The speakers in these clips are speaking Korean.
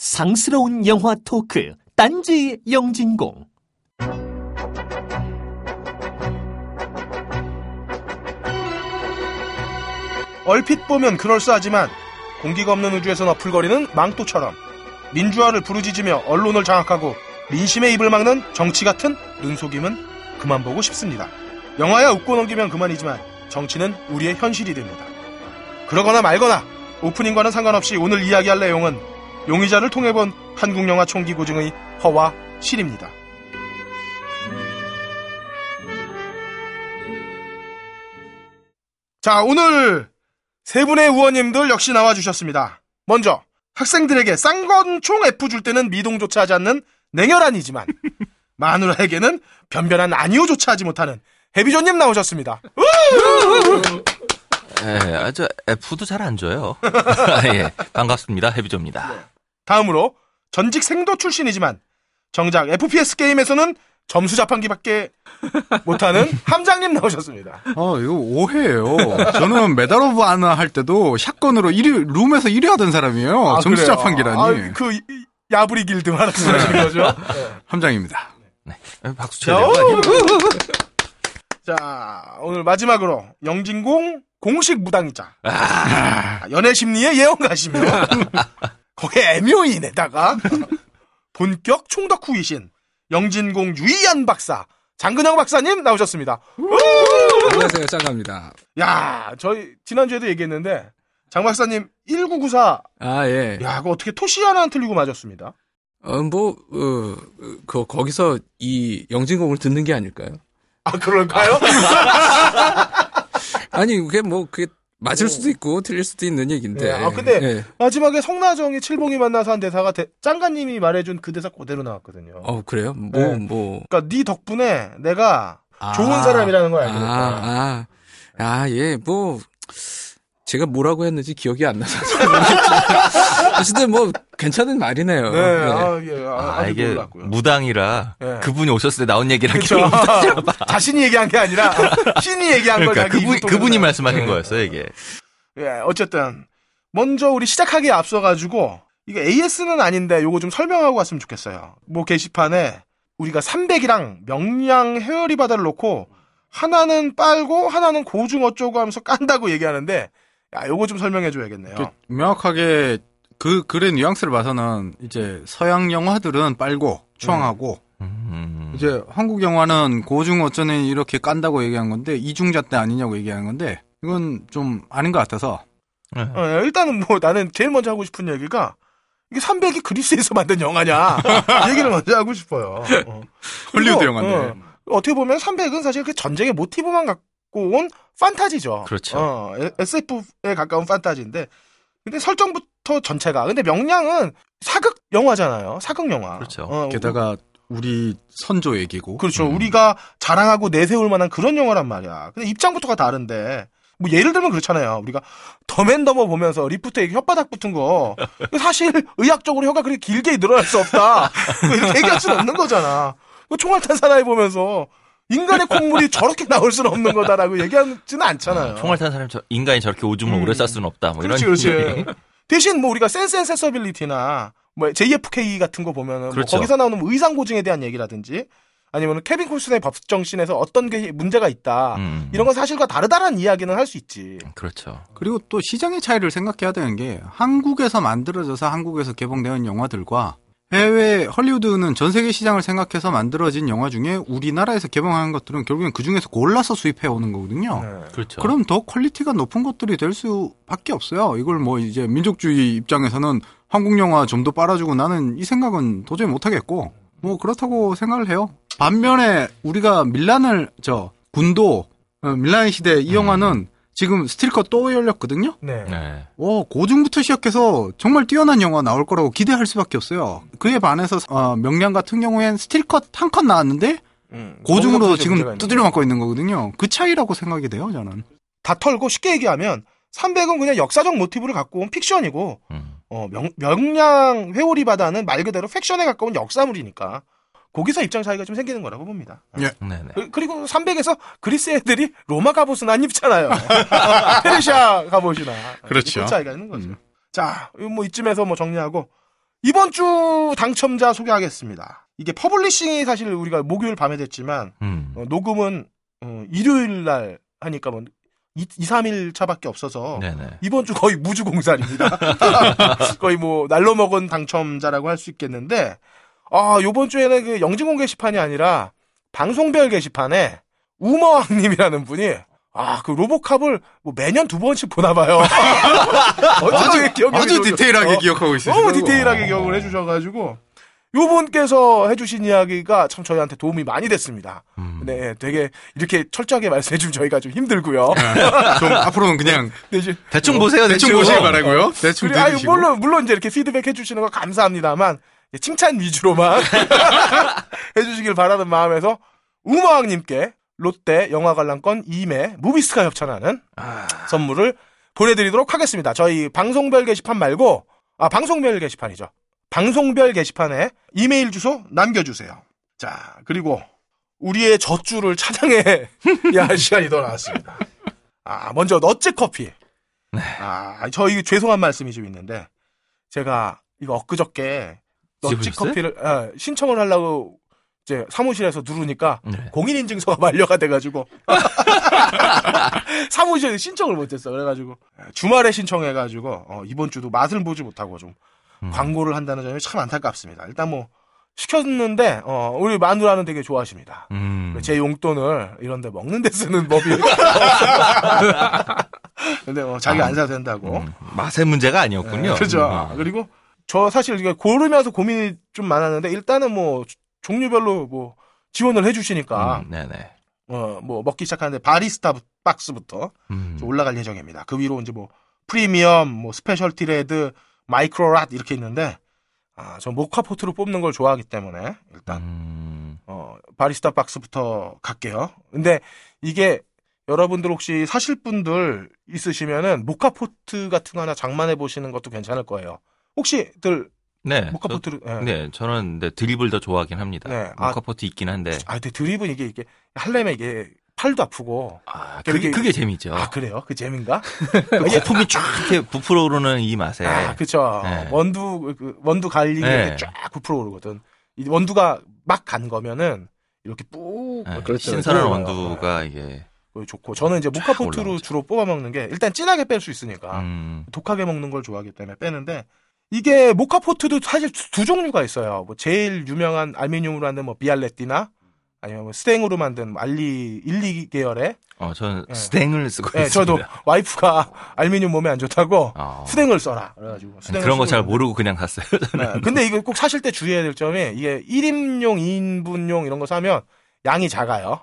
상스러운 영화 토크 딴지 영진공 얼핏 보면 그럴싸하지만 공기가 없는 우주에서 너풀거리는 망토처럼 민주화를 부르짖으며 언론을 장악하고 민심의 입을 막는 정치 같은 눈속임은 그만 보고 싶습니다. 영화야 웃고 넘기면 그만이지만 정치는 우리의 현실이 됩니다. 그러거나 말거나 오프닝과는 상관없이 오늘 이야기할 내용은 용의자를 통해 본 한국 영화 총기 고증의 허와 실입니다. 자, 오늘 세 분의 의원님들 역시 나와주셨습니다. 먼저 학생들에게 쌍권총 F 줄 때는 미동조차 하지 않는 냉혈한이지만 마누라에게는 변변한 아니오조차 하지 못하는 해비조님 나오셨습니다. 예, 아, 저 F도 잘 안 줘요. 예, 반갑습니다. 해비조입니다. 다음으로 전직 생도 출신이지만 정작 FPS 게임에서는 점수 자판기밖에 못하는 함장님 나오셨습니다. 어, 이거 오해예요. 저는 Medal of Honor 할 때도 shotgun으로 1위, 둠에서 1위 하던 사람이에요. 아, 점수 그래요? 자판기라니. 아, 그 이- 야부리 길드 말하시는 거죠? 함장입니다. 예, 박수 쳐야 돼요. 자, 오늘 마지막으로 영진공 공식 무당이자 아, 연애 심리의 예언가시며 거기에 애묘인에다가 본격 총덕후 이신 영진공 유이한 박사 장근영 박사님 나오셨습니다. 안녕하세요, 짱갑니다. 야, 저희 지난주에도 얘기했는데 장 박사님 1994 아, 예. 야, 그거 어떻게 토시 하나 안 틀리고 맞았습니다. 어, 뭐, 어, 그, 거기서 이 영진공을 듣는 게 아닐까요? 아, 그럴까요? 아니, 그게 뭐, 그게 맞을 수도 있고, 틀릴 수도 있는 얘기인데. 예, 아, 근데 예. 마지막에 성나정이 칠봉이 만나서 한 대사가 대- 짱가님이 말해준 그 대사 그대로 나왔거든요. 어, 그래요? 뭐, 네. 뭐. 그러니까 네 덕분에 내가 아. 좋은 사람이라는 걸 알게 됐다. 아, 아, 아, 예, 뭐, 제가 뭐라고 했는지 기억이 안 나서. 어쨌든 뭐, 괜찮은 말이네요. 네, 예. 아, 예, 아, 아, 이게 놀랐고요. 무당이라 예. 그분이 오셨을 때 나온 얘기랑 그쵸. 자신이 얘기한 게 아니라 신이 얘기한 걸 그러니까 자기 그분, 그분이 나- 말씀하신 예. 거였어요, 이게. 예, 어쨌든 먼저 우리 시작하기에 앞서가지고 이게 AS는 아닌데 요거 좀 설명하고 왔으면 좋겠어요. 뭐 게시판에 우리가 300이랑 명량 헤어리 바다를 놓고 하나는 빨고 하나는 고중 어쩌고 하면서 깐다고 얘기하는데 야 요거 좀 설명해 줘야겠네요. 그 명확하게 그 글의 뉘앙스를 봐서는 이제 서양 영화들은 빨고 추앙하고 음, 이제 한국 영화는 고중 어쩌니 이렇게 깐다고 얘기한 건데 이중잣대 아니냐고 얘기한 건데 이건 좀 아닌 것 같아서 예. 어, 일단은 뭐 나는 제일 먼저 하고 싶은 얘기가 이게 300이 그리스에서 만든 영화냐 이 얘기를 먼저 하고 싶어요. 어. 헐리우드 영화인데. 어, 어떻게 보면 300은 사실 그 전쟁의 모티브만 갖고 온 판타지죠. 그렇죠. 어, SF에 가까운 판타지인데 근데 설정부터 전체가 근데 명량은 사극 영화잖아요. 사극 영화. 그렇죠. 어, 게다가 우리 선조 얘기고 그렇죠. 음. 우리가 자랑하고 내세울 만한 그런 영화란 말이야. 근데 입장부터가 다른데. 뭐 예를 들면 그렇잖아요. 우리가 더맨더머 보면서 리프트에 혓바닥 붙은 거 사실 의학적으로 혀가 그렇게 길게 늘어날 수 없다. 이렇게 얘기할 수는 없는 거잖아. 그 총알 탄 사나이 보면서 인간의 콧물이 저렇게 나올 수는 없는 거다라고 얘기하지는 않잖아요. 총알 탄 사람, 저- 인간이 저렇게 오줌을 음. 오래 쌀 수는 없다. 뭐 그렇지, 이런. 그렇지. 대신 뭐 우리가 Sense and Sensibility나 뭐 JFK 같은 거 보면은 뭐 그렇죠. 거기서 나오는 뭐 의상 고증에 대한 얘기라든지 아니면 케빈 코스트너의 법정신에서 어떤 게 문제가 있다. 음. 이런 건 사실과 다르다라는 이야기는 할 수 있지. 그렇죠. 그리고 또 시장의 차이를 생각해야 되는 게 한국에서 만들어져서 한국에서 개봉되는 영화들과 해외 헐리우드는 전 세계 시장을 생각해서 만들어진 영화 중에 우리나라에서 개봉하는 것들은 결국엔 그 중에서 골라서 수입해 오는 거거든요. 네. 그렇죠. 그럼 더 quality가 높은 것들이 될 수밖에 없어요. 이걸 뭐 이제 민족주의 입장에서는 한국 영화 좀 더 빨아주고 나는 이 생각은 도저히 못 하겠고 뭐 그렇다고 생각을 해요. 반면에 우리가 민란을 저 군도 어, 민란 시대 이 영화는 지금 still cut 또 열렸거든요. 네. 네. 오, 고중부터 시작해서 정말 뛰어난 영화 나올 거라고 기대할 수밖에 없어요. 그에 반해서 어, 명량 같은 경우엔 스틸컷 한 컷 나왔는데 음. 고중으로 지금 두드려 맞고 있는 거거든요. 그 차이라고 생각이 돼요, 저는. 다 털고 쉽게 얘기하면 300은 그냥 역사적 모티브를 갖고 온 픽션이고 음. 어, 명, 명량 회오리 바다는 말 그대로 팩션에 가까운 역사물이니까 거기서 입장 차이가 좀 생기는 거라고 봅니다. 네네. 그- 그리고 300에서 그리스 애들이 로마 갑옷은 안 입잖아요. 페르시아 갑옷이나. 그렇죠. 그 차이가 있는 거죠. 음. 자, 뭐 이쯤에서 뭐 정리하고 이번 주 당첨자 소개하겠습니다. 이게 publishing이 사실 우리가 목요일 밤에 됐지만 음. 어, 녹음은 어, 일요일 날 하니까 뭐 2, 3일 차밖에 없어서 네네. 이번 주 거의 무주공산입니다. 거의 뭐 날로 먹은 당첨자라고 할 수 있겠는데 아 요번 주에는 그 영진공 게시판이 아니라 방송별 게시판에 우머왕님이라는 분이 아 그 로보캅을 뭐 매년 두 번씩 보나 봐요. 어떻게 기억이 아주? 디테일하게 어, 기억하고 있어요. 너무 디테일하게 기억을 해주셔가지고 요 분께서 해주신 이야기가 참 저희한테 도움이 많이 됐습니다. 음. 네, 되게 이렇게 철저하게 말씀해주면 저희가 좀 힘들고요. 좀 앞으로는 그냥 대신 대충 보세요, 대충 대충. 보시기 바라고요. 대충 그래, 들으시고. 물론, 물론 이제 이렇게 피드백 해주시는 거 감사합니다만, 예, 칭찬 위주로만 해주시길 바라는 마음에서, 우마왕님께 롯데 영화 관람권 2매 무비스가 협찬하는 선물을 보내드리도록 하겠습니다. 저희 방송별 게시판 말고, 아, 방송별 게시판이죠. 방송별 게시판에 이메일 주소 남겨주세요. 자, 그리고 우리의 젖줄을 찬양해야 할 시간이 더 나왔습니다. 아, 먼저 너츠 커피. 아, 저 이거 죄송한 말씀이 좀 있는데 제가 이거 엊그저께 집으셨어요? 커피를 아, 신청을 하려고 이제 사무실에서 누르니까 네. 공인인증서가 만료가 돼가지고 사무실에 신청을 못했어. 그래가지고 주말에 신청해가지고 어, 이번 주도 맛을 보지 못하고 좀 음. 광고를 한다는 점이 참 안타깝습니다. 일단 뭐 시켰는데 어, 우리 마누라는 되게 좋아하십니다. 음. 제 용돈을 이런데 먹는 데 쓰는 법이 근데 뭐 자기 안 사도 된다고 음, 맛의 문제가 아니었군요. 그죠 음. 그리고 저 사실 이게 고르면서 고민이 좀 많았는데 일단은 뭐 종류별로 뭐 지원을 해주시니까 음, 네네. 어 뭐 먹기 시작하는데 바리스타 박스부터 음. 좀 올라갈 예정입니다 그 위로 이제 뭐 프리미엄 뭐 specialty red micro lot 이렇게 있는데 아 저 moka pot로 뽑는 걸 좋아하기 때문에 일단 음. 어, 바리스타 박스부터 갈게요. 근데 이게 여러분들 혹시 사실 분들 있으시면은 moka pot 같은 거 하나 장만해 보시는 것도 괜찮을 거예요. 혹시들 네. moka pot를 저, 예. 네, 저는 네, drip을 더 좋아하긴 합니다. 네, 아. moka pot 있긴 한데. 아, 근데 drip은 이게 이게 하려면 이게 팔도 아프고 아, 그게- 그게, 그게 재미죠. 아 그래요? 그 재민가? 그 거품이 쫙 이렇게 부풀어 오르는 이 맛에. 아, 그쵸. 네. 원두 그 원두 갈리기 네. 이렇게 쫙 부풀어 오르거든. 이 원두가 막 간 거면은 이렇게 뿌 네, 그렇죠. 신선한 뿌- 원두가 이게. 그거 좋고 저는 이제 moka pot로. 주로 뽑아 먹는 게 일단 진하게 뺄 수 있으니까 음. 독하게 먹는 걸 좋아하기 때문에 빼는데 이게 moka pot도 사실 두, 두 종류가 있어요. 뭐 제일 유명한 알미늄으로 만든 뭐 비알레티나 아니면 뭐 스탱으로 만든 알리 1, 2 계열의 어, 저는 네. 스탱을 쓰고 예, 있습니다. 저도 와이프가 알미늄 몸에 안 좋다고 어. 스탱을 써라. 그래가지고 스탱을 그런 거 잘. 모르고 그냥 샀어요. 네, 근데 이거 꼭 사실 때 주의해야 될 점이 이게 1인용, 2인분용 이런 거 사면 양이 작아요.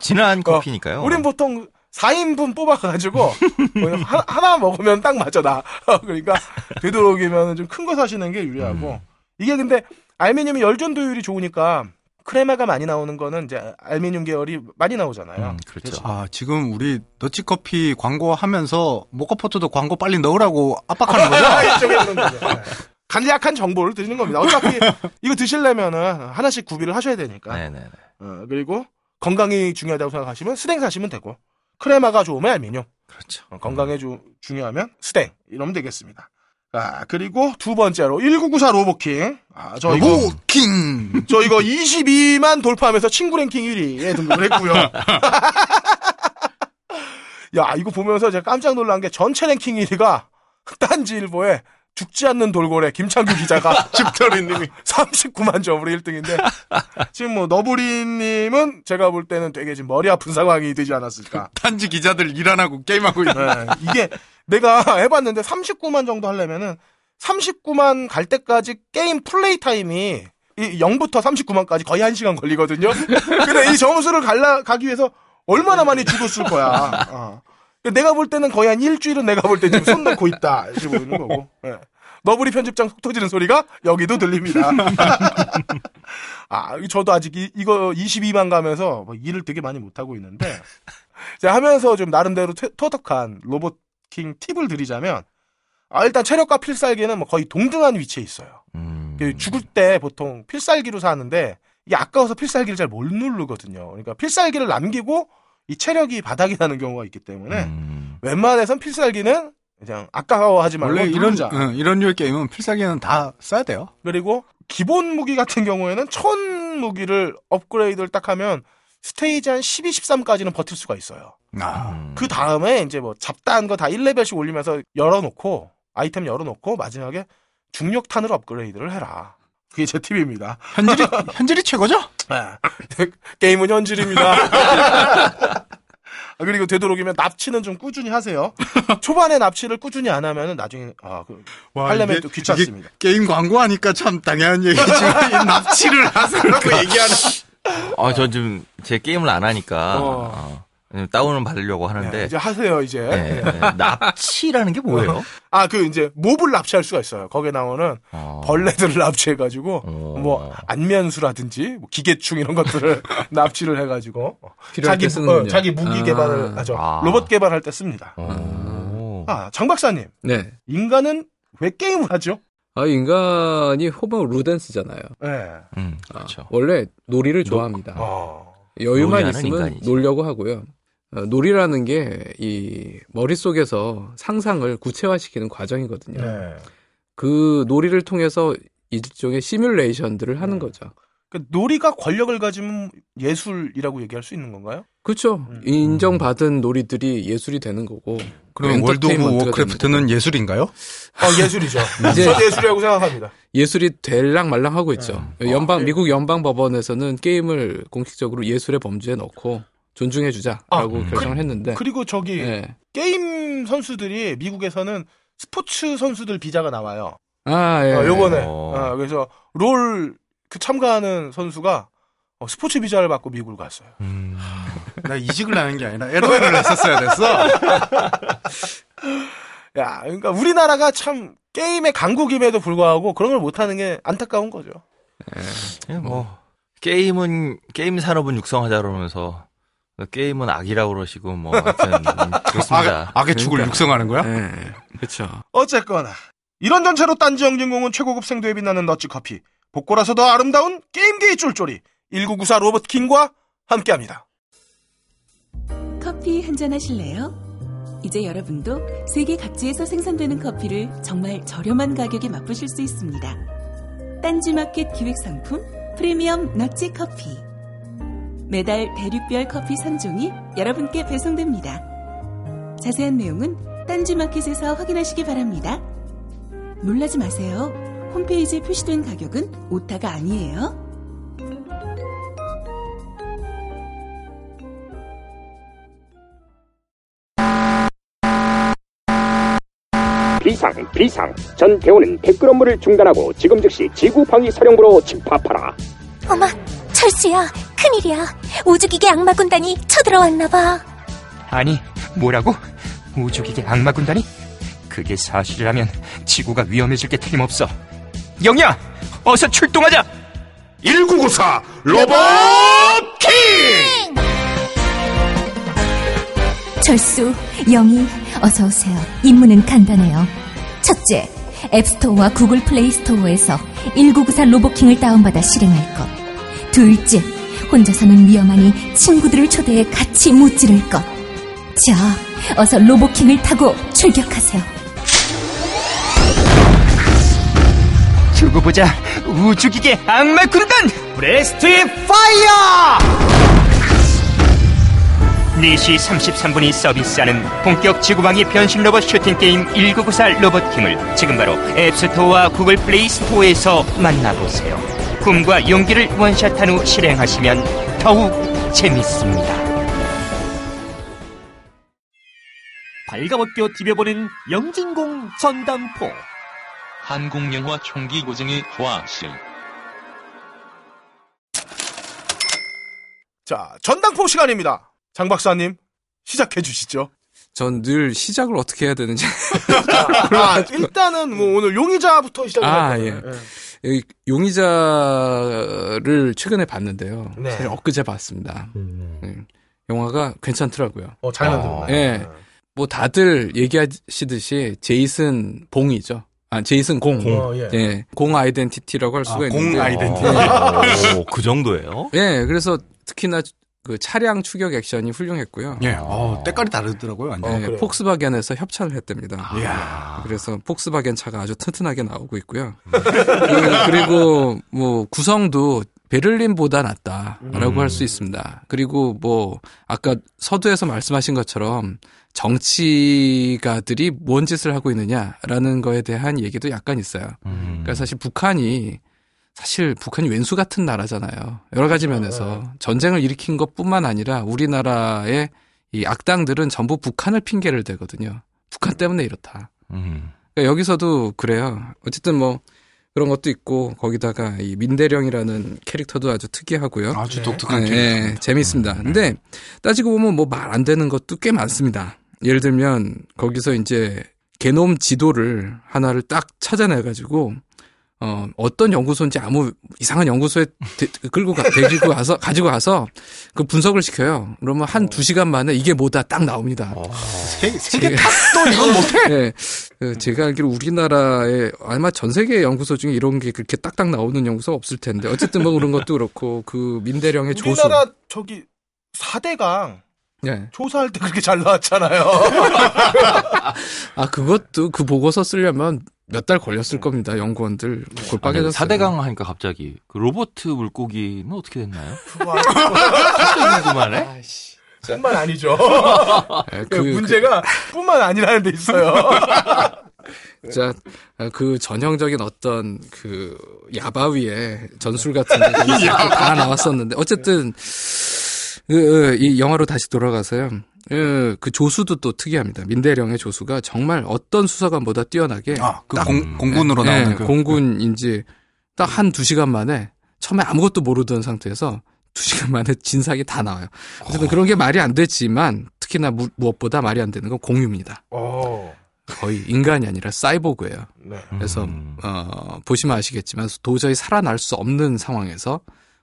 진한 커피니까요. 우린 보통 4인분 뽑아가지고 뭐 하- 하나 먹으면 딱 맞아 나. 그러니까 되도록이면 좀 큰 거 사시는 게 유리하고 음. 이게 근데 알미늄이 열전도율이 좋으니까 크레마가 많이 나오는 거는 이제 알미늄 계열이 많이 나오잖아요. 음, 그렇죠. 아, 지금 우리 너치 커피 광고하면서 모카포트도 광고 빨리 넣으라고 압박하는 거죠? 네. 간략한 정보를 드리는 겁니다. 어차피 이거 드시려면은 하나씩 구비를 하셔야 되니까. 네네네. 어, 그리고 건강이 중요하다고 생각하시면 스댕 사시면 되고 크레마가 좋으면 알미늄. 그렇죠. 어, 건강에 주- 중요하면 스댕 이러면 되겠습니다. 아 그리고 두 번째로 1994 로보킹. 아, 저 이거 로킹! 저 이거 22만 돌파하면서 친구 랭킹 1위에 등극을 했고요. 야 이거 보면서 제가 깜짝 놀란 게 전체 랭킹 1위가 딴지일보에 죽지 않는 돌고래 김창규 기자가 집터리님이 39만 점으로 1등인데 지금 뭐 너부리님은 제가 볼 때는 되게 지금 머리 아픈 상황이 되지 않았을까. 단지 기자들 일 안 하고 게임하고 있는. 네, 이게 내가 해봤는데 39만 정도 하려면은 39만 갈 때까지 게임 플레이 타임이 이 0부터 39만까지 거의 1시간 걸리거든요. 근데 이 점수를 갈라, 가기 위해서 얼마나 많이 죽었을 거야. 어. 내가 볼 때는 거의 한 일주일은 내가 볼 때 지금 손 놓고 있다. 이렇게 보이는 거고. 예. 너브리 편집장 속 터지는 소리가 여기도 들립니다. 아, 저도 아직 이, 이거 22만 가면서 뭐 일을 되게 많이 못하고 있는데, 제가 하면서 좀 나름대로 퇴- 터득한 로봇킹 팁을 드리자면, 아, 일단 체력과 필살기는 뭐 거의 동등한 위치에 있어요. 음. 그 죽을 때 보통 필살기로 사는데, 이게 아까워서 필살기를 잘 못 누르거든요. 그러니까 필살기를 남기고 이 체력이 바닥이 나는 경우가 있기 때문에, 음. 웬만해선 필살기는 그냥 아까워하지 말고 원래 이런 누르자. 응, 이런 류의 게임은 필살기는 다 써야 돼요. 그리고 기본 무기 같은 경우에는 천 무기를 업그레이드를 딱 하면 스테이지 한 12, 13까지는 버틸 수가 있어요. 아, 음. 그 다음에 이제 뭐 잡다한 거 다 1레벨씩 올리면서 열어놓고 아이템 열어놓고 마지막에 중력탄으로 업그레이드를 해라. 그게 제 팁입니다. 현질이 현질이 최고죠? 네. 게임은 현질입니다. 아, 그리고 되도록이면 납치는 좀 꾸준히 하세요. 초반에 납치를 꾸준히 안 하면은 나중에 아, 그 하려면 이게- 또 귀찮습니다. 게임 광고하니까 참 당연한 얘기지만 이 납치를 하세요라고 얘기하는. 아, 저 지금 제 게임을 안 하니까 어. 어, 다운은 받으려고 하는데 네, 이제 하세요 이제. 네, 네. 납치라는 게 뭐예요? 아 그 이제 몹을 납치할 수가 있어요. 거기에 나오는 어. 벌레들을 납치해가지고 어. 뭐 안면수라든지 뭐 기계충 이런 것들을 납치를 해가지고 자기. 어, 자기 무기 아. 개발을 하죠. 아. 로봇 개발할 때 씁니다. 어. 아장 박사님 네. 인간은 왜 게임을 하죠? 아, 인간이 호모 루덴스잖아요. 네. 음, 아, 그렇죠. 원래 놀이를 좋아합니다. 어. 여유만 있으면 인간이지. 놀려고 하고요. 어, 놀이라는 게 이 머릿속에서 상상을 구체화시키는 과정이거든요. 네. 그 놀이를 통해서 일종의 시뮬레이션들을 하는 음. 거죠. 그 놀이가 권력을 가지면 예술이라고 얘기할 수 있는 건가요? 그렇죠. 음. 인정받은 놀이들이 예술이 되는 거고. 그럼 World of Warcraft는 예술인가요? 어, 예술이죠. 이제- 전 예술이라고 생각합니다. 예술이 될랑 말랑 하고 있죠. 네. 연방 어, 미국 연방 법원에서는 게임을 공식적으로 예술의 범주에 넣고 존중해 주자라고 아, 결정을 했는데. 그리고 저기 예. 게임 선수들이 미국에서는 스포츠 선수들 비자가 나와요. 아, 예. 어, 요번에. 어. 어, 그래서 롤 그 참가하는 선수가 어, 스포츠 비자를 받고 미국을 갔어요. 음. 나 이직을 하는 게 아니라 에러를 했었어야 됐어. 야, 그러니까 우리나라가 참 게임의 강국임에도 불구하고 그런 걸 못하는 게 안타까운 거죠. 예, 뭐 게임은 게임 산업은 육성하자 그러면서 게임은 악이라고 그러시고 뭐 하여튼 음, 그렇습니다. 악, 악의 축을 그러니까. 육성하는 거야? 예. 그렇죠. 어쨌거나 이런 전체로 딴지 영진공은 최고급 생도에 빛나는 너치 커피, 복고라서 더 아름다운 게임계의 쫄쫄이 1994 로봇킹과 함께합니다. 커피 한 잔 하실래요? 이제 여러분도 세계 각지에서 생산되는 커피를 정말 저렴한 가격에 맛보실 수 있습니다. 딴지마켓 기획 상품 프리미엄 너치 커피. 매달 대륙별 커피 3종이 여러분께 배송됩니다. 자세한 내용은 딴지마켓에서 확인하시기 바랍니다. 놀라지 마세요. 홈페이지에 표시된 가격은 오타가 아니에요. 비상 비상 전 대원은 댓글 업무를 중단하고 지금 즉시 지구 방위 사령부로 집합하라 어머, 철수야, 큰일이야. 우주기계 악마 군단이 쳐들어왔나봐. 아니, 뭐라고? 우주기계 악마 군단이? 그게 사실이라면 지구가 위험해질 게 틀림없어. 영희야, 어서 출동하자! 1994 로봇 철수, 영희, 어서 오세요. 임무는 간단해요. 첫째, 앱스토어와 구글 플레이 스토어에서 1994 로보킹을 다운받아 실행할 것. 둘째, 혼자 서는 위험하니 친구들을 초대해 같이 무찌를 것. 자, 어서 로보킹을 타고 출격하세요. 두고 보자, 우주기계 악마 군단! Breast Fire! 4시 33분이 서비스하는 본격 지구방위 변신 로봇 슈팅 게임 1994 로보킹을 지금 바로 앱스토어와 구글 플레이 스토어에서 만나보세요. 꿈과 용기를 one shot한 후 실행하시면 더욱 재밌습니다. 발가벗겨 디벼보는 영진공 전담포. 한국 영화 총기 고증의 화실. 자, 전당포 시간입니다. 장 박사님, 시작해 주시죠. 전 늘 시작을 어떻게 해야 되는지. 아, 일단은 뭐 오늘 용의자부터 시작해 아, 볼까요? 예. 이 용의자를 최근에 봤는데요. 네. 사실 엊그제 봤습니다. 음. 영화가 괜찮더라고요. 어, 잘 만들었나요? 예. 뭐 다들 얘기하시듯이 제이슨 봉이죠. 아, 제이슨 공. 어, 예. 예. 공 아이덴티티라고 할 수가 아, 있는데. 공 아이덴티티. 오, 그 정도예요? 예, 그래서 특히나 그 차량 추격 액션이 훌륭했고요. 예, 어, 때깔이 다르더라고요, 완전. 네, 폭스바겐에서 협찬을 했답니다. 이야. 그래서 폭스바겐 차가 아주 튼튼하게 나오고 있고요. 그, 그리고 뭐 구성도 베를린보다 낫다라고 음. 할수 있습니다. 그리고 뭐 아까 서두에서 말씀하신 것처럼 정치가들이 뭔 짓을 하고 있느냐라는 거에 대한 얘기도 약간 있어요. 음. 그러니까 사실 북한이 사실 북한이 왼수 같은 나라잖아요. 여러 가지 면에서 전쟁을 일으킨 것뿐만 아니라 우리나라의 이 악당들은 전부 북한을 핑계를 대거든요. 북한 때문에 이렇다. 음. 그러니까 여기서도 그래요. 어쨌든 뭐 그런 것도 있고 거기다가 이 민대령이라는 캐릭터도 아주 특이하고요. 아주 독특한 예, 캐릭터. 예, 재밌습니다. 근데 따지고 보면 뭐 말 안 되는 것도 꽤 많습니다. 예를 들면 거기서 이제 게놈 지도를 하나를 딱 찾아내 가지고 어, 어떤 연구소인지 아무 이상한 연구소에 데, 끌고 가, 데리고 가서, 가지고 가서 그 분석을 시켜요. 그러면 한 두 시간 만에 이게 뭐다 딱 나옵니다. 세, 세계 탑도 이건 못해? 네. 그 제가 알기로 우리나라에 아마 전 세계 연구소 중에 이런 게 그렇게 딱딱 나오는 연구소가 없을 텐데 어쨌든 뭐 그런 것도 그렇고 그 민대령의 조수. 우리나라 저기 4대강 네. 조사할 때 그렇게 잘 나왔잖아요. 아 그것도 그 보고서 쓰려면 몇 달 걸렸을 겁니다. 연구원들 골빠개졌어요. 사대강 하니까 갑자기 그 로버트 물고기는 어떻게 됐나요? 그거 궁금하네. 뿐만 아니죠. 네, 그, 문제가 뿐만 아니라는 데 있어요. 자, 그 전형적인 어떤 그 야바위의 전술 같은 게 거기서 다 나왔었는데 어쨌든 그, 이 영화로 다시 돌아가서요. 그, 그 조수도 또 특이합니다. 민대령의 조수가 정말 어떤 수사관보다 뛰어나게 아, 그 딱- 공, 공군으로 예, 나오는 그. 공군인지 딱 한 두 시간 만에 처음에 아무것도 모르던 상태에서 두 시간 만에 진상이 다 나와요. 어쨌든 그런 게 말이 안 되지만 특히나 무, 무엇보다 말이 안 되는 건 공유입니다. 어, 거의 인간이 아니라 사이보그예요. 네. 그래서 음. 어, 보시면 아시겠지만 도저히 살아날 수 없는 상황에서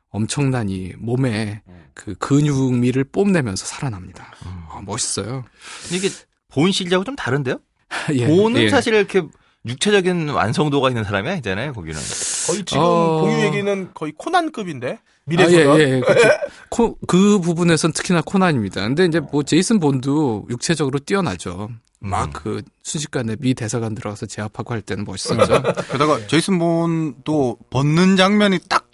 엄청난 이 몸에 그 근육미를 뽐내면서 살아납니다. 어, 멋있어요. 근데 이게 본 실력하고 좀 다른데요? 예, 본은 예. 사실 이렇게 육체적인 완성도가 있는 사람이 아니잖아요, 거기는. 거의 지금 어. 공유 얘기는 거의 코난급인데 아, 미래소년. 예, 예, 그렇죠. 코- 그 부분에선 특히나 코난입니다. 근데 이제 뭐 제이슨 본도 육체적으로 뛰어나죠. 막그 순식간에 미 대사관 들어가서 제압하고 할 때는 멋있었죠. 게다가 제이슨 본도 벗는 장면이 딱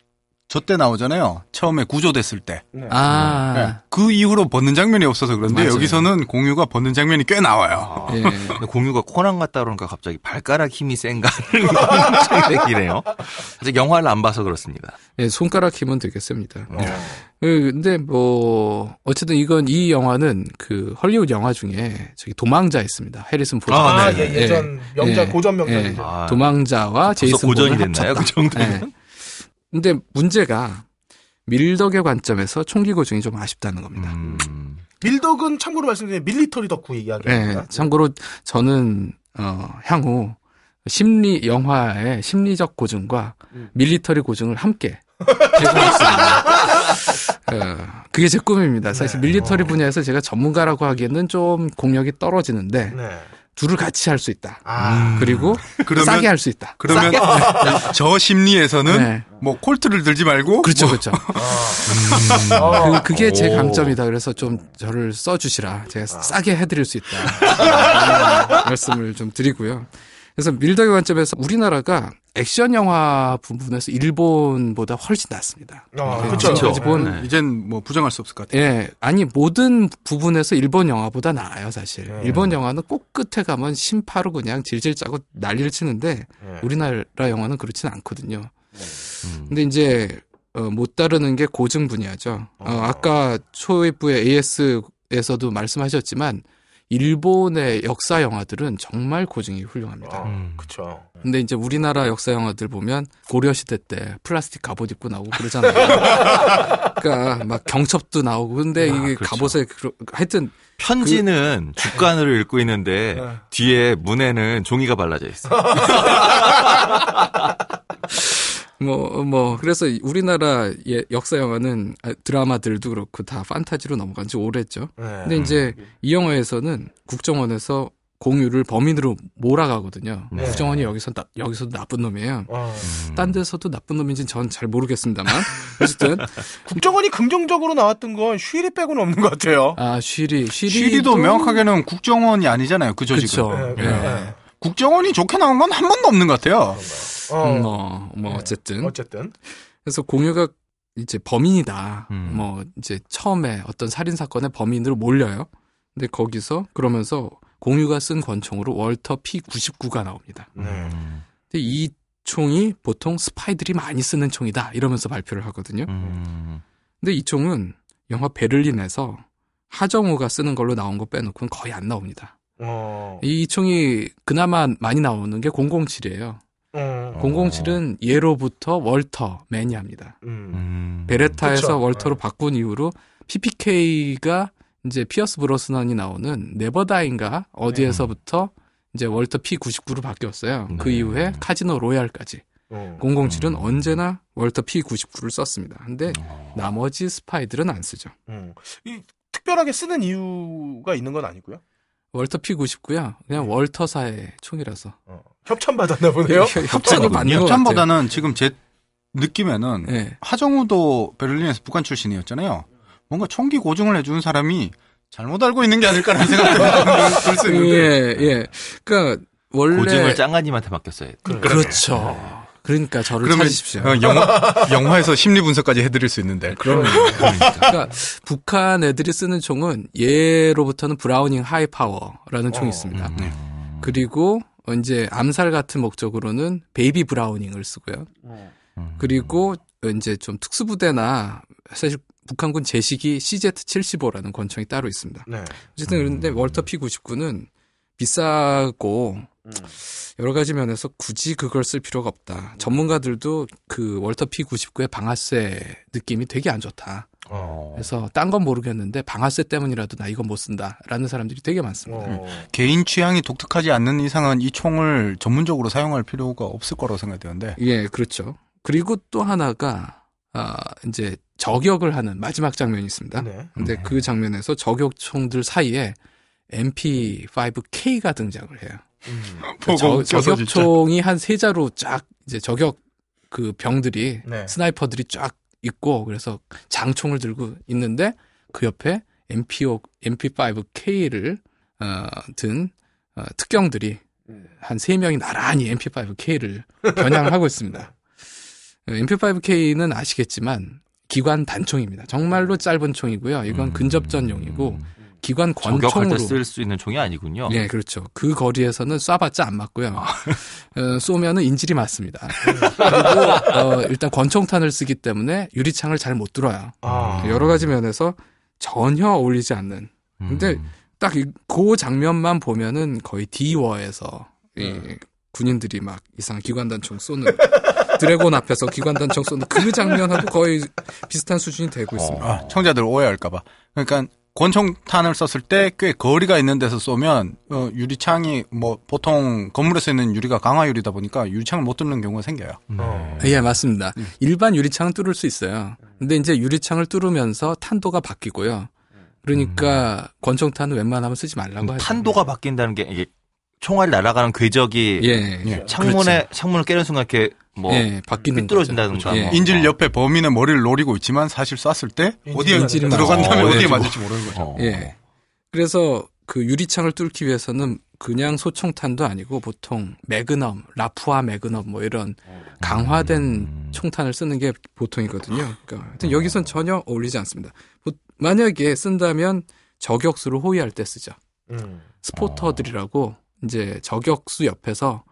저 때 나오잖아요. 처음에 구조됐을 때. 아, 네. 그 이후로 벗는 장면이 없어서 그런데 맞아요. 여기서는 공유가 벗는 장면이 꽤 나와요. 예. 근데 공유가 코난 같다 그러니까 갑자기 발가락 힘이 센가 하는 생각이네요. 아직 영화를 안 봐서 그렇습니다. 예, 손가락 힘은 되겠습니다. 그, 근데 뭐 어쨌든 이건 이 영화는 그 헐리우드 영화 중에 저기 도망자 있습니다. 해리슨 포드. 아, 네. 예, 예전 명작, 고전 명작이죠. 아, 도망자와 제이슨 고전이 본을 됐나요? 합쳤다. 그 정도면? 예. 근데 문제가 밀덕의 관점에서 총기 고증이 좀 아쉽다는 겁니다. 음. 밀덕은 참고로 말씀드리면 military 덕후 예, 이야기입니다. 참고로 저는 어, 향후 심리 영화의 심리적 고증과 음. 밀리터리 고증을 함께 제공했습니다. 어, 그게 제 꿈입니다. 사실 네. 밀리터리 분야에서 제가 전문가라고 하기에는 좀 공력이 떨어지는데 네. 둘을 같이 할 수 있다. 아, 그리고 그러면- 싸게 할 수 있다. 그러면 저 심리에서는 네. 뭐 콜트를 들지 말고 그렇죠, 뭐 그렇죠. 어. 그, 그게 제 오. 강점이다. 그래서 좀 저를 써주시라. 제가 싸게 해드릴 수 있다. 말씀을 좀 드리고요. 그래서 밀덕의 관점에서 우리나라가 액션 영화 부분에서 일본보다 훨씬 낫습니다. 어, 네, 그쵸. 지금까지 본 네. 이젠 뭐 부정할 수 없을 것 같아요. 예, 아니 모든 부분에서 일본 영화보다 나아요, 사실. 네. 일본 영화는 꼭 끝에 가면 심파로 그냥 질질 짜고 난리를 치는데 네. 우리나라 영화는 그렇지는 않거든요. 음. 근데 이제 어, 못 다루는 게 고증 분야죠. 어, 어. 아까 초입부의 AS에서도 말씀하셨지만 일본의 역사 영화들은 정말 고증이 훌륭합니다. 어, 음. 그쵸. 근데 이제 우리나라 역사 영화들 보면 고려 시대 때 플라스틱 갑옷 입고 나오고 그러잖아요. 그러니까 막 경첩도 나오고 근데 이게 그렇죠. 갑옷에 그러- 하여튼 편지는 주간으로 읽고 있는데 네. 뒤에 문에는 종이가 발라져 있어. 뭐, 뭐, 그래서 우리나라 예- 역사 영화는 아, 드라마들도 그렇고 다 판타지로 넘어간 지 오래죠. 네. 근데 이제 이 영화에서는 국정원에서 공유를 범인으로 몰아가거든요. 네. 구정원이 여기서 나, 여기서도 나쁜 놈이에요. 어. 딴 데서도 나쁜 놈인지는 전 잘 모르겠습니다만 어쨌든 국정원이 긍정적으로 나왔던 건 쉬리 빼고는 없는 것 같아요. 아 쉬리 쉬리도 시리도 명확하게는 국정원이 아니잖아요. 그 조직은. 그쵸. 국정원이 좋게 나온 건 한 번도 없는 것 같아요. 어. 음, 뭐, 뭐 어쨌든 어쨌든. 그래서 공유가 이제 범인이다. 음. 뭐 이제 처음에 어떤 살인 사건의 범인으로 몰려요. 근데 거기서 그러면서 공유가 쓴 권총으로 월터 P99가 나옵니다. 네. 음. 근데 이 총이 보통 스파이들이 많이 쓰는 총이다. 이러면서 발표를 하거든요. 음. 근데 이 총은 영화 베를린에서 하정우가 쓰는 걸로 나온 거 빼놓고는 거의 안 나옵니다. 어. 이 총이 그나마 많이 나오는 게 007이에요. 어. 007은 예로부터 월터 매니아입니다. 음. 음. 베레타에서 그쵸. 월터로 바꾼 이후로 PPK가 이제 피어스 브로스넌이 나오는 Never Die인가 어디에서부터 이제 월터 P99로 바뀌었어요. 그 네. 이후에 Casino Royale까지. 어. 007은 언제나 월터 P99를 썼습니다. 근데 나머지 스파이들은 안 쓰죠. 음. 이 특별하게 쓰는 이유가 있는 건 아니고요. 월터 P99야. 그냥 월터사의 총이라서. 어. 협찬 받았나 보네요. 협찬을 받는. 협찬보다는 지금 제 느낌에는 네. 하정우도 베를린에서 북한 출신이었잖아요. 뭔가 총기 고증을 해준 사람이 잘못 알고 있는 게 아닐까라는 생각도 들수 있는데. 예, 예. 그러니까 원래 고증을 짱가님한테 맡겼어요. 그렇죠. 그러니까 저를 찾으십시오. 어, 영화, 영화에서 심리 분석까지 해드릴 수 있는데. 그러면 그러니까 북한 애들이 쓰는 총은 예로부터는 Browning Hi-Power라는 총이 있습니다. 음. 네. 그리고 이제 암살 같은 목적으로는 Baby Browning을 쓰고요. 음. 그리고 이제 좀 특수부대나 사실 북한군 제식이 CZ75라는 권총이 따로 있습니다. 네. 어쨌든 그런데 Walther P99는 비싸고 여러 가지 면에서 굳이 그걸 쓸 필요가 없다. 전문가들도 그 Walther P99의 방아쇠 느낌이 되게 안 좋다. 어. 그래서 딴 건 모르겠는데 방아쇠 때문이라도 나 이건 못 쓴다라는 사람들이 되게 많습니다. 어. 개인 취향이 독특하지 않는 이상은 이 총을 전문적으로 사용할 필요가 없을 거라고 생각되는데. 예, 그렇죠. 그리고 또 하나가 아 이제 저격을 하는 마지막 장면이 있습니다. 네. 근데 그 장면에서 저격총들 사이에 MP5K가 등장을 해요. 음. 저. 저격총이 한 세 자루 쫙 이제 저격 그 병들이 네. 스나이퍼들이 쫙 있고 그래서 장총을 들고 있는데 그 옆에 MP5 MP5K를 어, 든 어, 특경들이 한 세 명이 나란히 MP5K를 겨냥하고 있습니다. MP5K는 아시겠지만 기관 단총입니다. 정말로 짧은 총이고요. 이건 음. 근접전용이고 기관 권총으로 때쓸수 있는 총이 아니군요. 예, 그렇죠. 그 거리에서는 쏴봤자 안 맞고요. 어, 쏘면은 인질이 맞습니다. 그리고 어, 일단 권총탄을 쓰기 때문에 유리창을 잘못 뚫어요. 아. 여러 가지 면에서 전혀 어울리지 않는. 음. 근데 딱그 장면만 보면은 거의 디워에서 이 군인들이 막 이상한 기관단총 쏘는 드래곤 앞에서 기관단총 쏘는 그 장면하고 거의 비슷한 수준이 되고 있습니다. 아, 청자들 오해할까봐. 그러니까 권총탄을 썼을 때 꽤 거리가 있는 데서 쏘면 어, 유리창이 뭐 보통 건물에서 있는 유리가 강화 유리다 보니까 유리창을 못 뚫는 경우가 생겨요. 어. 예, 맞습니다. 일반 유리창은 뚫을 수 있어요. 근데 이제 유리창을 뚫으면서 탄도가 바뀌고요. 그러니까 권총탄은 웬만하면 쓰지 말라고 하죠. 탄도가 바뀐다는 게 이게 총알이 날아가는 궤적이 예, 창문에 창문을 깨는 순간 이렇게 뭐 예, 바뀌는 삐뚤어진다든가 거죠. 예. 뭐. 인질 옆에 범인의 머리를 노리고 있지만 사실 쐈을 때 어디에 들어간다면. 어 디에 어, 맞을지 모르는 거죠. 어. 예. 그래서 그 유리창을 뚫기 위해서는 그냥 소총탄도 아니고 보통 매그넘, 라푸아 매그넘 뭐 이런 강화된 음. 총탄을 쓰는 게 보통이거든요. 그러니까 하여튼 여기선 전혀 어울리지 않습니다. 보- 만약에 쓴다면 저격수를 호위할 때 쓰죠. 음. spotter들이라고 이제 저격수 옆에서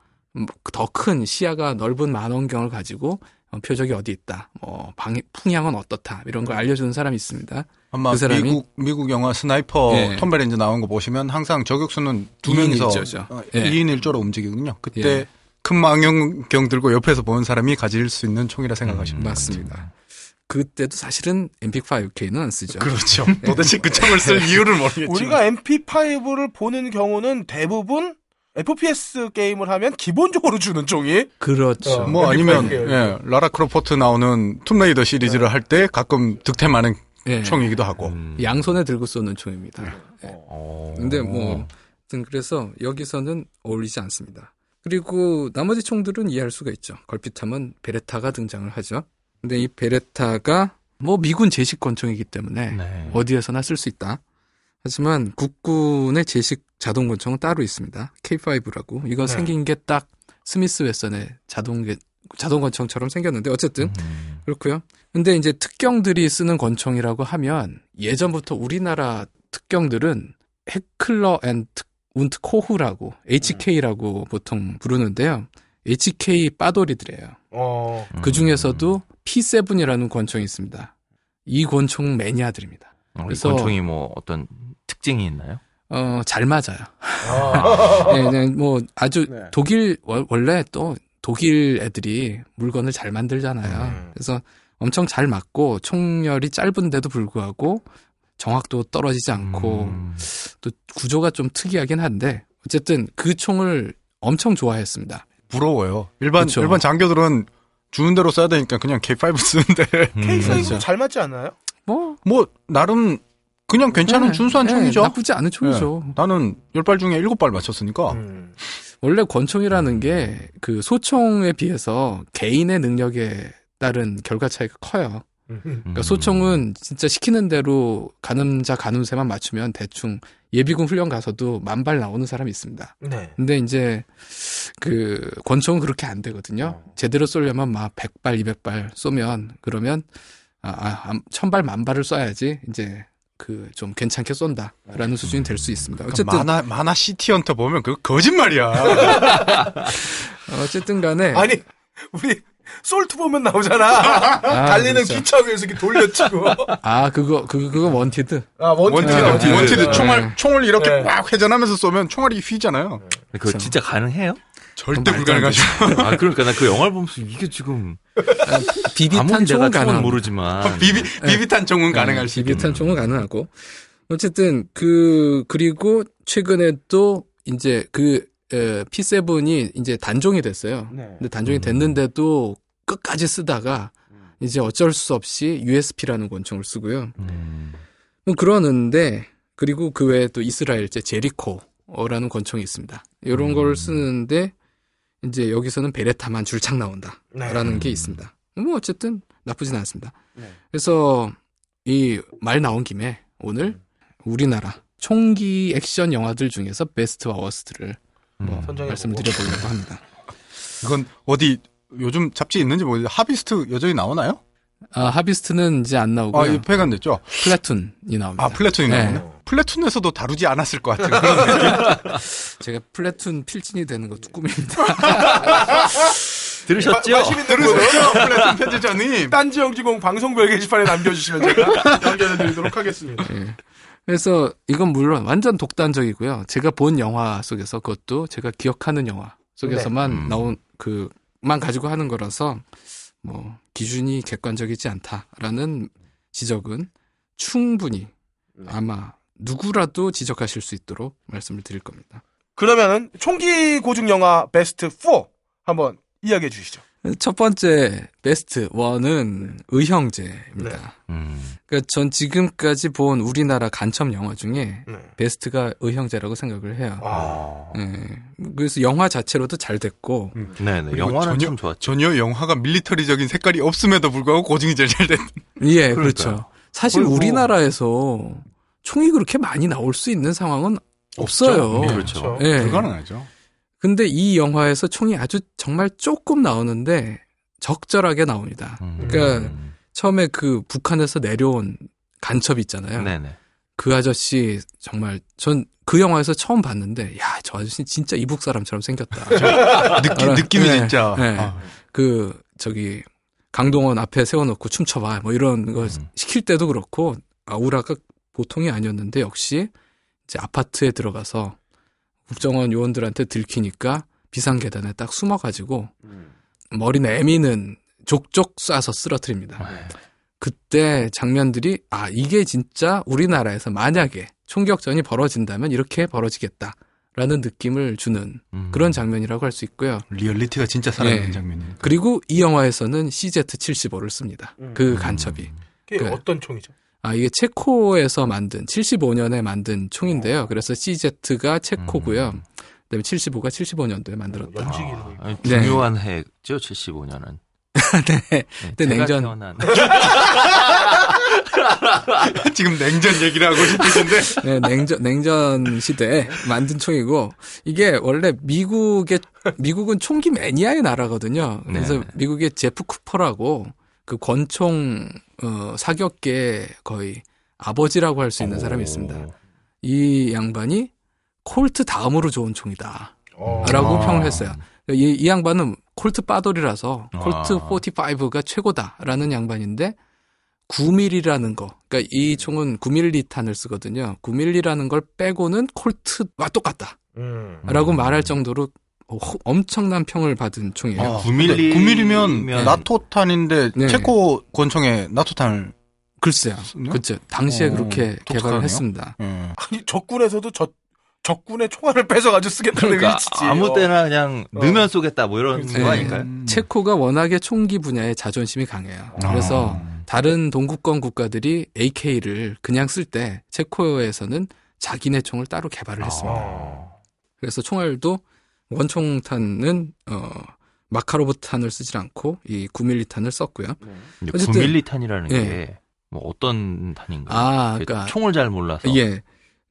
더 큰 시야가 넓은 망원경을 가지고 어, 표적이 어디 있다, 뭐 방, 풍향은 어떻다 이런 걸 알려주는 사람이 있습니다. 아마 그 사람이- 미국 미국 영화 Sniper 예. 톰 베린저 나온 거 보시면 항상 저격수는 두 명이서 일조죠. 어, 예. 2인 1조로 움직이거든요. 그때 예. 큰 망원경 들고 옆에서 보는 사람이 가질 수 있는 총이라 생각하시면 돼요. 맞습니다. 그때도 사실은 MP5K는 안 쓰죠. 그렇죠. 도대체 그 총을 쓸 이유를 모르겠지만 우리가 MP5를 보는 경우는 대부분 FPS 게임을 하면 기본적으로 주는 종이 그렇죠. 어. 뭐 아니면 MP5K. 예, 라라 크로포트 나오는 툼레이더 시리즈를 할때 가끔 득템하는 예. 총이기도 하고 음. 양손에 들고 쏘는 총입니다. 예. 어. 근데 뭐 그래서 여기서는 어울리지 않습니다. 그리고 나머지 총들은 이해할 수가 있죠. 걸핏하면 베레타가 등장을 하죠. 근데 이 베레타가 뭐 미군 제식 권총이기 때문에 네. 어디에서나 쓸 수 있다. 하지만 국군의 제식 자동 권총은 따로 있습니다. K5라고. 이거 네. 생긴 게 딱 스미스 웨선의 자동 자동 권총처럼 생겼는데 어쨌든 음. 그렇고요. 근데 이제 특경들이 쓰는 권총이라고 하면 예전부터 우리나라 특경들은 Heckler and und Koch라고 HK라고 보통 부르는데요. HK 빠돌이들이에요. 어. 그 중에서도 P7이라는 권총이 있습니다. 이 권총 매니아들입니다. 어, 이 그래서- 권총이 뭐 어떤 특징이 있나요? 어, 잘 맞아요. 아. 네, 네, 뭐 아주 네. 독일 월- 원래 또 독일 애들이 물건을 잘 만들잖아요. 음. 그래서 엄청 잘 맞고 총열이 짧은데도 불구하고 정확도 떨어지지 않고 음. 또 구조가 좀 특이하긴 한데 어쨌든 그 총을 엄청 좋아했습니다. 부러워요. 일반 그쵸. 일반 장교들은 주는 대로 써야 되니까 그냥 K5 쓰는데 음. K5 그렇죠. 잘 맞지 않나요? 뭐뭐 나름 그냥 괜찮은 네, 준수한 네, 총이죠. 나쁘지 않은 총이죠. 나는 10발 중에 7발 맞췄으니까 음. 원래 권총이라는 게 그 소총에 비해서 개인의 능력에 따른 결과 차이가 커요. 그러니까 소총은 진짜 시키는 대로 가늠자 가늠새만 맞추면 대충 예비군 훈련 가서도 만발 나오는 사람이 있습니다. 네. 근데 이제 그 권총은 그렇게 안 되거든요. 제대로 쏘려면 막 100발, 200발 쏘면 그러면 아, 아, 천발 만발을 쏴야지 이제 그 좀 괜찮게 쏜다라는 수준이 될 수 있습니다. 어쨌든 만화 만화 시티 헌터 보면 그 거짓말이야. 어쨌든 간에 아니 우리 Salt 보면 나오잖아. 아, 달리는 그렇죠. 기차 위에서 이렇게 돌려치고. 아 그거 그거 그거 Wanted. 아 Wanted Wanted, Wanted. Wanted 네. 총알 총을 이렇게 네. 막 회전하면서 쏘면 총알이 휘잖아요. 그거 진짜 가능해요? 절대 불가능하죠. 아 그러니까 나 그 영화를 보면서 이게 지금 비비탄 아무리 내가 총은 가능. 모르지만 비비 비비탄 총은 가능할 수 있겠네. 비비탄 총은 가능하고 어쨌든 그 그리고 최근에 또 이제 그 에, P7이 이제 단종이 됐어요. 네. 근데 단종이 됐는데도 끝까지 쓰다가 이제 어쩔 수 없이 USP라는 권총을 쓰고요. 음. 뭐 그러는데 그리고 그 외에 또 이스라엘제 제리코라는 권총이 있습니다. 이런 음. 걸 쓰는데 이제 여기서는 베레타만 줄창 나온다라는 네. 게 있습니다. 뭐 어쨌든 나쁘진 않습니다. 네. 그래서 이 말 나온 김에 오늘 우리나라 총기 액션 영화들 중에서 best와 worst를 뭐 음. 선정해 말씀드려보려고 합니다. 이건 어디 요즘 잡지 있는지 모르겠는데 Hobbyist 여전히 나오나요? 아, Hobbyist는 이제 안 나오고요. 아, 이 폐간됐죠. Platoon이 나옵니다. 아, Platoon이 네. 나오네. Platoon에서도 다루지 않았을 것 같은 그런. 제가 Platoon 필진이 되는 것도 꿈입니다. 들으셨죠? 분은 들으셨죠? Platoon 편집자님. 딴지 영진공 방송별 게시판에 남겨주시면 제가 연결해드리도록 하겠습니다. 예. 그래서 이건 물론 완전 독단적이고요. 제가 본 영화 속에서 그것도 제가 기억하는 영화 속에서만 네. 음. 나온 그만 가지고 하는 거라서 뭐 기준이 객관적이지 않다라는 지적은 충분히 아마 누구라도 지적하실 수 있도록 말씀을 드릴 겁니다. 그러면은 총기 고증 영화 베스트 4 한번 이야기해 주시죠. 첫 번째 베스트 원은 의형제입니다. 음. 그러니까 전 지금까지 본 우리나라 간첩 영화 중에 네. 베스트가 의형제라고 생각을 해요. 아. 예. 그래서 영화 자체로도 잘 됐고, 네네. 그리고 영화는 전혀- 참 좋았죠. 전혀 영화가 밀리터리적인 색깔이 없음에도 불구하고 고증이 제일 잘 됐. 예, 그렇죠. 사실 그리고- 우리나라에서 총이 그렇게 많이 나올 수 있는 상황은 없어요. 그렇죠. 예. 불가능하죠. 근데 이 영화에서 총이 아주 정말 조금 나오는데 적절하게 나옵니다. 음. 그러니까 처음에 그 북한에서 내려온 간첩 있잖아요. 네네. 그 아저씨 정말 전 그 영화에서 처음 봤는데 야 저 아저씨 진짜 이북 사람처럼 생겼다. 느낌. 느낌이 네, 진짜. 네. 아, 그 저기 강동원 앞에 세워놓고 춤춰봐 뭐 이런 거 음. 시킬 때도 그렇고 아우라가 보통이 아니었는데 역시 이제 아파트에 들어가서 국정원 요원들한테 들키니까 비상 계단에 딱 숨어 가지고 머리 내미는 족족 쏴서 쓰러뜨립니다. 그때 장면들이 아 이게 진짜 우리나라에서 만약에 총격전이 벌어진다면 이렇게 벌어지겠다라는 느낌을 주는 음. 그런 장면이라고 할 수 있고요. 리얼리티가 진짜 살아있는 예. 장면이니까. 그리고 이 영화에서는 CZ75를 씁니다. 그 음. 간첩이. 그게 그- 어떤 총이죠? 아, 이게 체코에서 만든 75년에 만든 총인데요. 그래서 CZ가 체코고요. 그다음에 75가 75년도에 만들었다. 연식이 아, 중요한 해죠, 75년은. 네. 그때 제가 냉전 태어난 지금 냉전 얘기를 하고 싶으신데. 네, 냉전 냉전 시대에 만든 총이고 이게 원래 미국의 미국은 총기 매니아의 나라거든요. 그래서 네. 미국의 제프 쿠퍼라고 그 권총 어, 사격계 거의 아버지라고 할 수 있는 사람이 있습니다. 이 양반이 콜트 다음으로 좋은 총이다. 어. 라고 아. 평을 했어요. 이, 이 양반은 콜트 빠돌이라서 콜트 아. 45가 최고다라는 양반인데 9mm라는 거. 그러니까 이 총은 9mm 탄을 쓰거든요. 9mm라는 걸 빼고는 콜트와 똑같다. 음. 라고 말할 정도로 호- 엄청난 평을 받은 총이에요. 아, 9mm 9mm면 면- 나토탄인데 네. 체코 권총에 나토탄을 글쎄요. 그렇죠. 당시에 어, 그렇게 독특하네요. 개발을 했습니다. 음. 아니 적군에서도 저 적군의 총알을 뺏어가지고 쓰겠다는 그러니까 의지지. 아무 때나 그냥 어. 넣으면 쏘겠다 뭐 이런 네. 거 아닐까요? 체코가 워낙에 총기 분야에 자존심이 강해요. 그래서 다른 동구권 국가들이 AK를 그냥 쓸 때 체코에서는 자기네 총을 따로 개발을 했습니다. 어. 그래서 총알도 원총탄은 어 마카로브 탄을 쓰질 않고 이 9mm 탄을 썼고요. 이제 어쨌든- 9mm 탄이라는 예. 게 뭐 어떤 탄인가요? 아, 그 그러니까 총을 잘 몰라서. 예.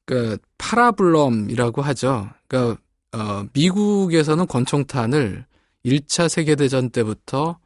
그 Parabellum이라고 하죠. 그러니까 어 미국에서는 권총탄을 1차 세계 대전 때부터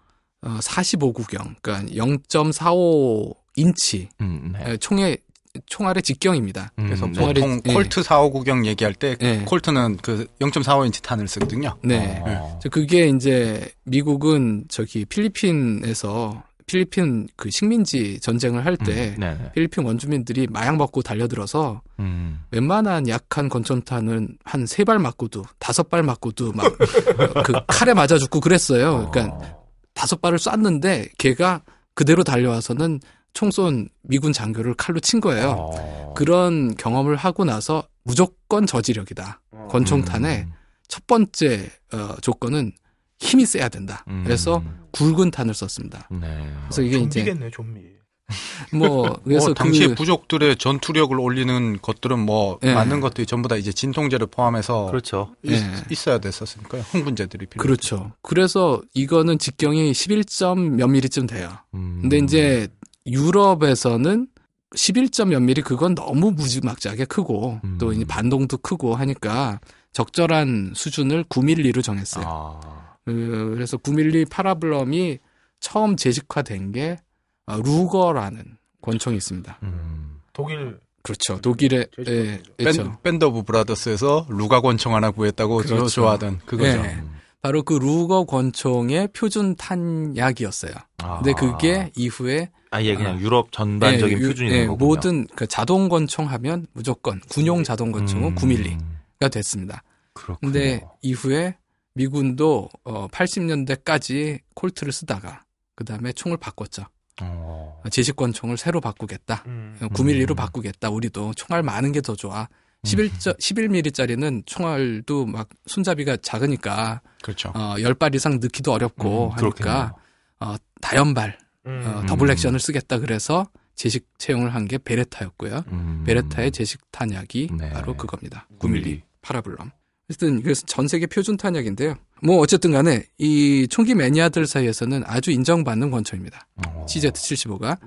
어 45구경, 그러니까 0.45 인치 음, 네. 총의 총알의 직경입니다. 음, 그래서 네. 보통 예. Colt 45구경 얘기할 때 예. Colt는 그 0.45인치 탄을 쓰거든요. 네. 어. 그래서 그게 이제 미국은 저기 필리핀에서 필리핀 그 식민지 전쟁을 할때 음, 네네. 필리핀 원주민들이 마약 먹고 달려들어서 음. 웬만한 약한 권총탄은 한 세 발 맞고도 다섯 발 맞고도 막 그 칼에 맞아 죽고 그랬어요. 그러니까 다섯 발을 쐈는데 걔가 그대로 달려와서는 총쏜 미군 장교를 칼로 친 거예요. 어. 그런 경험을 하고 나서 무조건 저지력이다. 권총탄의 음. 첫 번째 어, 조건은 힘이 세야 된다. 음. 그래서 굵은 탄을 썼습니다. 네. 그래서 이게 이제 좀비겠네 좀비. 뭐 그래서 어, 당시에 그 부족들의 전투력을 올리는 것들은 뭐 예. 많은 것들이 전부 다 이제 진통제를 포함해서 그렇죠. 있, 예. 어야 됐었으니까요. 흥분제들이 필요. 그렇죠. 그래서 이거는 직경이 11점 몇 미리쯤 돼요. 음. 근데 이제 유럽에서는 11점 몇 미리 그건 너무 무지막지하게 크고 음. 또 반동도 크고 하니까 적절한 수준을 9mm로 정했어요. 아. 그, 그래서 9mm Parabellum이 처음 제식화된 게 아, Luger라는 권총이 있습니다. 음. 독일 그렇죠. 독일의 예, 그렇죠. 밴, Band of Brothers에서 Luger 권총 하나 구했다고 그렇죠. 좋아하던 그거죠. 예. 바로 그 루거 권총의 표준 탄약이었어요. 아. 근데 그게 이후에 아예 그냥 유럽 전반적인 예, 유- 표준이 예, 된 거군요. 모든 그 자동 권총 하면 무조건 군용 자동 권총은 음. 9mm가 됐습니다. 그렇군요. 근데 이후에 미군도 어 80년대까지 콜트를 쓰다가 그 다음에 총을 바꿨죠. 어. 제식권 총을 새로 바꾸겠다. 음. 9mm로 음. 바꾸겠다. 우리도 총알 많은 게 더 좋아. 11, 11mm짜리는 총알도 막 손잡이가 작으니까 그렇죠. 어 10발 이상 넣기도 어렵고 음, 하니까 그렇겠네요. 어 다연발 음. 어, 더블 액션을 쓰겠다 그래서 제식 채용을 한 게 베레타였고요. 음. 베레타의 제식 탄약이 네. 바로 그겁니다. 9mm. 9mm 파라블럼. 어쨌든 그래서 전 세계 표준 탄약인데요. 뭐 어쨌든 간에 이 총기 매니아들 사이에서는 아주 인정받는 권총입니다. 어. CZ75가.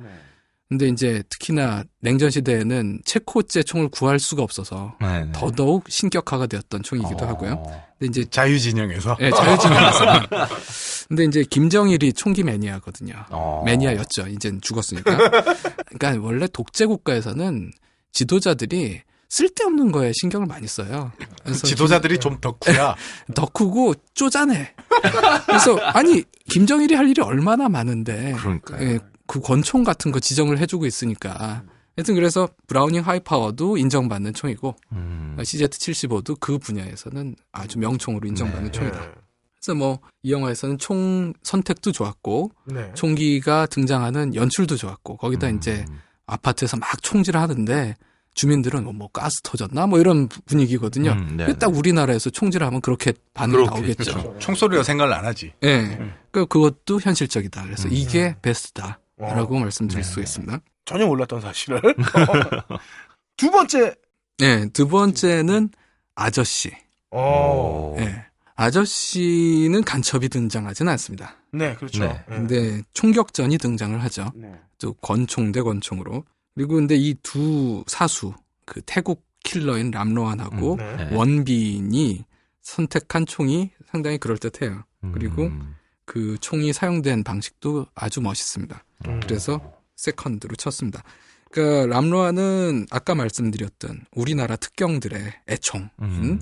근데 이제 특히나 냉전 시대에는 체코제 총을 구할 수가 없어서 네, 네. 더더욱 신격화가 되었던 총이기도 어. 하고요. 근데 이제 자유진영에서 예, 자유진영에서. 근데 이제 김정일이 총기 매니아거든요. 어. 매니아였죠. 이젠 죽었으니까. 그러니까 원래 독재 국가에서는 지도자들이 쓸데없는 거에 신경을 많이 써요. 그래서 지도자들이 좀 덕후야. 김- 덕후고 쪼잔해. 그래서 아니 김정일이 할 일이 얼마나 많은데 그러니까요. 예, 그 권총 같은 거 지정을 해주고 있으니까. 하여튼 그래서 브라우닝 하이파워도 인정받는 총이고 음. CZ75도 그 분야에서는 아주 명총으로 인정받는 네. 총이다. 그래서 뭐 이 영화에서는 총 선택도 좋았고 네. 총기가 등장하는 연출도 좋았고 거기다 음. 이제 아파트에서 막 총질을 하는데 주민들은 뭐, 뭐 가스 터졌나 뭐 이런 분위기거든요. 음, 네, 딱 우리나라에서 총질하면 그렇게 반응이. 나오겠죠. 총소리가 생각을 안 하지. 예. 그 그것도 현실적이다. 그래서 음. 이게 베스트다라고 어. 말씀드릴 네. 수 있습니다. 전혀 몰랐던 사실을. 두 번째. 네, 두 번째는 아저씨. 어. 네. 아저씨는 간첩이 등장하진 않습니다. 네, 그렇죠. 네. 네. 근데 총격전이 등장을 하죠. 네. 또 권총 대 권총으로. 그리고 근데 이 두 사수, 그 태국 킬러인 람로안하고 네. 네. 원빈이 선택한 총이 상당히 그럴듯해요. 그리고 음. 그 총이 사용된 방식도 아주 멋있습니다. 음. 그래서 세컨드로 쳤습니다. 그러니까 람로완은 아까 말씀드렸던 우리나라 특경들의 애총인 음.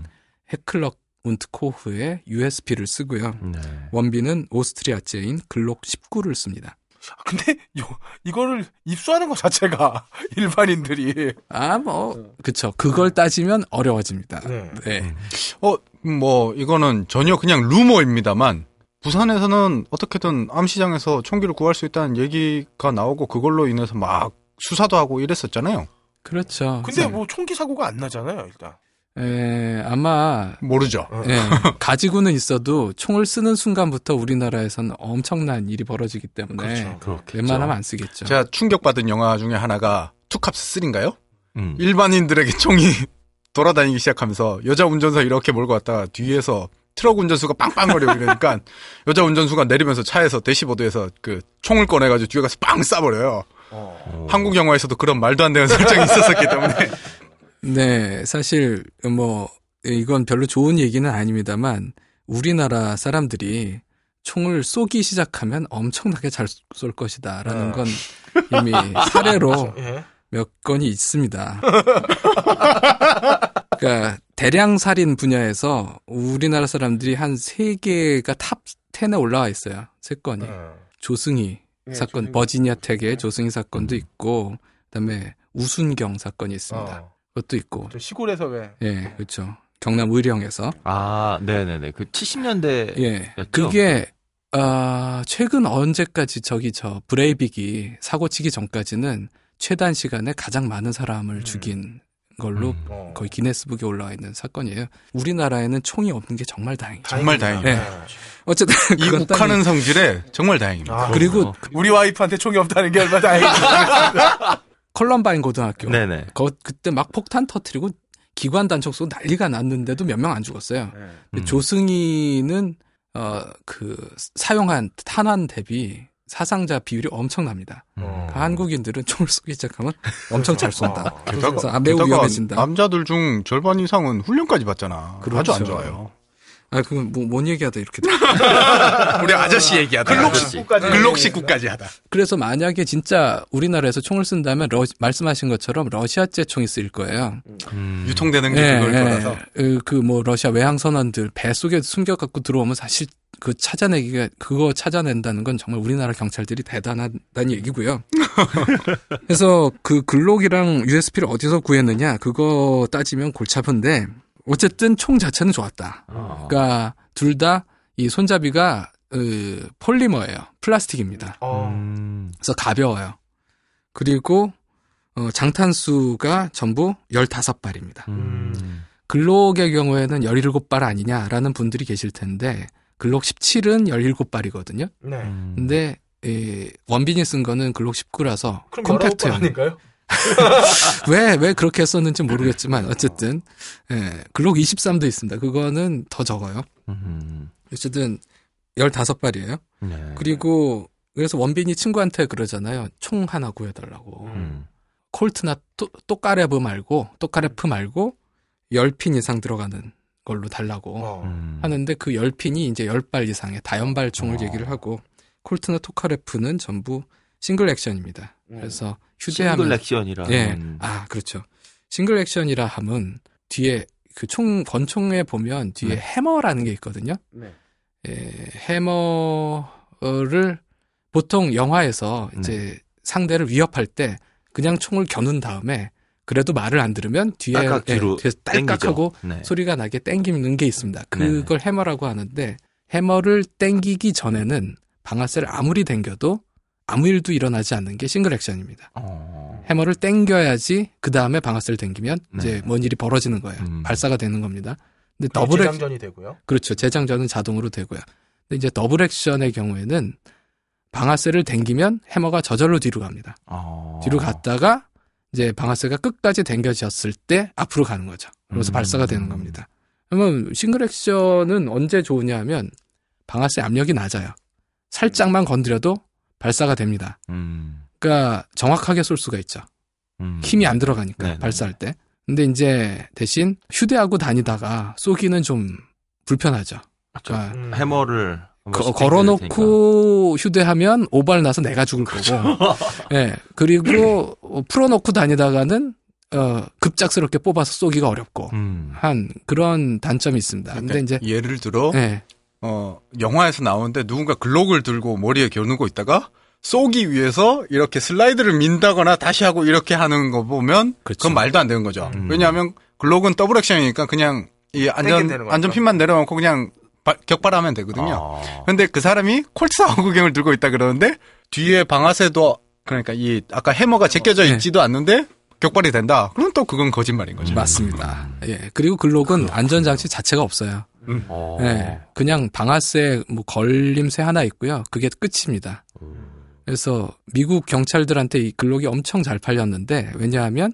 Heckler und Koch의 USP를 쓰고요. 네. 원빈은 오스트리아제인 Glock 19를 씁니다. 근데 요, 이거를 입수하는 것 자체가 일반인들이 아, 뭐, 그쵸. 그걸 따지면 어려워집니다. 네. 네. 어, 뭐, 이거는 전혀 그냥 루머입니다만, 부산에서는 어떻게든 암시장에서 총기를 구할 수 있다는 얘기가 나오고, 그걸로 인해서 막 수사도 하고 이랬었잖아요. 그렇죠. 근데 뭐 총기 사고가 안 나잖아요, 일단. 에, 아마, 모르죠. 예, 가지고는 있어도 총을 쓰는 순간부터 우리나라에서는 엄청난 일이 벌어지기 때문에 그렇죠. 웬만하면 안 쓰겠죠. 제가 충격받은 영화 중에 하나가 투캅스 3인가요? 음. 일반인들에게 총이 돌아다니기 시작하면서 여자 운전사 이렇게 몰고 왔다가 뒤에서 트럭 운전수가 빵빵거리고 이러니까 여자 운전수가 내리면서 차에서 대시보드에서 그 총을 꺼내가지고 뒤에 가서 빵 쏴버려요. 어. 한국 영화에서도 그런 말도 안 되는 설정이 있었었기 때문에 네, 사실 뭐 이건 별로 좋은 얘기는 아닙니다만 우리나라 사람들이 총을 쏘기 시작하면 엄청나게 잘 쏠 것이다라는 어. 건 이미 사례로 예. 몇 건이 있습니다. 그러니까 대량 살인 분야에서 우리나라 사람들이 한 세 개가 top 10에 올라와 있어요. 세 건이. 어. 조승희 예, 사건, 조승희. 버지니아 텍의 조승희 사건도 있고, 그다음에 우순경 사건이 있습니다. 어. 그것도 있고, 저 시골에서 왜? 예, 그렇죠. 경남 의령에서, 아, 네네네. 그 70년대. 예? 그게 아 최근 언제까지 저기 저 브레이빅이 사고 치기 전까지는 최단 시간에 가장 많은 사람을 죽인 걸로 음. 어. 거의 기네스북에 올라와 있는 사건이에요. 우리나라에는 총이 없는 게 정말 다행이죠. 정말 다행이다. 다행이에요. 네. 어쨌든 이 욱하는 성질에 정말 다행입니다. 아, 그리고 우리 와이프한테 총이 없다는 게 얼마나 다행이다. 컬럼바인 고등학교. 네네. 거, 그때 막 폭탄 터트리고 기관 단총 쏘고 난리가 났는데도 몇 명 안 죽었어요. 음. 조승희는 어 그 사용한 탄환 대비 사상자 비율이 엄청납니다. 음. 그 한국인들은 총을 쏘기 시작하면 엄청 잘 쏜다. 어. 그래서 아, 매우 게다가 위험해진다. 남자들 중 절반 이상은 훈련까지 받잖아. 그렇죠. 아주 안 좋아요. 아, 그건 뭐, 뭔 얘기하다 이렇게. 돼. 우리 아저씨 얘기하다. 글록 아저씨. 19까지. 글록 19까지 하다. 그래서 만약에 진짜 우리나라에서 총을 쓴다면 러, 말씀하신 것처럼 러시아제 총이 쓰일 거예요. 음. 유통되는 게 예, 그걸 예. 거라서. 그 뭐 러시아 외항 선원들 배 속에 숨겨 갖고 들어오면 사실 그 찾아내기가 그거 찾아낸다는 건 정말 우리나라 경찰들이 대단하다는 얘기고요. 그래서 그 글록이랑 USP를 어디서 구했느냐 그거 따지면 골치 아픈데 어쨌든 총 자체는 좋았다. 아. 그러니까 둘 다 이 손잡이가 그 폴리머예요. 플라스틱입니다. 어. 음. 그래서 가벼워요. 그리고 어, 장탄수가 전부 15발입니다. 음. 글록의 경우에는 17발 아니냐라는 분들이 계실 텐데 글록 17은 17발이거든요. 네. 음. 근데 이 원빈이 쓴 거는 글록 19라서 그럼 19발 컴팩트해요. 아닌가요? 왜, 왜 그렇게 했었는지 모르겠지만 어쨌든 예, 글록 23도 있습니다. 그거는 더 적어요. 음. 어쨌든 15발이에요. 네. 그리고 그래서 원빈이 친구한테 그러잖아요. 총 하나 구해달라고. 음. 콜트나 또, 또까레브 말고 또까레프 말고 10핀 이상 들어가는 걸로 달라고 어. 음. 하는데 그 10핀이 이제 10발 이상의 다연발 총을 어. 얘기를 하고 콜트나 토카레프는 전부 싱글 액션입니다. 음. 그래서 싱글 휴대하면 액션이라. 예. 아, 그렇죠. 싱글 액션이라 함은 뒤에 그 총 권총에 보면 뒤에 네. 해머라는 게 있거든요. 네. 예, 해머를 보통 영화에서 네. 이제 상대를 위협할 때 그냥 총을 겨눈 다음에 그래도 말을 안 들으면 뒤에 딸깍 예, 뒤로 뒤에서 딸깍하고 네. 소리가 나게 땡기는 게 있습니다. 네네. 그걸 해머라고 하는데 해머를 땡기기 전에는 방아쇠를 아무리 땡겨도 아무 일도 일어나지 않는 게 싱글 액션입니다. 어. 해머를 땡겨야지 그 다음에 방아쇠를 땡기면 네. 이제 뭔 일이 벌어지는 거예요. 음. 발사가 되는 겁니다. 근데 double ac 재장전이 되고요. 그렇죠. 재장전은 자동으로 되고요. 근데 이제 double action의 경우에는 방아쇠를 당기면 해머가 저절로 뒤로 갑니다. 어. 뒤로 갔다가 이제 방아쇠가 끝까지 당겨졌을 때 앞으로 가는 거죠. 그래서 음. 발사가 되는 겁니다. 그러면 single action은 언제 좋으냐 하면 방아쇠 압력이 낮아요. 살짝만 건드려도 발사가 됩니다. 음. 그러니까 정확하게 쏠 수가 있죠. 음. 힘이 안 들어가니까 네네. 발사할 때. 근데 이제 대신 휴대하고 다니다가 쏘기는 좀 불편하죠. 그러니까 음. 해머를 한 거- 걸어놓고 휴대하면 오발 나서 내가 죽을 그렇죠. 거고. 예. 그리고 어, 풀어놓고 다니다가는 어 급작스럽게 뽑아서 쏘기가 어렵고. 음. 한 그런 단점이 있습니다. 근데 이제 예를 들어 예. 어, 영화에서 나오는데 누군가 글록을 들고 머리에 겨누고 있다가 쏘기 위해서 이렇게 슬라이드를 민다거나 다시 하고 이렇게 하는 거 보면 그렇죠. 그건 말도 안 되는 거죠. 음. 왜냐하면 글록은 더블 액션이니까 그냥 이 안전. 안전핀만 내려놓고 그냥 발- 격발하면 되거든요. 아. 근데 그 사람이 콜트 사구경을 들고 있다 그러는데 뒤에 방아쇠도 그러니까 이 아까 해머가 제껴져 네. 있지도 않는데 격발이 된다. 그럼 또 그건 거짓말인 거죠. 맞습니다. 예. 그리고 글록은 안전장치 자체가 없어요. 어. 예. 그냥 방아쇠 뭐 걸림쇠 하나 있고요. 그게 끝입니다. 그래서 미국 경찰들한테 이 글록이 엄청 잘 팔렸는데 왜냐하면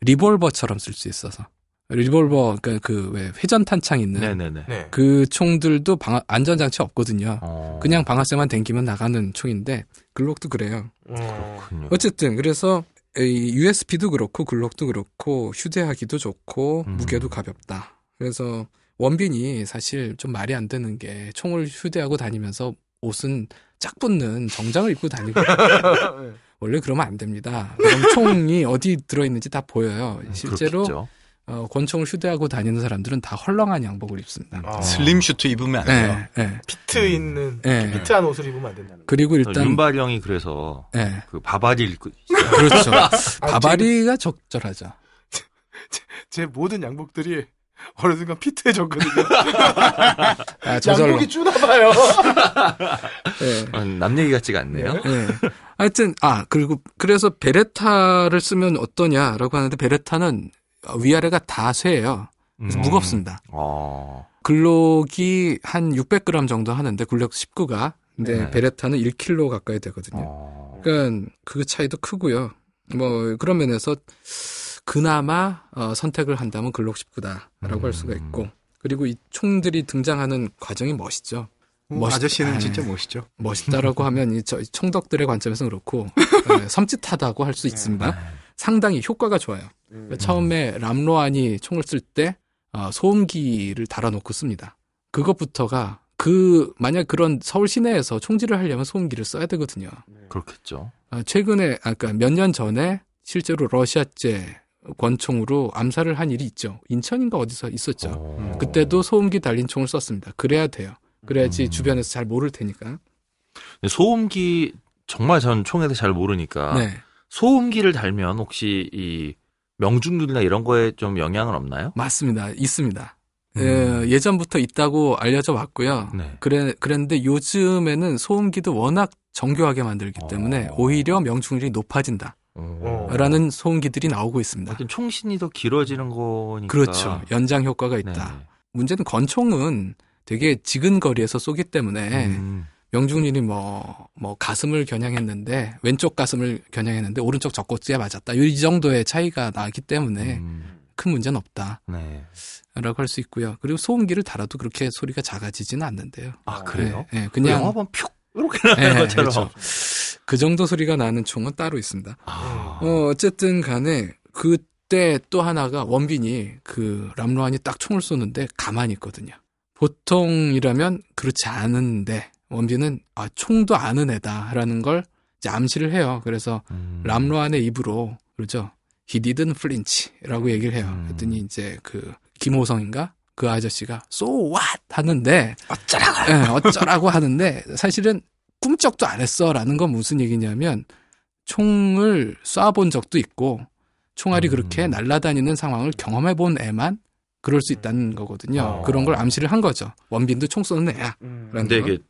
리볼버처럼 쓸 수 있어서 리볼버 그러니까 그왜 회전 탄창 있는 네네네. 네. 그 총들도 방아, 안전 장치 없거든요. 어. 그냥 방아쇠만 당기면 나가는 총인데 글록도 그래요. 어. 어쨌든 그래서 이 USB도 그렇고 글록도 그렇고 휴대하기도 좋고 음. 무게도 가볍다. 그래서 원빈이 사실 좀 말이 안 되는 게 총을 휴대하고 다니면서 옷은 짝 붙는 정장을 입고 다니고 원래 그러면 안 됩니다. 그럼 총이 어디 들어있는지 다 보여요. 실제로 그렇겠죠. 어, 권총을 휴대하고 다니는 사람들은 다 헐렁한 양복을 입습니다. 아. 슬림 슈트 입으면 안 돼요. 예, 예. fit 있는 네. fit한 옷을 입으면 안 된다는. 그리고 일단 윤발이 형이 그래서 예, 그 바바리 입고 그렇죠. 바바리가 적절하죠. 제 모든 양복들이 어느 순간 fit해졌거든요. 아, 저절로. 양복이 주나봐요. 예. 어, 남 얘기 같지가 않네요. 예. 하여튼 아 그리고 그래서 베레타를 쓰면 어떠냐라고 하는데 베레타는 위아래가 다 쇠예요. 그래서 음. 무겁습니다. 어. 글록이 한 600g 정도 하는데 굴력 19가. 근데 네. 베레타는 1kg 가까이 되거든요. 어. 그러니까 그 차이도 크고요. 뭐 그런 면에서 그나마 어, 선택을 한다면 글록 19다라고 할 수가 있고 그리고 이 총들이 등장하는 과정이 멋있죠. 뭐 멋있- 아저씨는 아, 진짜 멋있죠. 멋있다라고 하면 이 저- 총덕들의 관점에서 그렇고 네, 섬찟하다고 할 수 있습니다. 상당히 효과가 좋아요. 그러니까 처음에 람로안이 총을 쓸때 어, 소음기를 달아놓고 씁니다. 그것부터가 그 만약 그런 서울 시내에서 총질을 하려면 소음기를 써야 되거든요. 그렇겠죠. 아, 최근에 아까 몇년 전에 실제로 러시아제 권총으로 암살을 한 일이 있죠. 인천인가 어디서 있었죠. 어. 그때도 소음기 달린 총을 썼습니다. 그래야 돼요. 그래야지 음. 주변에서 잘 모를 테니까. 소음기 정말 전 총에 대해 잘 모르니까 네. 소음기를 달면 혹시 이 명중률이나 이런 거에 좀 영향은 없나요? 맞습니다. 있습니다. 음. 예, 예전부터 있다고 알려져 왔고요. 네. 그래, 그랬는데 요즘에는 소음기도 워낙 정교하게 만들기 때문에 어. 오히려 명중률이 높아진다. 어. 라는 소음기들이 나오고 있습니다. 총신이 더 길어지는 거니까. 그렇죠. 연장 효과가 네. 있다. 문제는 건총은 되게 지근거리에서 쏘기 때문에 음. 명중률이 뭐, 뭐, 가슴을 겨냥했는데, 왼쪽 가슴을 겨냥했는데, 오른쪽 젖꼭지에 맞았다. 이 정도의 차이가 나기 때문에 음. 큰 문제는 없다. 네. 라고 할 수 있고요. 그리고 소음기를 달아도 그렇게 소리가 작아지지는 않는데요. 아 그래요? 예, 예, 그냥 그냥. 영화 보면 퓨 이렇게 나는 예, 것처럼. 그렇죠. 그 정도 소리가 나는 총은 따로 있습니다. 아. 어, 어쨌든 간에, 그때 또 하나가 원빈이 그 람로안이 딱 총을 쏘는데 가만히 있거든요. 보통이라면 그렇지 않은데, 원빈은 아, 총도 아는 애다라는 걸 이제 암시를 해요. 그래서 음. 람로안의 입으로, 그러죠. He didn't flinch라고 얘기를 해요. 음. 그랬더니 이제 그 김호성인가 그 아저씨가 so what 하는데 어쩌라고. 예, 어쩌라고 하는데 사실은 꿈쩍도 안 했어라는 건 무슨 얘기냐면 총을 쏴본 적도 있고 총알이 음. 그렇게 날아다니는 상황을 경험해 본 애만 그럴 수 있다는 거거든요. 어. 그런 걸 암시를 한 거죠. 원빈도 총 쏘는 애야. 음. 근데 거. 이게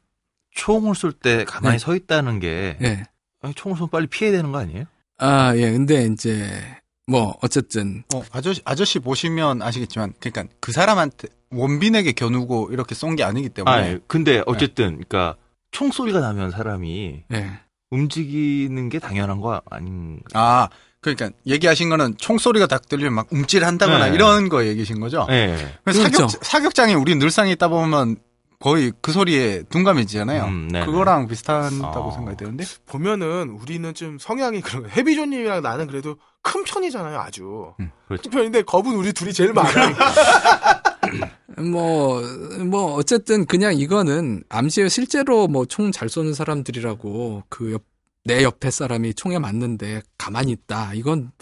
총을 쏠 때 가만히 네. 서 있다는 게 예. 아니, 총을 쏘면 빨리 피해야 되는 거 아니에요? 아, 예. 근데 이제 뭐 어쨌든 어, 아저씨, 아저씨 보시면 아시겠지만, 그러니까 그 사람한테 원빈에게 겨누고 이렇게 쏜 게 아니기 때문에. 아, 근데 어쨌든 그러니까 총소리가 나면 사람이 예. 움직이는 게 당연한 거 아닌 아, 그러니까 얘기하신 거는 총소리가 딱 들리면 막 움찔한다거나 네. 이런 거 얘기신 거죠? 예. 사격, 그렇죠. 사격장에 우리 늘상에 있다 보면 거의 그 소리에 둔감해지잖아요. 음, 네네. 그거랑 비슷하다고 어. 생각이 되는데. 보면은 우리는 좀 성향이 그런. 해비조님이랑 나는 그래도 큰 편이잖아요, 아주. 그렇죠. 큰 편인데 겁은 우리 둘이 제일 많아. 뭐, 뭐, 어쨌든 그냥 이거는 암시에 실제로 뭐 총 잘 쏘는 사람들이라고 그 옆, 내 옆에 사람이 총에 맞는데 가만히 있다. 이건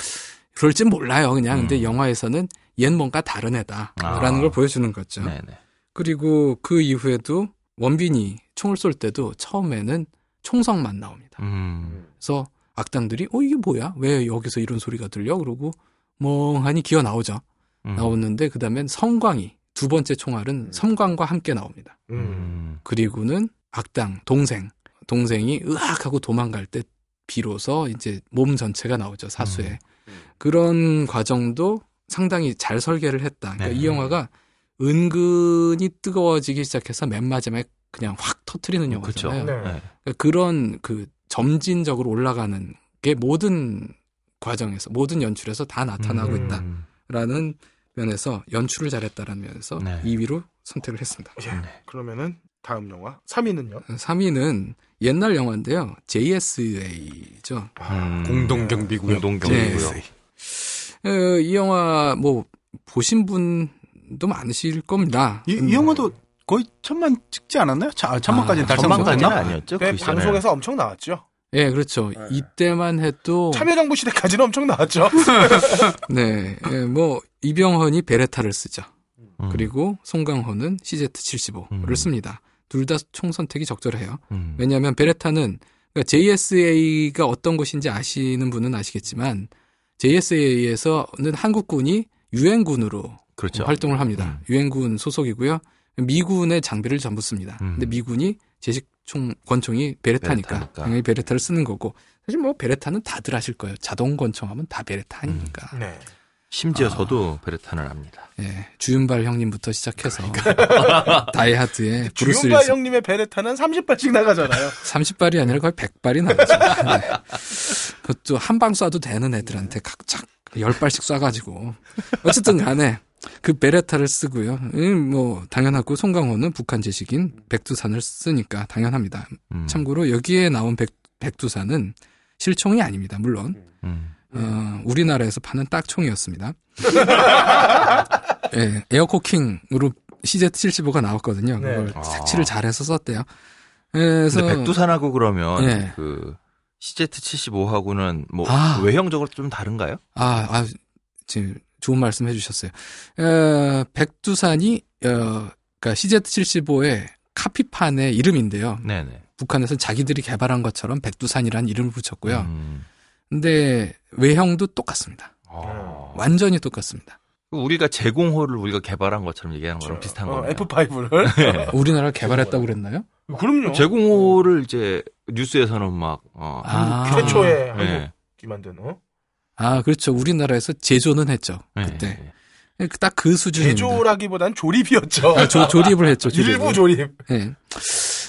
그럴진 몰라요. 그냥. 근데 음. 영화에서는 얘는 뭔가 다른 애다. 아. 라는 걸 보여주는 거죠. 네네. 그리고 그 이후에도 원빈이 총을 쏠 때도 처음에는 총성만 나옵니다. 음. 그래서 악당들이 어 이게 뭐야? 왜 여기서 이런 소리가 들려? 그러고 멍하니 기어 나오죠. 음. 나오는데 그다음엔 성광이 두 번째 총알은 섬광과 함께 나옵니다. 음. 음. 그리고는 악당 동생 동생이 으악 하고 도망갈 때 비로소 이제 몸 전체가 나오죠 사수에 음. 그런 과정도 상당히 잘 설계를 했다. 그러니까 네. 이 영화가 은근히 뜨거워지기 시작해서 맨 마지막에 그냥 확 터트리는 그렇죠. 영화잖아요. 네. 네. 그러니까 그런 그 점진적으로 올라가는 게 모든 과정에서 모든 연출에서 다 나타나고 음. 있다라는 면에서 연출을 잘했다라는 면에서 네. 2위로 선택을 했습니다. 예. 그러면은 다음 영화 3위는요? 3위는 옛날 영화인데요. JSA죠. 음. 공동경비구역. 공동경비구역. 네. 어, 이 영화 뭐 보신 분 도 많으실 겁니다. 이, 음, 이 영화도 거의 천만 찍지 않았나요? 차, 천만까지는 아, 달성했나? 전망까지는 아니었죠. 네, 그. 방송에서 엄청 나왔죠. 예, 그렇죠. 이때만 해도 참여정부 시대까지는 엄청 나왔죠. 네, 예, 뭐 이병헌이 베레타를 쓰죠. 음. 그리고 송강호는 CZ75를 음. 씁니다. 둘 다 총 선택이 적절해요. 음. 왜냐하면 베레타는 그러니까 JSA가 어떤 곳인지 아시는 분은 아시겠지만 JSA에서는 한국군이 유엔군으로 그렇죠. 활동을 합니다. 음. 유엔군 소속이고요. 미군의 장비를 전부 씁니다. 음. 근데 미군이 제식총 권총이 베레타니까, 베레타니까. 당연히 베레타를 쓰는 거고 사실 뭐 베레타는 다들 아실 거예요. 자동 권총하면 다 베레타 아닙니까? 네. 심지어 아. 저도 베레타는 압니다. 예, 주윤발 형님부터 시작해서 다이하드의 브루스 주윤발 형님의 베레타는 30발씩 나가잖아요. 30발이 아니라 거의 100발이 나오죠. 네. 그것도 한 방 쏴도 되는 애들한테 각착 10발씩 쏴가지고. 어쨌든 간에 그 베레타를 쓰고요. 음, 뭐, 당연하고 송강호는 북한 제식인 백두산을 쓰니까 당연합니다. 음. 참고로 여기에 나온 백, 백두산은 실총이 아닙니다. 물론. 음. 어, 우리나라에서 파는 딱총이었습니다. 예, 에어코킹으로 CZ75가 나왔거든요. 그걸 네. 색칠을 아. 잘해서 썼대요. 그래서 근데 백두산하고 그러면 예. 그 CZ75하고는 뭐 아. 외형적으로 좀 다른가요? 아, 아, 지금 좋은 말씀 해주셨어요. 어, 백두산이, 어, 그니까 CZ75의 카피판의 이름인데요. 네네. 북한에서는 자기들이 개발한 것처럼 백두산이라는 이름을 붙였고요. 음. 근데 외형도 똑같습니다. 어. 완전히 똑같습니다. 우리가 제공호를 우리가 개발한 것처럼 얘기하는 거랑 비슷한 어, 거네요. F5를. 우리나라를 개발했다고 그랬나요? 그럼요. 제공호를 이제 뉴스에서는 막 어, 아. 한국 최초의 네. 한국이 만든 어? 아, 그렇죠. 우리나라에서 제조는 했죠. 네. 그때. 딱그 수준입니다. 제조라기보단 조립이었죠. 아, 조, 조립을 했죠. 조립을. 일부 조립. 예.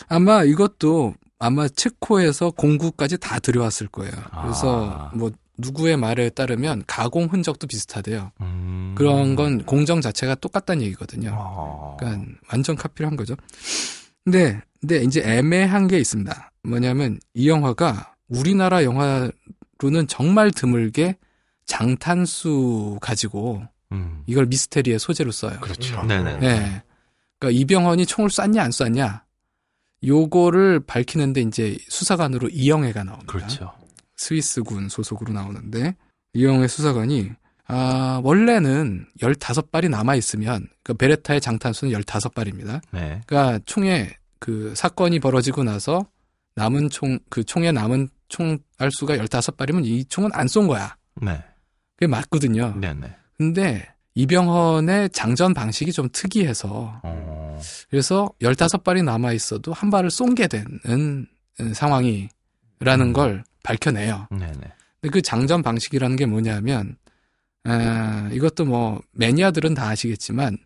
아마 이것도 아마 체코에서 공구까지 다 들여왔을 거예요. 그래서 아. 뭐 누구의 말에 따르면 가공 흔적도 비슷하대요. 음. 그런 건 공정 자체가 똑같다는 얘기거든요. 어. 그러니까 완전 카피를 한 거죠. 근데 근데 이제 애매한 게 있습니다. 뭐냐면 이 영화가 우리나라 영화 로는 정말 드물게 장탄수 가지고 음. 이걸 미스테리의 소재로 써요. 그렇죠. 네네. 네. 그러니까 이병헌이 총을 쐈냐 안 쐈냐 요거를 밝히는데 이제 수사관으로 이영애가 나옵니다. 그렇죠. 스위스군 소속으로 나오는데 이영애 수사관이 아 원래는 15발이 남아 있으면 그 베레타의 장탄수는 15발입니다. 네. 그러니까 총에 그 사건이 벌어지고 나서 남은 총 그 총에 남은 총 알 수가 15발이면 이 총은 안 쏜 거야. 네. 그게 맞거든요. 네 네. 근데 이병헌의 장전 방식이 좀 특이해서 어. 그래서 15발이 남아 있어도 한 발을 쏜게 되는 상황이라는 음. 걸 밝혀내요. 네네. 근데 그 장전 방식이라는 게 뭐냐면 아, 이것도 뭐 매니아들은 다 아시겠지만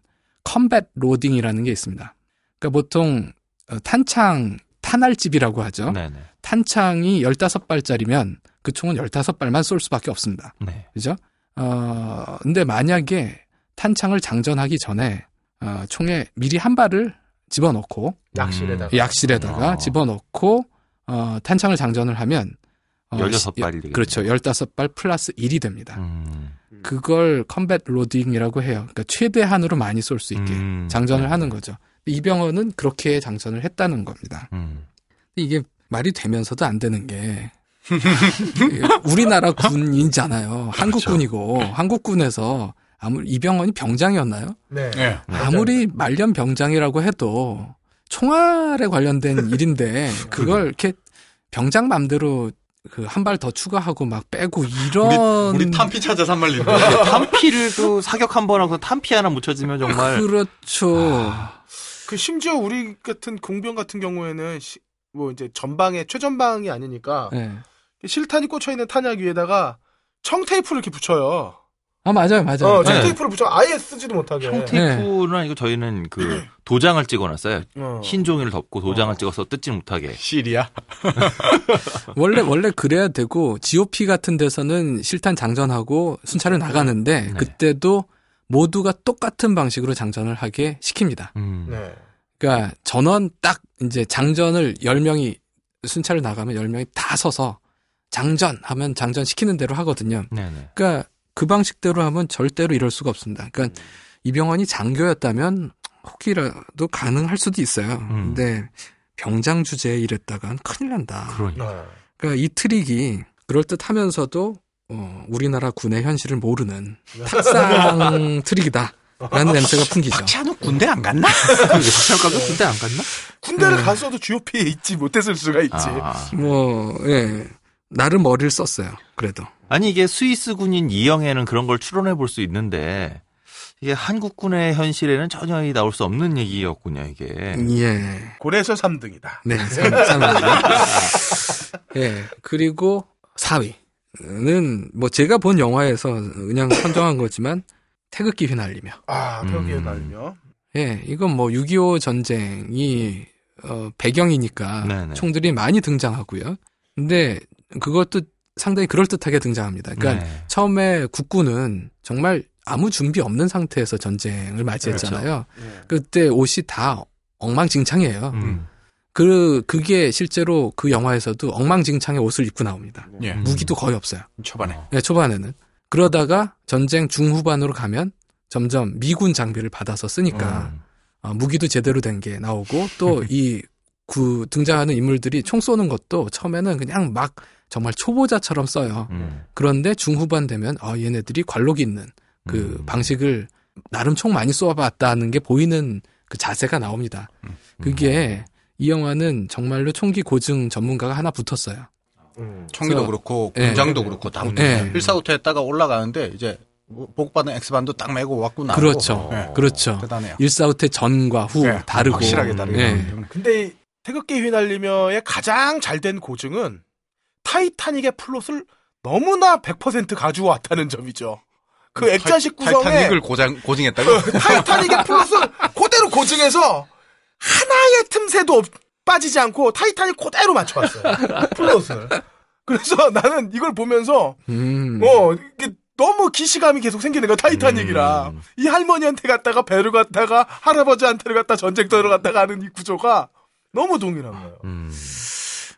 컴뱃 로딩이라는 게 있습니다. 그러니까 보통 어, 탄창 탄알집이라고 하죠. 네네. 탄창이 15발짜리면 그 총은 15발만 쏠 수밖에 없습니다. 네. 그죠? 어, 근데 만약에 탄창을 장전하기 전에 어, 총에 미리 한 발을 집어넣고 약실에다가. 약실에다가 어. 집어넣고 어, 탄창을 장전을 하면 어, 16발이 되겠네요. 그렇죠. 15발 플러스 1이 됩니다. 음. 그걸 컴뱃 로딩이라고 해요. 그러니까 최대한으로 많이 쏠 수 있게 음. 장전을 하는 거죠. 이병헌은 그렇게 장전을 했다는 겁니다. 음. 이게 말이 되면서도 안 되는 게 우리나라 군인잖아요. 한국군이고 한국군에서 아무리 이병헌이 병장이었나요? 네. 예. 아무리 말년 병장이라고 해도 총알에 관련된 일인데 그걸 이렇게 병장 맘대로 그 한 발 더 추가하고 막 빼고 이런 우리 탄피 찾아서 한 말리는 탄피를 또 사격 한 번 하고 탄피 하나 묻혀지면 정말 그렇죠. 그 심지어 우리 같은 공병 같은 경우에는 시- 뭐 이제 전방에 최전방이 아니니까 네. 실탄이 꽂혀 있는 탄약 위에다가 청테이프를 이렇게 붙여요. 아 맞아요, 맞아요. 어, 네. 청테이프를 붙여 아예 쓰지도 못하게. 청테이프는 아니고 저희는 그 도장을 찍어놨어요. 어. 흰 종이를 덮고 도장을 찍어서 뜯지 못하게. 실이야. 원래 원래 그래야 되고 GOP 같은 데서는 실탄 장전하고 순찰을 나가는데 네. 그때도 모두가 똑같은 방식으로 장전을 하게 시킵니다. 음. 네. 그러니까 전원 딱 이제 장전을 10명이 순찰을 나가면 10명이 다 서서 장전 하면 장전 시키는 대로 하거든요. 네네. 그러니까 그 방식대로 하면 절대로 이럴 수가 없습니다. 그러니까 이병헌이 장교였다면 혹이라도 가능할 수도 있어요. 음. 근데 병장 주제에 이랬다간 큰일 난다. 그러니까. 네. 그러니까 이 트릭이 그럴듯 하면서도 어, 우리나라 군의 현실을 모르는 탁상 트릭이다. 라는 냄새가 풍기죠. 박찬욱 군대 안 갔나? 박찬욱감도 군대 안 갔나? 군대를 갔어도 GOP에 있지 못했을 수가 있지. 아. 뭐, 예. 나름 머리를 썼어요. 그래도. 아니 이게 스위스 군인 이영애는 그런 걸 추론해 볼 수 있는데 이게 한국군의 현실에는 전혀 이 나올 수 없는 얘기였군요 이게. 예. 고래에서 3등이다. 네, 3, 예. 그리고 4위는 뭐 제가 본 영화에서 그냥 선정한 거지만 태극기 휘날리며. 아, 음. 벽에 날며. 예, 이건 뭐 6.25 전쟁이 어, 배경이니까 네네. 총들이 많이 등장하고요. 근데 그것도 상당히 그럴듯하게 등장합니다. 그러니까 네. 처음에 국군은 정말 아무 준비 없는 상태에서 전쟁을 맞이했잖아요. 네. 그때 옷이 다 엉망진창이에요. 음. 그 그게 실제로 그 영화에서도 엉망진창의 옷을 입고 나옵니다. 예. 무기도 거의 없어요. 초반에. 네, 초반에는 그러다가 전쟁 중후반으로 가면 점점 미군 장비를 받아서 쓰니까 음. 어, 무기도 제대로 된 게 나오고 또 이 그 등장하는 인물들이 총 쏘는 것도 처음에는 그냥 막 정말 초보자처럼 써요. 음. 그런데 중후반 되면 아 얘네들이 관록이 있는 그 음. 방식을 나름 총 많이 쏘아봤다는 게 보이는 그 자세가 나옵니다. 그게 이 영화는 정말로 총기 고증 전문가가 하나 붙었어요. 음. 총기도 그래서- 그렇고 예. 군장도 그렇고 다 붙어. 예. 일사후퇴 했다가 올라가는데 이제 보급받은 X반도 딱 메고 왔구나. 그렇죠. 예. 그렇죠. 대단해요. 일사후퇴 전과 후 예. 다르고 확실하게 예. 나오기 때문에. 근데 이 태극기 휘날리며의 가장 잘된 고증은 타이타닉의 플롯을 너무나 100% 가지고 왔다는 점이죠. 그 액자식 구성에 타이타닉을 고장 고증했다고? 타이타닉의 플롯을 그대로 고증해서 하나의 틈새도 없- 빠지지 않고 타이타닉 그대로 맞춰왔어요. 플롯을. 그래서 나는 이걸 보면서 음. 어 이게 너무 기시감이 계속 생기는 거야 타이타닉이라 음. 이 할머니한테 갔다가 배를 갔다가 할아버지한테를 갔다 전쟁터를 갔다가 하는 이 구조가 너무 동일한 거예요. 음.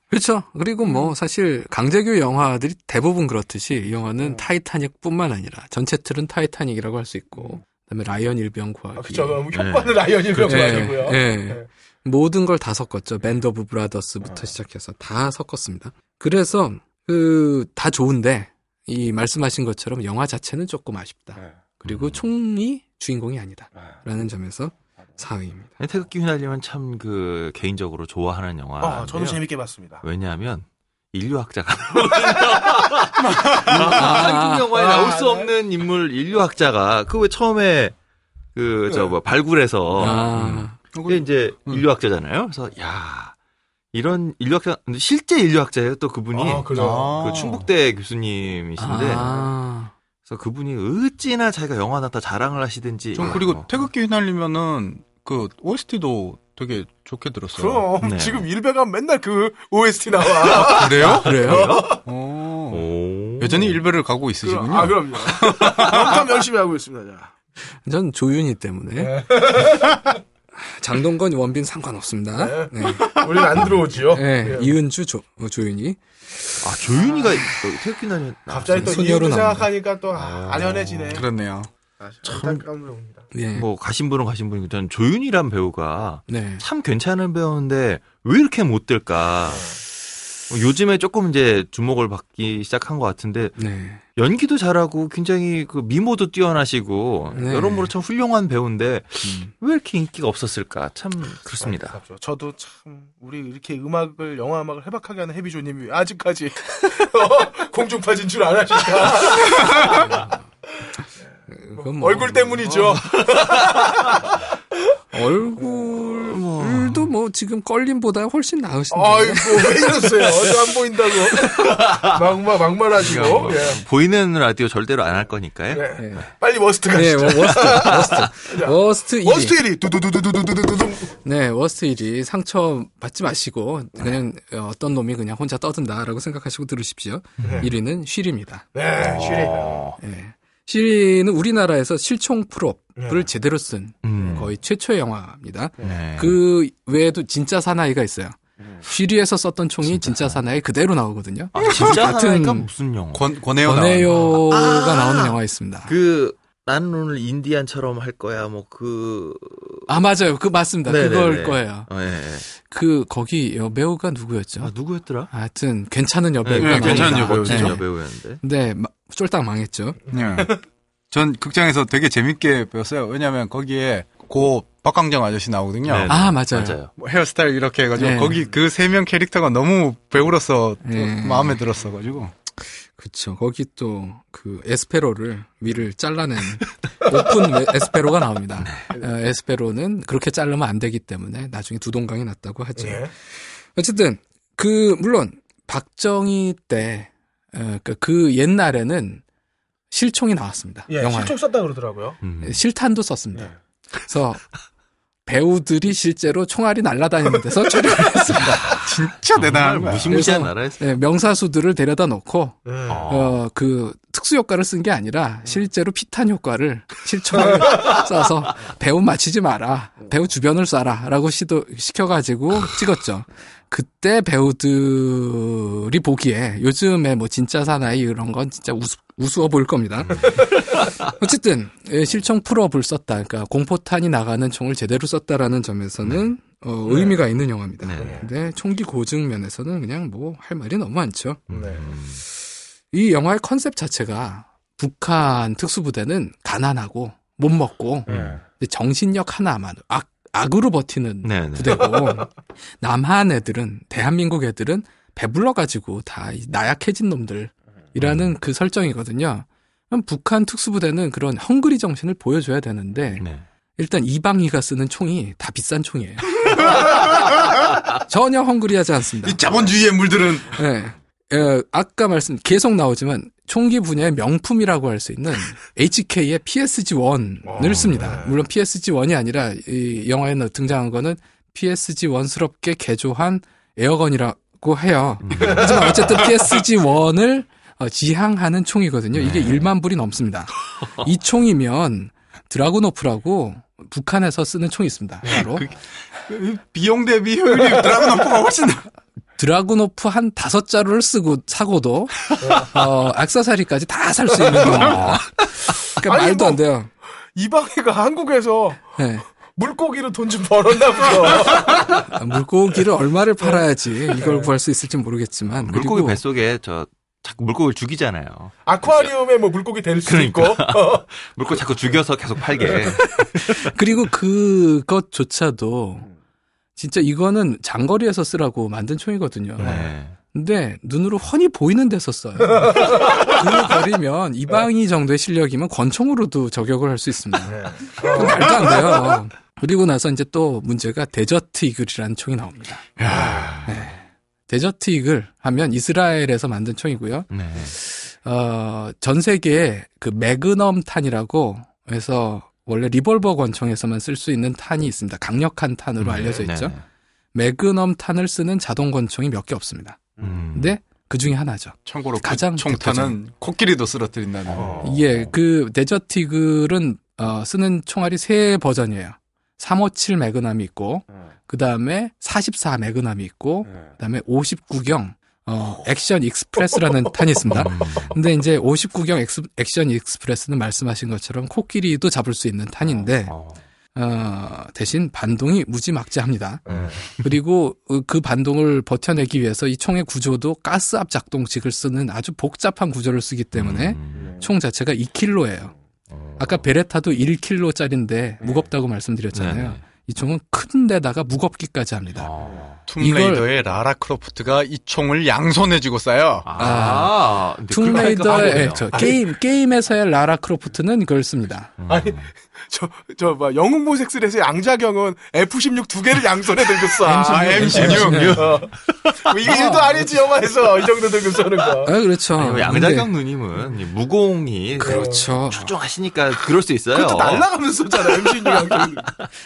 그렇죠. 그리고 뭐 사실 강제규 영화들이 대부분 그렇듯이 이 영화는 타이타닉뿐만 아니라 전체 틀은 타이타닉이라고 할 수 있고 그다음에 라이언 일병 구하기. 아, 그쵸. 효과는 라이언 일병 예, 아니고요. 예. 네. 모든 걸 다 섞었죠. 밴드 오브 브라더스부터 시작해서 다 섞었습니다. 그래서 그 다 좋은데 이 말씀하신 것처럼 영화 자체는 조금 아쉽다. 네. 그리고 총이 주인공이 아니다라는 점에서 4위입니다. 태극기 휘날리며 참 그 개인적으로 좋아하는 영화. 아, 저도 재밌게 봤습니다. 왜냐하면 인류학자가 한국 영화에 아, 나올 수 네. 없는 인물 인류학자가 그 왜 처음에 그 저뭐 발굴해서 아, 그게 이제 인류학자잖아요. 그래서 야 이런 인류학자 근데 실제 인류학자예요. 또 그분이 아, 그래요? 그 충북대 교수님이신데 아, 그래서 그분이 어찌나 자기가 영화 나 다 자랑을 하시든지 전 그리고 어. 태극기 휘날리면은 그 OST도 되게 좋게 들었어요. 그럼 네. 지금 일베가 맨날 그 OST 나와. 그래요? 그래요? 오. 오. 여전히 일베를 가고 있으시군요. 아 그럼요. 영탐 열심히 하고 있습니다. 자. 전 조윤희 때문에. 장동건, 원빈 상관없습니다. 네. 우리는 안 들어오지요. 네, 예. 이은주, 조, 어, 조윤희. 아, 조윤이가 태극기단이 갑자기 또 나옵니다. 생각하니까 또 아, 아련해지네. 그렇네요. 참 안타까운 배우입니다. 예. 뭐 가신 분은 가신 분이고 저는 조윤이란 배우가 네. 참 괜찮은 배우인데 왜 이렇게 못 될까? 뭐 요즘에 조금 이제 주목을 받기 시작한 것 같은데 네. 연기도 잘하고 굉장히 그 미모도 뛰어나시고 네. 여러모로 참 훌륭한 배우인데 음. 왜 이렇게 인기가 없었을까? 참 그렇습니다. 안타깝죠. 저도 참 우리 이렇게 음악을 영화 음악을 해박하게 하는 해비조님이 아직까지 어, 공중파 진출 안 하실까? 그건 뭐- 얼굴 때문이죠. 뭐. 얼굴도 뭐 지금 껄림보다 훨씬 나으신데. 아이고, 왜 이러세요? 안 보인다고. 막말, 막말하시고. 그러니까 뭐 예. 보이는 라디오 절대로 안 할 거니까요. 예. 예. 빨리 worst 가시죠. 네, 뭐 worst. worst. worst 1위. worst 1위. 두두두두두두두둥. 네, worst 1위. 상처 받지 마시고, 그냥 어떤 놈이 그냥 혼자 떠든다라고 생각하시고 들으십시오. 네. 1위는 쉬리입니다. 네, 쉬리. 네. 쉬리는 우리나라에서 실총 prop을 제대로 쓴 음. 거의 최초의 영화입니다. 네. 그 외에도 진짜 사나이가 있어요. 쉬리에서 썼던 총이 진짜, 사나이 그대로 나오거든요. 아, 진짜 같은 무슨 영화? 권, 권혜요 나오는 권혜요가 나오는 영화 있습니다. 그 나는 오늘 인디안처럼 할 거야. 뭐 그 아 맞아요, 그 맞습니다. 네네네. 그걸 거예요. 어, 예, 예. 그 거기 여배우가 누구였죠? 아, 누구였더라? 하여튼 괜찮은 여배우가 네, 괜찮은 나옵니다. 여배우죠. 네. 여배우였는데. 근데 마- 쫄딱 망했죠. 예. 전 극장에서 되게 재밌게 배웠어요. 왜냐면 거기에 고 박광정 아저씨 나오거든요. 네. 아 맞아요. 맞아요. 뭐 헤어스타일 이렇게 해가지고 네. 거기 그 세 명 캐릭터가 너무 배우로서 또 네. 마음에 들었어가지고 그쵸. 거기 또 그 에스페로를 위를 잘라낸 오픈 웨- 에스페로가 나옵니다. 네. 어, 에스페로는 그렇게 자르면 안 되기 때문에 나중에 두 동강이 났다고 하죠. 예. 어쨌든 그 물론 박정희 때 어, 그- 그 옛날에는 실총이 나왔습니다. 예, 영화에. 실총 썼다 그러더라고요. 음. 실탄도 썼습니다. 네. 그래서 배우들이 실제로 총알이 날아다니는 데서 촬영을 했습니다. 진짜 대단한 거야. 무시무시한 나라에서. 네, 명사수들을 데려다 놓고 예. 어, 그 특수 효과를 쓴 게 아니라 실제로 피탄 효과를 실총을 쏴서 배우 맞히지 마라. 배우 주변을 쏴라라고 시도 시켜가지고 찍었죠. 그때 배우들이 보기에 요즘에 뭐 진짜 사나이 이런 건 진짜 우스, 우스워 보일 겁니다. 어쨌든 예, 실총 prop을 썼다. 그러니까 공포탄이 나가는 총을 제대로 썼다라는 점에서는 어, 의미가 있는 영화입니다. 네. 근데 총기 고증 면에서는 그냥 뭐 할 말이 너무 많죠. 네. 이 영화의 컨셉 자체가 북한 특수부대는 가난하고 못 먹고 예. 근데 정신력 하나만 악 악으로 버티는 네, 네. 부대고 남한 애들은 대한민국 애들은 배불러 가지고 다이 나약해진 놈들 이라는 그 설정이거든요. 그럼 북한 특수부대는 그런 헝그리 정신을 보여줘야 되는데 네. 일단 이방희가 쓰는 총이 다 비싼 총이에요. 전혀 헝그리하지 않습니다. 이 자본주의의 물들은 네. 어, 아까 말씀 계속 나오지만 총기 분야의 명품이라고 할 수 있는 HK의 PSG-1을 씁니다. 물론 PSG-1이 아니라 이 영화에 등장한 거는 PSG-1스럽게 개조한 에어건이라고 해요. 하지만 어쨌든 PSG-1을 어, 지향하는 총이거든요. 이게 1만 불이 넘습니다. 이 총이면 드라구노프라고 북한에서 쓰는 총이 있습니다. 바로 비용 대비 효율이 드라곤오프가 훨씬 나. 드라구노프 한 다섯 자루를 쓰고 사고도 어 액세서리까지 다 살 수 있는 경우. 그러니까 아니, 말도 뭐- 안 돼요. 이방애가 한국에서 네. 물고기로 돈 좀 벌었나 보죠. 물고기를 얼마를 팔아야지 이걸 구할 수 있을지 모르겠지만 물고기 뱃속에 저 자꾸 물고기를 죽이잖아요. 아쿠아리움에 뭐 물고기 될 수도 있고. 어. 물고기 자꾸 죽여서 계속 팔게. 그리고 그것조차도 진짜 이거는 장거리에서 쓰라고 만든 총이거든요. 네. 근데 눈으로 훤히 보이는 데서 써요. 그 거리면 이방이 정도의 실력이면 권총으로도 저격을 할 수 있습니다. 네. 말도 안 돼요. 그리고 나서 이제 또 문제가 데저트 이글이라는 총이 나옵니다. 네. 데저트 이글 하면 이스라엘에서 만든 총이고요. 네. 어, 전 세계에 그 매그넘 탄이라고 해서 원래 리볼버 권총에서만 쓸 수 있는 탄이 있습니다. 강력한 탄으로 알려져 있죠. 네. 매그넘 탄을 쓰는 자동 권총이 몇 개 없습니다. 음. 근데 그 중에 하나죠. 참고로 가장 그 총탄은 코끼리도 쓰러뜨린다는. 예, 그 데저트 이글은 어, 쓰는 총알이 세 버전이에요. 357 매그넘이 있고, 그 다음에 44 매그넘이 있고, 그 다음에 50구경 어, Action Express라는 탄이 있습니다. 근데 이제 50구경 엑스, Action Express는 말씀하신 것처럼 코끼리도 잡을 수 있는 탄인데, 어, 대신 반동이 무지막지합니다. 그리고 그 반동을 버텨내기 위해서 이 총의 구조도 가스압 작동식을 쓰는 아주 복잡한 구조를 쓰기 때문에 총 자체가 2킬로예요. 아까 베레타도 1킬로짜리인데 무겁다고 말씀드렸잖아요. 이 총은 큰 데다가 무겁기까지 합니다. 툼레이더의 라라 크로프트가 이 총을 양손에 쥐고 쏴요. 아, 그거 툼레이더의 저 게임 게임에서의 라라 크로프트는 그걸 씁니다. 아니 저 저 뭐 영웅 모색슬에서 양자경은 F16 두 개를 양손에 들고 쏴. M16. M16. 어. 뭐 이게 일도 아니지 영화에서 이 정도 들고 쏘는 거. 아, 그렇죠. 아니, 뭐 근데- 양자경 누님은 이 무공이 그렇죠. 출중하시니까 그럴 수 있어요. 그것도 날라가면서 쏘잖아 M16 양자경.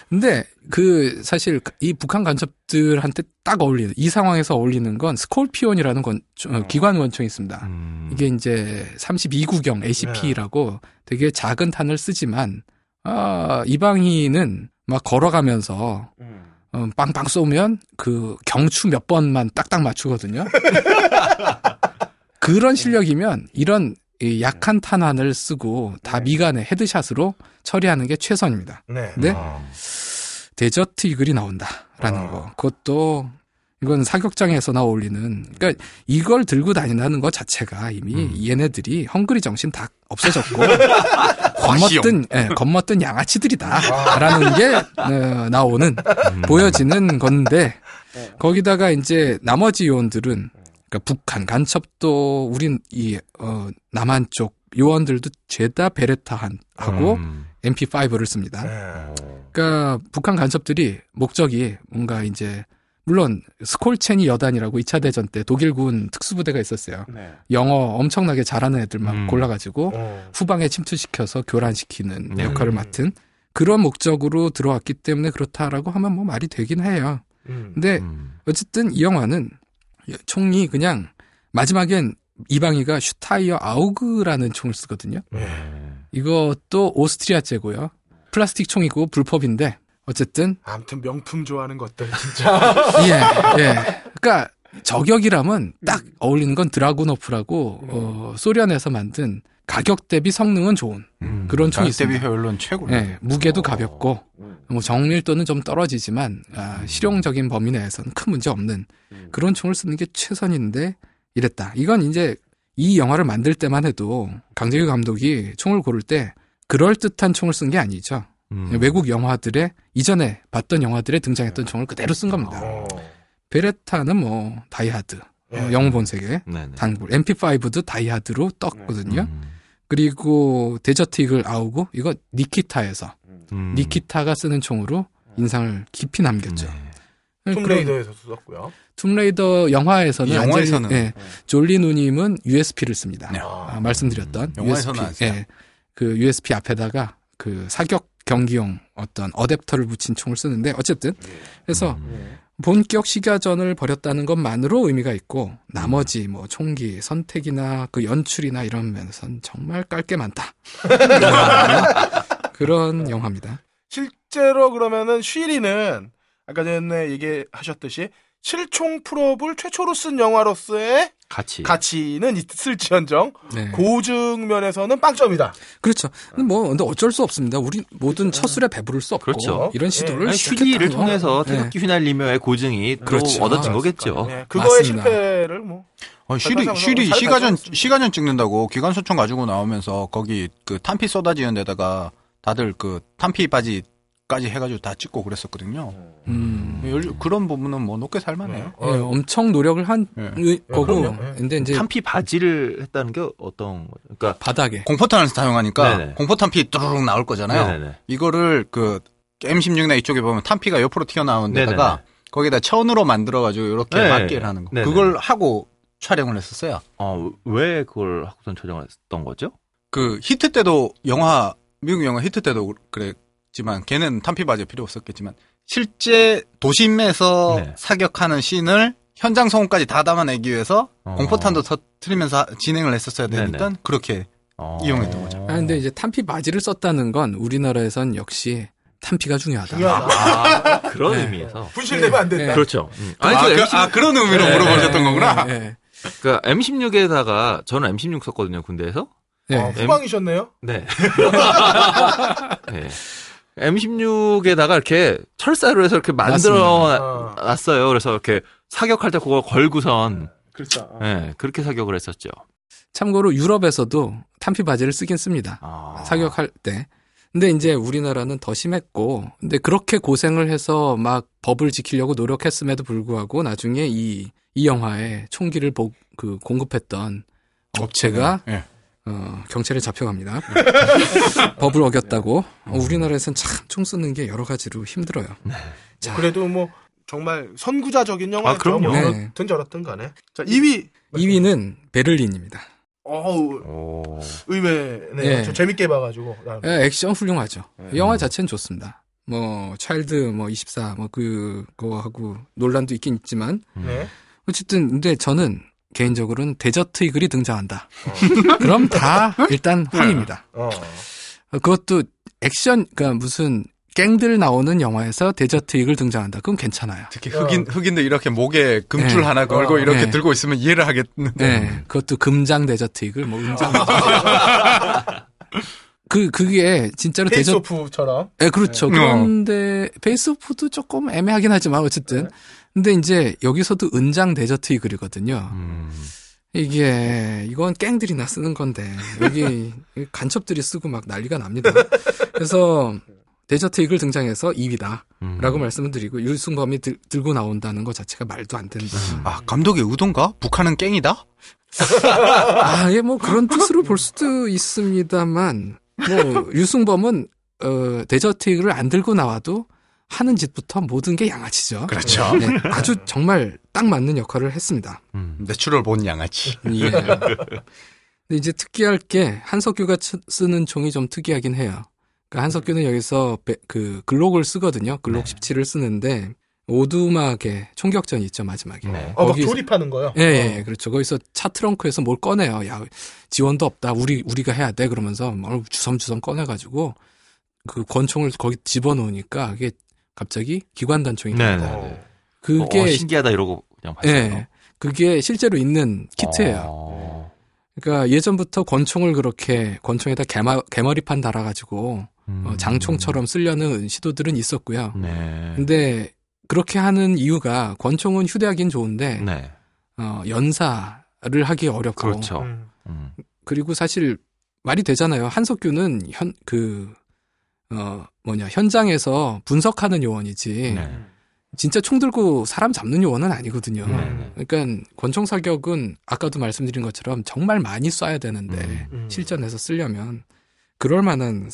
근데 그 사실 이 북한 간첩들한테 딱 어울리는 이 상황에서 어울리는 건 스콜피온이라는 건 어, 기관 원총이 있습니다. 음. 이게 이제 32구경 ACP라고 되게 작은 탄을 쓰지만 아, 이방희는 막 걸어가면서 어, 빵빵 쏘면 그 경추 몇 번만 딱딱 맞추거든요. 그런 실력이면 이런 이 약한 탄환을 쓰고 다 미간에 헤드샷으로 처리하는 게 최선입니다. 네. 근데 데저트 이글이 나온다라는 거. 그것도 이건 사격장에서나 어울리는. 그러니까 이걸 들고 다닌다는 것 자체가 이미 얘네들이 헝그리 정신 다 없어졌고 겁먹던 예, 겁먹던 양아치들이다라는 게 어, 나오는 보여지는 건데 거기다가 이제 나머지 요원들은 그러니까 북한 간첩도 우린 이 어, 남한 쪽 요원들도 죄다 베레타 하고 음. MP5를 씁니다. 네. 그러니까 북한 간첩들이 목적이 뭔가 이제 물론 스콜체니 여단이라고 2차 대전 때 독일군 특수부대가 있었어요. 네. 영어 엄청나게 잘하는 애들만 음. 골라가지고 어. 후방에 침투시켜서 교란시키는 네. 역할을 맡은 그런 목적으로 들어왔기 때문에 그렇다라고 하면 뭐 말이 되긴 해요. 음. 근데 음. 어쨌든 이 영화는 총이 그냥 마지막엔 이방희가 슈타이어 아우그라는 총을 쓰거든요. 네. 이것도 오스트리아제고요. 플라스틱 총이고 불법인데 어쨌든 아무튼 명품 좋아하는 것들 진짜. 예, 예. 그러니까 저격이라면 딱 어울리는 건 드라구노프라고 어, 소련에서 만든 가격 대비 성능은 좋은 음. 그런 총이 가격 대비 있습니다. 효율은 최고로. 예, 무게도 가볍고 뭐 정밀도는 좀 떨어지지만 아, 실용적인 범위 내에서는 큰 문제 없는 그런 총을 쓰는 게 최선인데 이랬다. 이건 이제 이 영화를 만들 때만 해도 강재규 감독이 총을 고를 때 그럴 듯한 총을 쓴 게 아니죠. 음. 외국 영화들의 이전에 봤던 영화들에 등장했던 총을 그대로 쓴 겁니다. 어. 베레타는 뭐 다이하드, 어, 예. 영웅 본색의 네 네. 단골, MP5도 다이하드로 떴거든요. 음. 그리고 데저트 이글 아우고 이거 니키타에서 음. 니키타가 쓰는 총으로 인상을 깊이 남겼죠. 네. 툼레이더에서 썼고요. 툼레이더 영화에서는 이 영화에서는. 안젤리- 예, 졸리 누님은 USP를 씁니다. 네. 아, 말씀드렸던 USP. 예, 그 USB 앞에다가 그 사격 경기용 어떤 어댑터를 붙인 총을 쓰는데 어쨌든 그래서 음. 본격 시가전을 벌였다는 것만으로 의미가 있고 나머지 뭐 총기 선택이나 그 연출이나 이런 면에서는 정말 깔 게 많다. 그런 영화입니다. 실제로 그러면은 쉬리는 아까 전에 얘기하셨듯이 실총 prop을 최초로 쓴 영화로서의 가치. 가치는 있을지언정 네. 고증 면에서는 빵점이다. 그렇죠. 근데 뭐 근데 어쩔 수 없습니다. 우리 모든 첫 술에 배부를 수 없고 그렇죠. 이런 시도를 아니, 시작했다는 쉬리를 거. 통해서 네. 태극기 휘날리며의 고증이 또 그렇죠. 얻어진 거겠죠. 네, 그거의 맞습니다. 실패를 뭐 어, 쉬리, 잘 쉬리 잘 시가전. 시가전 찍는다고 기관소총 가지고 나오면서 거기 그 탄피 쏟아지는 데다가 다들 그 탄피 바지 까지 해가지고 다 찍고 그랬었거든요. 음. 열- 그런 부분은 뭐 높게 살만해요. 예, 엄청 노력을 한 예. 의- 거고. 예. 근데 이제 탄피 바지를 했다는 게 어떤 거죠? 그러니까 바닥에 공포탄을 사용하니까 네네. 공포 탄피 뚜루룩 나올 거잖아요. 네네네. 이거를 그 M16나 이쪽에 보면 탄피가 옆으로 튀어나오는 데다가 네네네. 거기다 천으로 만들어가지고 이렇게 네. 맞기를 하는 거. 네네. 그걸 하고 촬영을 했었어요. 어, 왜 그걸 학구선 촬영을 했던 거죠? 그 히트 때도 영화 미국 영화 히트 때도 그 랬지만 걔는 탄피 바지 필요 없었겠지만 실제 도심에서 네. 사격하는 씬을 현장 성우까지 다 담아내기 위해서 어. 공포탄도 터트리면서 진행을 했었어야 되니까 네네. 그렇게 어. 이용했던 거죠. 아, 근데 이제 탄피 바지를 썼다는 건 우리나라에선 역시 탄피가 중요하다. 아, 그런 네. 의미에서. 분실되면 안 된다. 네. 그렇죠. 음. 아, 아니, 저 그, 아, 그런 의미로 네. 물어보셨던 거구나. 네, 네. 그러니까 M16에다가 저는 M16 썼거든요, 군대에서. 네. 어, 후방이셨네요? 네. 네. M16에다가 이렇게 철사로 해서 이렇게 만들어 아, 놨어요. 그래서 이렇게 사격할 때 그걸 걸고선, 그렇죠. 어. 네, 그렇게 사격을 했었죠. 참고로 유럽에서도 탄피 바지를 쓰긴 씁니다. 아. 사격할 때. 근데 이제 우리나라는 더 심했고, 근데 그렇게 고생을 해서 막 법을 지키려고 노력했음에도 불구하고 나중에 이, 이 영화에 총기를 보, 그 공급했던 업체가 예. 어, 경찰에 잡혀갑니다. 법을 어겼다고. 어, 우리나라에선 참총 쓰는 게 여러 가지로 힘들어요. 자, 그래도 뭐 정말 선구자적인 영화였죠. 아, 그럼요. 뭐 네. 어떻든 저렇든 간에. 자, 2위. 2위는 베를린입니다. 어우, 오. 의외네요. 네. 저 재밌게 봐가지고. 예, 액션 훌륭하죠. 영화 자체는 좋습니다. 뭐 차일드 뭐 24, 뭐 그거하고 논란도 있긴 있지만 네. 어쨌든 근데 저는 개인적으로는 데저트 이글이 등장한다. 그럼 다 일단 환입니다. 어. 어, 그것도 액션 그러니까 무슨 갱들 나오는 영화에서 데저트 이글 등장한다. 그럼 괜찮아요. 특히 흑인, 흑인들 이렇게 목에 금줄 네. 하나 걸고 어. 이렇게 네. 들고 있으면 이해를 하겠는데. 네, 그것도 금장 데저트 이글, 뭐 은장. 그 그게 진짜로 데저트 페이스오프처럼. 예, 그렇죠. 어. 그런데 페이스오프도 조금 애매하긴 하지만 네. 어쨌든. 근데 이제 여기서도 은장 데저트 이글이거든요. 음. 이게 이건 갱들이나 쓰는 건데 여기 간첩들이 쓰고 막 난리가 납니다. 그래서 데저트 이글 등장해서 2위다라고 음. 말씀을 드리고 류승범이 들, 들고 나온다는 것 자체가 말도 안 된다. 아, 감독의 의도인가? 북한은 갱이다? 아, 예, 뭐 그런 뜻으로 볼 수도 있습니다만 뭐 류승범은 어, 데저트 이글을 안 들고 나와도 하는 짓부터 모든 게 양아치죠. 그렇죠. 네, 아주 정말 딱 맞는 역할을 했습니다. 음. natural born 양아치. 예. 근데 이제 특이할 게 한석규가 치- 쓰는 총이 좀 특이하긴 해요. 그러니까 한석규는 여기서 배- 그 글록을 쓰거든요. 글록 네. 17을 쓰는데 오두막에 총격전이 있죠 마지막에. 네. 어, 막 조립하는 거요? 예, 예, 그렇죠. 거기서 차 트렁크에서 뭘 꺼내요. 야, 지원도 없다. 우리, 우리가 해야 돼. 그러면서 뭘 주섬주섬 꺼내가지고 그 권총을 거기 집어넣으니까 그게 갑자기 기관 단총이 네네. 됩니다. 어. 그게, 어, 신기하다 이러고 그냥 봤어요. 예, 그게 실제로 있는 키트예요. 어. 그러니까 예전부터 권총을 그렇게 권총에다 개마, 개머리판 달아가지고 음. 어, 장총처럼 쓰려는 시도들은 있었고요. 네. 근데 그렇게 하는 이유가 권총은 휴대하기는 좋은데 네. 어, 연사를 하기 어렵고 그렇죠. 음. 음. 그리고 사실 말이 되잖아요. 한석규는 현 그 어, 뭐냐, 현장에서 분석하는 요원이지, 네. 진짜 총 들고 사람 잡는 요원은 아니거든요. 네. 그러니까 권총 사격은 아까도 말씀드린 것처럼 정말 많이 쏴야 되는데, 음. 음. 실전에서 쓰려면, 그럴 만한,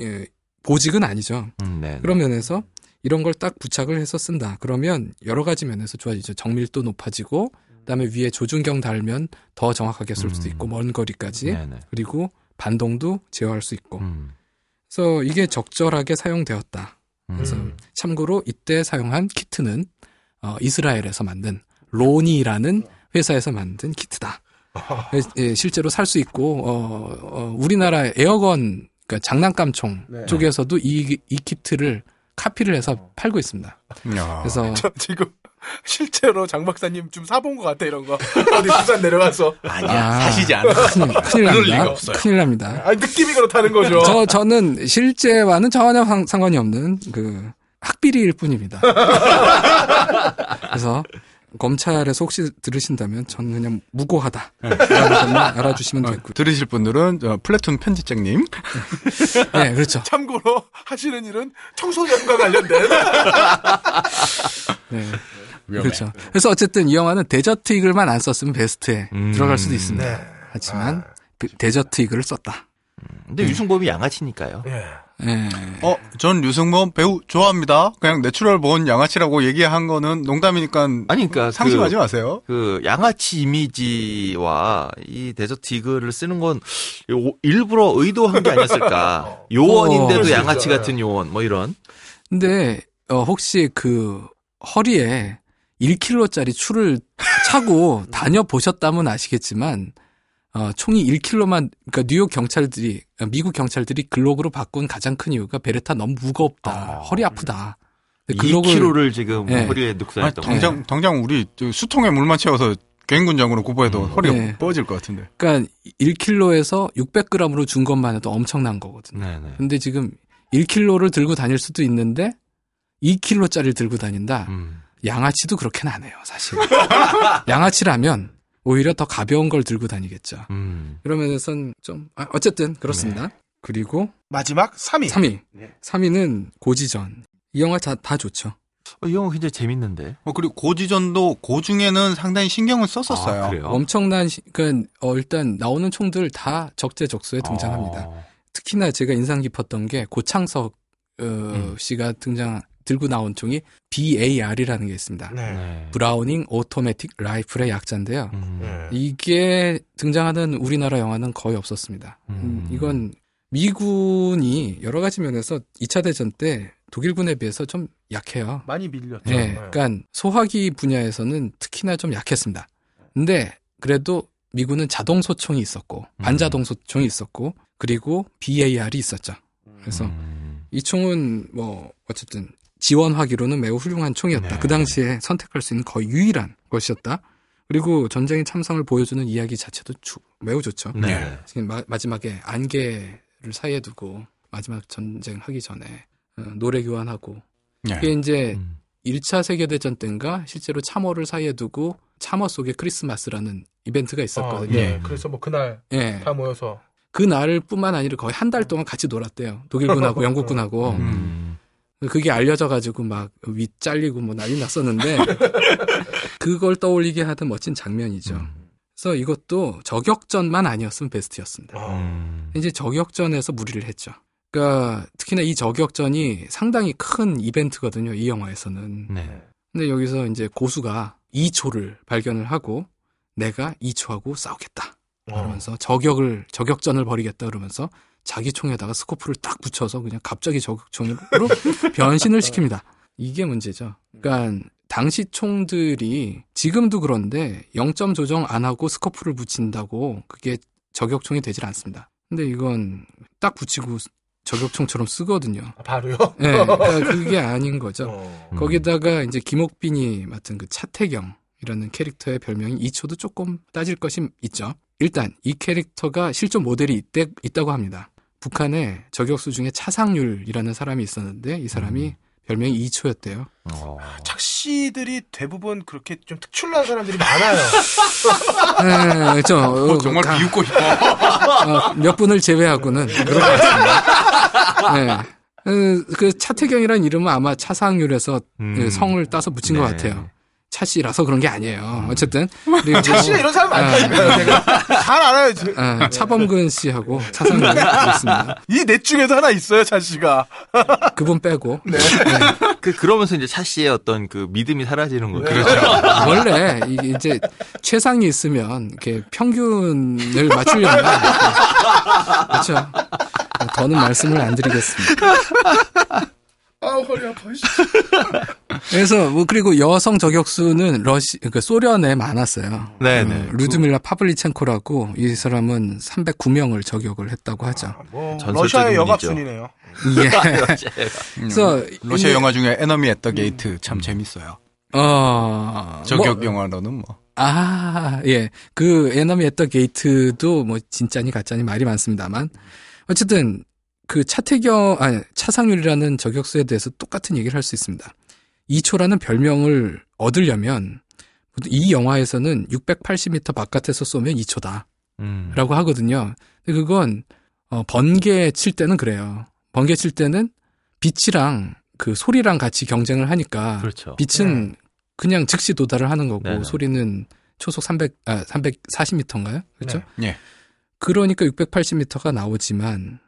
예, 보직은 아니죠. 음, 네. 그런 면에서 이런 걸 딱 부착을 해서 쓴다. 그러면 여러 가지 면에서 좋아지죠. 정밀도 높아지고, 그다음에 위에 조준경 달면 더 정확하게 쏠 수도 음. 있고, 먼 거리까지. 네, 네. 그리고 반동도 제어할 수 있고. 음. 그래서 이게 적절하게 사용되었다. 음. 그래서 참고로 이때 사용한 키트는 어, 이스라엘에서 만든 로니라는 회사에서 만든 키트다. 예, 실제로 살 수 있고 어, 어, 우리나라 에어건 그러니까 장난감 총 네. 쪽에서도 이, 이 키트를 카피를 해서 팔고 있습니다. 야. 그래서 저 지금 실제로 장 박사님 좀 사본 것 같아 이런 거 어디 부산 내려가서 아니야, 아. 사시지 않아. 큰일, 큰일 리가 납니다. 없어요. 큰일 납니다. 아 느낌이 그렇다는 거죠. 저 저는 실제와는 전혀 상, 상관이 없는 그 학비리일 뿐입니다. 그래서 검찰에서 혹시 들으신다면 저는 그냥 무고하다. 것만 알아주시면 어, 되고. 들으실 분들은 저 플래툰 편집장님 네, 그렇죠. 참고로 하시는 일은 청소년과 관련된 네, 위험해. 그렇죠. 그래서 어쨌든 이 영화는 데저트 이글만 안 썼으면 베스트에 음. 들어갈 수도 있습니다. 네. 하지만 그 데저트 이글을 썼다. 근데 류승범이 양아치니까요. 예. 예. 어, 전 류승범 배우 좋아합니다. 그냥 natural born 양아치라고 얘기한 거는 농담이니까 아니, 그러니까 상심하지 그- 마세요. 그 양아치 이미지와 이 데저트 이글을 쓰는 건 요- 일부러 의도한 게 아니었을까. 요원인데도 어, 양아치 같은 요원 뭐 이런. 근데 어, 혹시 그 허리에 1kg짜리 추를 차고 다녀 보셨다면 아시겠지만 어, 총이 1kg만 그러니까 뉴욕 경찰들이 어, 미국 경찰들이 글록으로 바꾼 가장 큰 이유가 베레타 너무 무겁다. 허리 아프다. 글록을- 2kg를 지금 네. 허리에 아니, 늑살했던 거. 당장, 당장 우리 저 수통에 물만 채워서 개인군장으로 구보해도 허리가 네. 뻗어질 것 같은데. 그러니까 1kg에서 600g으로 준 것만 해도 엄청난 거거든요. 네네. 근데 지금 1kg를 들고 다닐 수도 있는데 2kg짜리를 들고 다닌다. 음. 양아치도 그렇게는 안 해요, 사실. 양아치라면 오히려 더 가벼운 걸 들고 다니겠죠. 음. 그런 면에서는 좀 아, 어쨌든 그렇습니다. 그리고 마지막 3위. 3위. 네. 3위는 고지전. 이 영화 다, 다 좋죠. 어, 이 영화 굉장히 재밌는데. 어, 그리고 고지전도 고중에는 상당히 신경을 썼었어요. 아, 그래요? 엄청난 시, 그러니까 어, 일단 나오는 총들 다 적재적소에 등장합니다. 어. 특히나 제가 인상 깊었던 게 고창석 어, 음. 씨가 등장 들고 나온 총이 BAR이라는 게 있습니다. 네. 네. 브라우닝 오토매틱 라이플의 약자인데요. 음. 네. 이게 등장하는 우리나라 영화는 거의 없었습니다. 음. 음, 이건 미군이 여러 가지 면에서 2차 대전 때 독일군에 비해서 좀 약해요. 많이 밀렸죠. 예, 네. 그러니까 소화기 분야에서는 특히나 좀 약했습니다. 근데 그래도 미군은 자동 소총이 있었고 반자동 소총이 있었고 그리고 BAR이 있었죠. 그래서 음. 이 총은 뭐 어쨌든 지원하기로는 매우 훌륭한 총이었다. 네. 그 당시에 선택할 수 있는 거의 유일한 것이었다. 그리고 전쟁의 참성을 보여주는 이야기 자체도 주- 매우 좋죠. 네. 지금 마, 마지막에 안개를 사이에 두고 마지막 전쟁 하기 전에 어, 노래 교환하고 네. 이게 이제 음. 1차 세계대전 때인가 실제로 참호를 사이에 두고 참호 속에 크리스마스라는 이벤트가 어, 있었거든요. 예. 그래서 뭐 그날 예. 다 모여서 그 날뿐만 아니라 거의 한 달 동안 같이 놀았대요. 독일군하고 영국군하고. 음. 그게 알려져가지고 막 위 잘리고 뭐 난리 났었는데 그걸 떠올리게 하던 멋진 장면이죠. 음. 그래서 이것도 저격전만 아니었으면 베스트였습니다. 음. 이제 저격전에서 무리를 했죠. 그러니까 특히나 이 저격전이 상당히 큰 이벤트거든요. 이 영화에서는. 네. 근데 여기서 이제 고수가 2초를 발견을 하고 내가 2초하고 싸우겠다. 그러면서 저격을 저격전을 벌이겠다 그러면서 자기 총에다가 스코프를 딱 붙여서 그냥 갑자기 저격총으로 변신을 시킵니다. 이게 문제죠. 그러니까 당시 총들이 지금도 그런데 0점 조정 안 하고 스코프를 붙인다고 그게 저격총이 되질 않습니다. 근데 이건 딱 붙이고 저격총처럼 쓰거든요. 아, 바로요. 예, 그러니까 그게 아닌 거죠. 어. 음. 거기다가 이제 김옥빈이 맡은 그 차태경이라는 캐릭터의 별명이 2초도 조금 따질 것이 있죠. 일단 이 캐릭터가 실존 모델이 있대, 있다고 합니다. 북한에 저격수 중에 차상률이라는 사람이 있었는데 이 사람이 별명이 2초였대요. 어. 착시들이 대부분 그렇게 좀 특출난 사람들이 많아요. 네, 그렇죠. 어, 정말 가- 비웃고 싶어. 어, 몇 분을 제외하고는 그런 것 같습니다. 네. 그, 그 차태경이라는 이름은 아마 차상률에서 음. 그 성을 따서 붙인 것 네. 같아요. 차 씨라서 그런 게 아니에요. 어쨌든 그리고 착시나 이런 사람 많다니까요. 제가 잘 알아요. 저- 아, 차범근 씨하고 차상률이 있습니다. 이 넷 중에도 하나 있어요, 차 씨가. 그분 빼고 그 그러면서 이제 차 씨의 어떤 그 믿음이 사라지는 거죠. 원래 이게 이제 최상이 있으면 이렇게 평균을 맞추려면 그렇죠. 더는 말씀을 안 드리겠습니다. 아, 허리 아파. 씨. 그래서 뭐 그리고 여성 저격수는 러시 그 소련에 많았어요. 네네. 음, 루드밀라 파블리첸코라고 이 사람은 309명을 저격을 했다고 하죠. 뭐, 전설적인 러시아의 분이죠. 여갑순이네요. 예. 그래서 러시아 이- 영화 중에 Enemy at the Gate 참 재밌어요. 어 저격 뭐- 영화로는 뭐. 아, 예. 그 Enemy at the Gate도 뭐 진짜니 가짜니 말이 많습니다만 어쨌든 그 차태경 아니 차상률이라는 저격수에 대해서 똑같은 얘기를 할 수 있습니다. 2초라는 별명을 얻으려면 이 영화에서는 680m 바깥에서 쏘면 2초다라고 음. 하거든요. 근데 그건 어, 번개 칠 때는 그래요. 번개 칠 때는 빛이랑 그 소리랑 같이 경쟁을 하니까 그렇죠. 빛은 그냥 즉시 도달을 하는 거고 네네. 소리는 초속 300, 아, 340m인가요? 그렇죠? 예. 그러니까 680m가 나오지만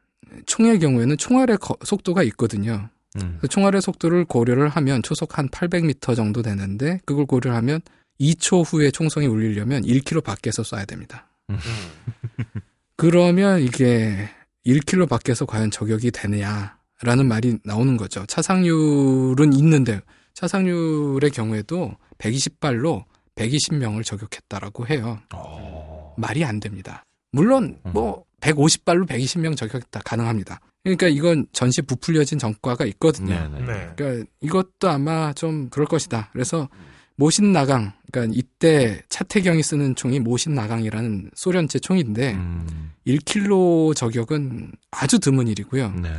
총의 경우에는 총알의 거- 속도가 있거든요. 음. 그 총알의 속도를 고려를 하면 초속 한 800m 정도 되는데 그걸 고려하면 2초 후에 총성이 울리려면 1km 밖에서 쏴야 됩니다. 음. 그러면 이게 1km 밖에서 과연 저격이 되느냐라는 말이 나오는 거죠. 차상률은 있는데 차상률의 경우에도 120발로 120명을 저격했다라고 해요. 어. 말이 안 됩니다. 물론 뭐 150발로 120명 저격했다 가능합니다. 그러니까 이건 전시 부풀려진 전과가 있거든요. 네네. 네. 그러니까 이것도 아마 좀 그럴 것이다. 그래서 모신 나강, 그러니까 이때 차태경이 쓰는 총이 모신 나강이라는 소련제 총인데 음. 1킬로 저격은 아주 드문 일이고요. 네.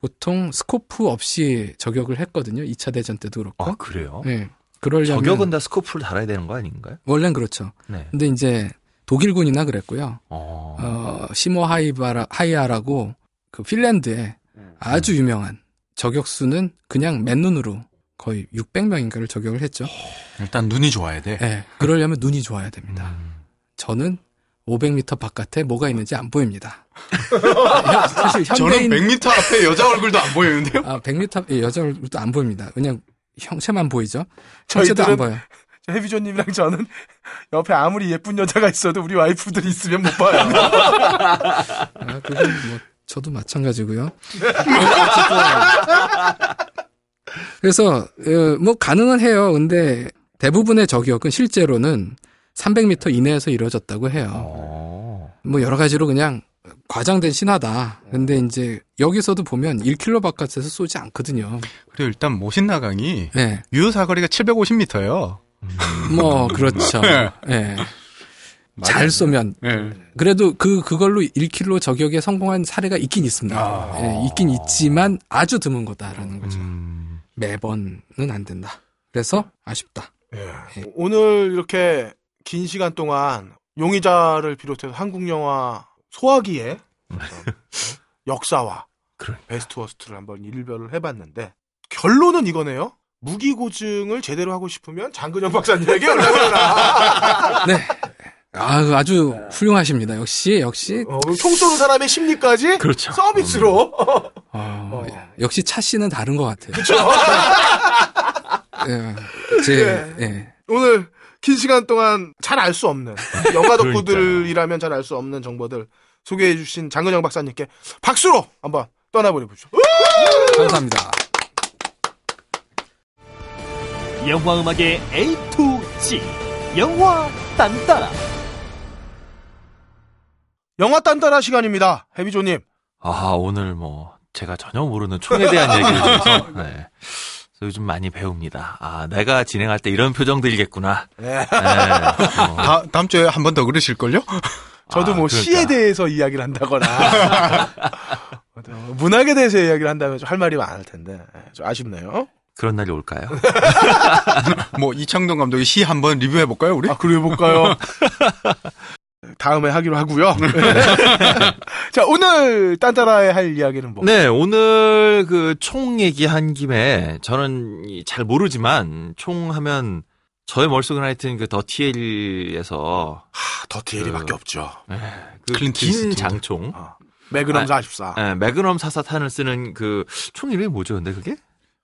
보통 스코프 없이 저격을 했거든요. 2차 대전 때도 그렇고. 아, 그래요? 네. 그러려면 저격은 다 스코프를 달아야 되는 거 아닌가요? 원래는 그렇죠. 네. 근데 이제 독일군이나 그랬고요. 어. 어, 시모 하이바라, 하이아라고 그 핀란드에 아주 유명한 저격수는 그냥 맨눈으로 거의 600명인가를 저격을 했죠. 일단 눈이 좋아야 돼. 네, 그러려면 눈이 좋아야 됩니다. 음. 저는 500m 바깥에 뭐가 있는지 안 보입니다. 사실 저는 현대인 100m 앞에 여자 얼굴도 안 보이는데요? 아, 100m 예, 여자 얼굴도 안 보입니다. 그냥 형체만 보이죠. 전체도 안 저희들은- 보여. 저 해비조님이랑 저는 옆에 아무리 예쁜 여자가 있어도 우리 와이프들이 있으면 못 봐요. 아, 그건 뭐 저도 마찬가지고요. 그래서 어, 뭐 가능은 해요. 근데 대부분의 저격은 실제로는 300m 이내에서 이루어졌다고 해요. 어. 뭐 여러 가지로 그냥 과장된 신화다. 근데 이제 여기서도 보면 1킬로 바깥에서 쏘지 않거든요. 그리고 일단 모신나강이 네. 유효 사거리가 750m예요. 뭐 그렇죠. 예. 잘 쏘면 네. 그래도 그 그걸로 1킬로 저격에 성공한 사례가 있긴 있습니다. 아. 예, 있긴 있지만 아주 드문 거다라는 거죠. 음. 매번은 안 된다. 그래서 아쉽다. 오늘 이렇게 긴 시간 동안 용의자를 비롯해서 한국 영화 소화기의 역사와 그러니까. 베스트 워스트를 한번 일별을 해봤는데 결론은 이거네요. 무기 고증을 제대로 하고 싶으면 장근영 박사님에게 연락을 해라. 네. 아, 아주 훌륭하십니다. 역시 역시 어, 총 쏘는 사람의 심리까지 그렇죠. 서비스로. 어, 역시 차 씨는 다른 것 같아요. 그렇죠. 예, 제 예. 오늘 긴 시간 동안 잘 알 수 없는 영화 덕후들이라면 잘 알 수 없는 정보들 소개해 주신 장근영 박사님께 박수로 한번 떠나보내보죠. 감사합니다. 영화 음악의 A to G 영화 딴따라 영화 딴따라 시간입니다. 해비조님. 아, 오늘 뭐, 제가 전혀 모르는 총에 대한 얘기를 해서, 네. 그래서 요즘 많이 배웁니다. 아, 내가 진행할 때 이런 표정들이겠구나. 네. 네. 어, 다, 다음 주에 한 번 더 그러실걸요? 저도 아, 뭐 그러니까. 시에 대해서 이야기를 한다거나 어, 문학에 대해서 이야기를 한다면 좀 할 말이 많을 텐데 예, 좀 아쉽네요. 그런 날이 올까요? 뭐 이창동 감독의 시 한번 리뷰해 볼까요, 우리? 아 그래 볼까요? 다음에 하기로 하고요. 자 오늘 딴따라에 할 이야기는 뭐? 네, 오늘 그 총 얘기한 김에 저는 이잘 모르지만 총 하면 저의 머릿속에 하여튼 그 더티엘에서 하, 더티엘이밖에 그- 없죠. 그 클린트 긴 이스트우드. 장총, 어, 매그넘 아, 44. 예, 매그넘 사사탄을 쓰는 그 총 이름이 뭐죠? 근데 그게?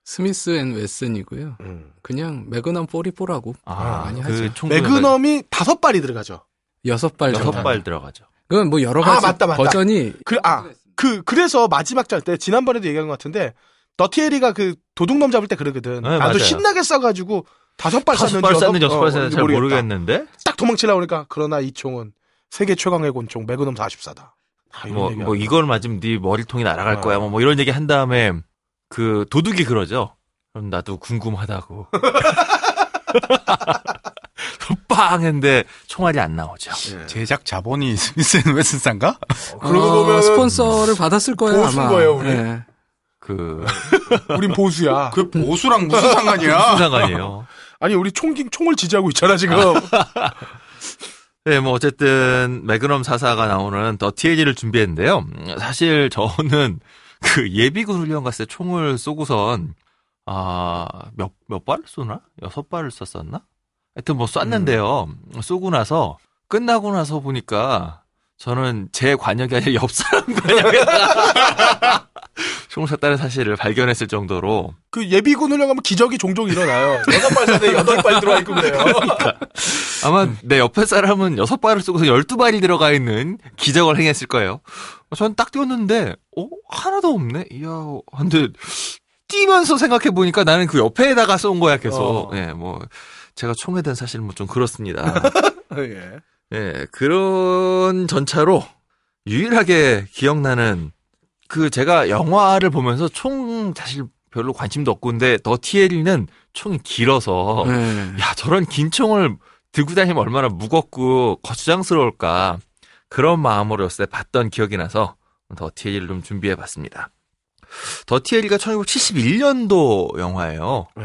스미스 앤 웨슨이고요. 음. 그냥 매그넘 44라고 많이 그 하죠. 총 매그넘이 다섯 발이 들어가죠. 여섯 발 여섯. 발 들어가죠. 그건 뭐 여러 아, 가지 맞다, 맞다. 버전이 그, 아, 그, 그래서 마지막 짤 때, 지난번에도 얘기한 것 같은데, 더티 해리가 그 도둑놈 잡을 때 그러거든. 네, 나도 맞아요. 신나게 써가지고, 다섯 발 다섯 쐈는지 발 여섯- 쐈는지 여섯 어, 발 쐈는지 잘. 모르겠는데 딱 도망치려고 그러니까, 그러나 이 총은 세계 최강의 권총, 매그넘 44다. 아, 뭐. 뭐 이걸 맞으면 네 머리통이 날아갈 어. 거야 뭐, 뭐 이런 얘기 한 다음에 그 도둑이 그러죠. 그럼 나도 궁금하다고. 빵 했는데 총알이 안 나오죠. 예. 제작 자본이 스미스 앤 웨슨사인가? 그러고 어, 보면 스폰서를 받았을 거예요 아마. 거예요, 우리. 예. 그 우린 보수야. 그 보수랑 무슨 상관이야? 무슨 상관이에요. 아니, 우리 총, 총을 지지하고 있잖아, 지금. 네, 뭐 어쨌든 매그넘 사사가 나오는 더티에지를 준비했는데요. 음, 사실 저는 그 예비군 훈련 갔을 때 총을 쏘고선 아 몇 몇 발을 쏘나? 여섯 발을 쐈었나? 하여튼 뭐 쐈는데요. 쏘고 나서 끝나고 나서 보니까 저는 제 관역이 아니라 옆 사람 관역에다 쐈다는 사실을 발견했을 정도로 그 예비군 훈련하면 기적이 종종 일어나요. 여섯 발 쐈는데 여덟 발 들어와 있고 그래요. 아마 내 옆에 사람은 여섯 발을 쏘고서 열두 발이 들어가 있는 기적을 행했을 거예요. 전 딱 뛰었는데, 어? 하나도 없네? 이야, 근데, 뛰면서 생각해 보니까 나는 그 옆에다가 쏜 거야, 계속. 어. 예, 뭐, 제가 총에 대한 사실 뭐좀 그렇습니다. 예. 예, 그런 전차로 유일하게 기억나는 그 제가 영화를 보면서 총 사실 별로 관심도 없고 근데 더티에리는 총이 길어서 네. 야 저런 긴 총을 들고 다니면 얼마나 무겁고 거추장스러울까 그런 마음으로 였을 때 봤던 기억이 나서 더티에리를 좀 준비해봤습니다. 더티에리가 1971년도 영화예요. 네.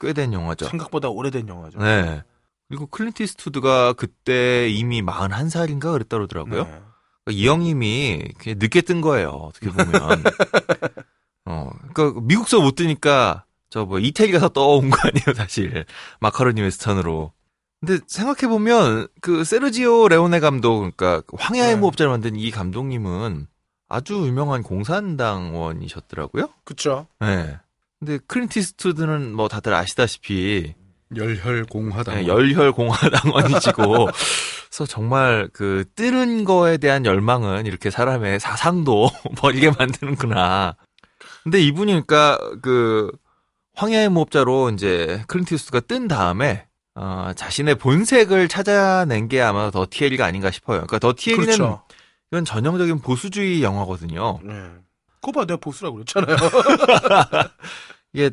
꽤된 영화죠. 생각보다 오래된 영화죠. 네. 그리고 클린트 이스트우드가 그때 이미 41살인가 그랬다 그러더라고요. 네. 이 형님이 그냥 늦게 뜬 거예요. 어떻게 보면. 어, 그러니까 미국서 못 뜨니까 저 뭐 이태리 가서 떠온 거 아니에요, 사실. 마카로니 웨스턴으로. 근데 생각해 보면 그 세르지오 레오네 감독, 그러니까 황야의 네. 무법자를 만든 이 감독님은 아주 유명한 공산당원이셨더라고요. 그쵸. 네. 근데 클린트 이스트우드는 뭐 다들 아시다시피 열혈 공화당. 네, 열혈 공화당원이시고, 그래서 정말 그 뜨는 거에 대한 열망은 이렇게 사람의 사상도 버리게 만드는구나. 근데 이분이 그러니까 그 황야의 무법자로 이제 클린티우스가 뜬 다음에 어, 자신의 본색을 찾아낸 게 아마 더티 해리가 아닌가 싶어요. 그러니까 더티 해리는 그렇죠. 이건 전형적인 보수주의 영화거든요. 네. 그거 봐, 내가 보스라고 그랬잖아요. 이게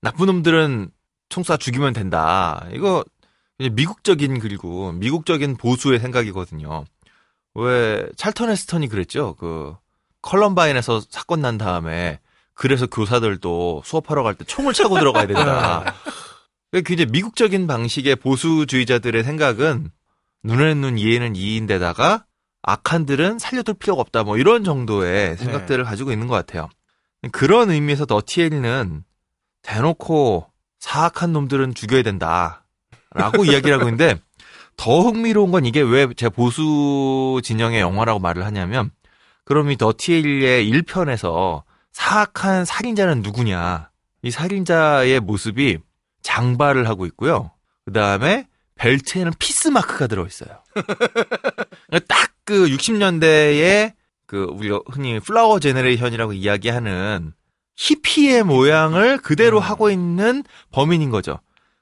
나쁜 놈들은 총쏴 죽이면 된다. 이거 미국적인 그리고 미국적인 보수의 생각이거든요. 왜 찰턴 헤스턴이 그랬죠. 그 컬럼바인에서 사건 난 다음에 그래서 교사들도 수업하러 갈 때 총을 차고 들어가야 된다. 그게 이제 미국적인 방식의 보수주의자들의 생각은 눈에는 눈, 이에는 이인데다가 악한들은 살려둘 필요가 없다. 뭐 이런 정도의 생각들을 가지고 있는 것 같아요. 그런 의미에서 더티엘리는 대놓고 사악한 놈들은 죽여야 된다. 라고 이야기를 하고 있는데 더 흥미로운 건 이게 왜 제가 보수 진영의 영화라고 말을 하냐면 그럼 이 더티엘리의 1편에서 사악한 살인자는 누구냐. 이 살인자의 모습이 장발을 하고 있고요. 그 다음에 벨트에는 peace mark가 들어있어요. 딱 그 60년대에 그 우리가 흔히 flower generation이라고 이야기하는 히피의 모양을 그대로 하고 있는 범인인 거죠.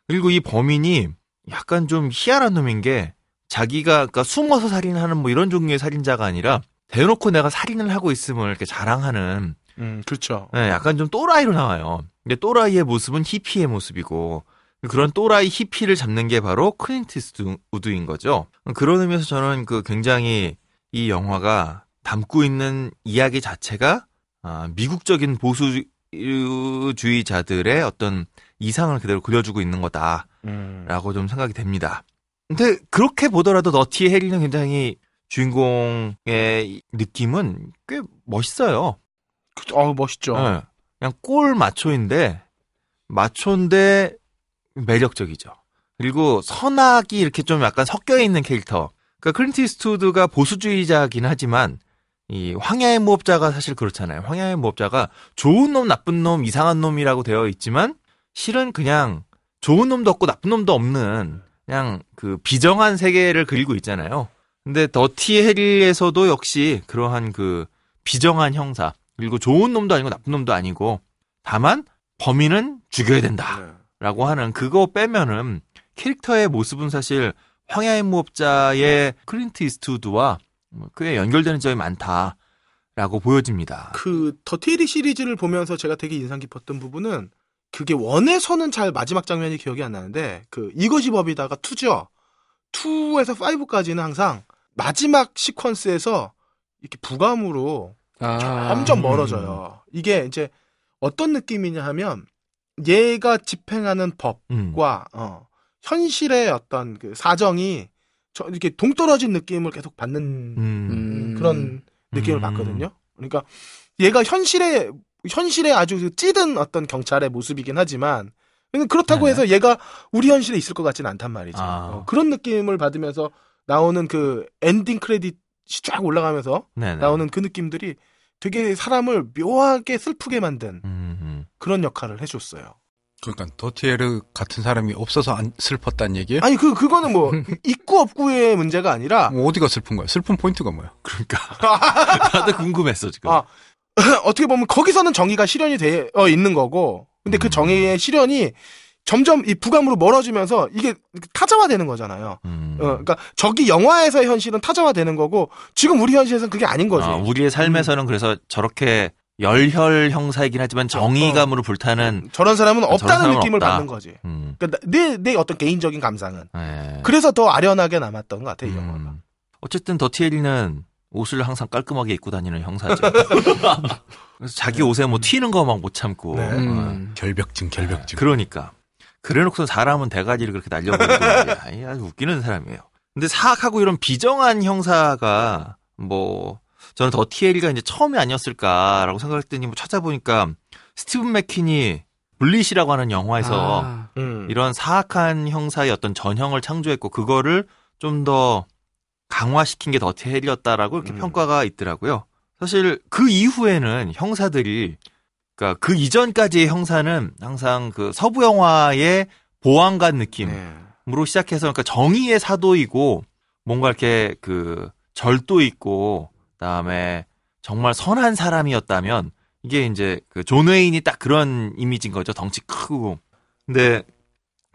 그리고 이 범인이 약간 좀 희한한 놈인 게 자기가 그러니까 숨어서 살인하는 뭐 이런 종류의 살인자가 아니라 대놓고 내가 살인을 하고 있음을 이렇게 자랑하는 음, 그렇죠. 네, 약간 좀 또라이로 나와요. 근데 또라이의 모습은 히피의 모습이고 그런 또라이 히피를 잡는 게 바로 클린트 이스트우드인 거죠. 그런 의미에서 저는 그 굉장히 이 영화가 담고 있는 이야기 자체가 아, 미국적인 보수주의자들의 어떤 이상을 그대로 그려주고 있는 거다라고 음. 좀 생각이 됩니다. 근데 그렇게 보더라도 더티 해리는 굉장히 주인공의 느낌은 꽤 멋있어요. 그- 어, 멋있죠. 네. 그냥 꼴 마초인데 마초인데 매력적이죠. 그리고 선악이 이렇게 좀 약간 섞여 있는 캐릭터. 그러니까 클린트 이스트우드가 보수주의자긴 하지만 이 황야의 무법자가 사실 그렇잖아요. 황야의 무법자가 좋은 놈, 나쁜 놈, 이상한 놈이라고 되어 있지만 실은 그냥 좋은 놈도 없고 나쁜 놈도 없는 그냥 그 비정한 세계를 그리고 있잖아요. 근데 더티 해리에서도 역시 그러한 그 비정한 형사 그리고 좋은 놈도 아니고 나쁜 놈도 아니고 다만 범인은 죽여야 된다. 네. 라고 하는 그거 빼면은 캐릭터의 모습은 사실 황야의 무법자의 클린트 이스트우드와 꽤 연결되는 점이 많다라고 보여집니다. 그 더티 해리 시리즈를 보면서 제가 되게 인상 깊었던 부분은 그게 원에서는 잘 마지막 장면이 기억이 안 나는데 그 이것이 법이다가 2죠. 2에서 5까지는 항상 마지막 시퀀스에서 이렇게 부감으로 아, 점점 멀어져요. 이게 이제 어떤 느낌이냐 하면 얘가 집행하는 법과 음. 어, 현실의 어떤 그 사정이 저 이렇게 동떨어진 느낌을 계속 받는 음. 음. 그런 느낌을 음. 받거든요. 그러니까 얘가 현실에 현실에 아주 그 찌든 어떤 경찰의 모습이긴 하지만 그렇다고 네. 해서 얘가 우리 현실에 있을 것 같지는 않단 말이죠. 아. 어, 그런 느낌을 받으면서 나오는 그 ending credit 쫙 올라가면서 네네. 나오는 그 느낌들이 되게 사람을 묘하게 슬프게 만든 음, 음. 그런 역할을 해줬어요. 그러니까 더티 해리 같은 사람이 없어서 안 슬펐다는 얘기예요? 아니 그 그거는 뭐 있고 없고의 문제가 아니라 뭐 어디가 슬픈 거야? 슬픈 포인트가 뭐야? 그러니까 나도 궁금했어 지금. 아, 어떻게 보면 거기서는 정의가 실현이 되어 있는 거고, 근데 그 음. 정의의 실현이 점점 이 부감으로 멀어지면서 이게 타자화되는 거잖아요. 음. 어, 그러니까 저기 영화에서의 현실은 타자화되는 거고 지금 우리 현실에서는 그게 아닌 거지. 아, 우리의 삶에서는 그래서 저렇게 열혈 형사이긴 하지만 정의감으로 불타는 저런 사람은 아, 저런 없다는 사람은 느낌을 없다. 받는 거지. 음. 그러니까 내, 내 어떤 개인적인 감상은. 네. 그래서 더 아련하게 남았던 것 같아요, 이 영화가. 음. 어쨌든 더티에리는 옷을 항상 깔끔하게 입고 다니는 형사죠. 그래서 자기 옷에 뭐 튀는 거 막 못 참고. 네. 어. 음. 결벽증, 결벽증. 그러니까. 그래놓고서 사람은 대가지를 그렇게 날려버리고 아니, 아주 웃기는 사람이에요. 근데 사악하고 이런 비정한 형사가 뭐 저는 더티에리가 이제 처음이 아니었을까라고 생각했더니 뭐 찾아보니까 스티븐 맥킨이 블릿이라고 하는 영화에서 아, 음. 이런 사악한 형사의 어떤 전형을 창조했고 그거를 좀더 강화시킨 게 더티헬이었다라고 이렇게 음. 평가가 있더라고요. 사실 그 이후에는 형사들이 그러니까 그 이전까지의 형사는 항상 그 서부 영화의 보안관 느낌으로 네. 시작해서 그러니까 정의의 사도이고 뭔가 이렇게 그 절도 있고 그다음에 정말 선한 사람이었다면 이게 이제 그 존 웨인이 딱 그런 이미지인 거죠. 덩치 크고. 근데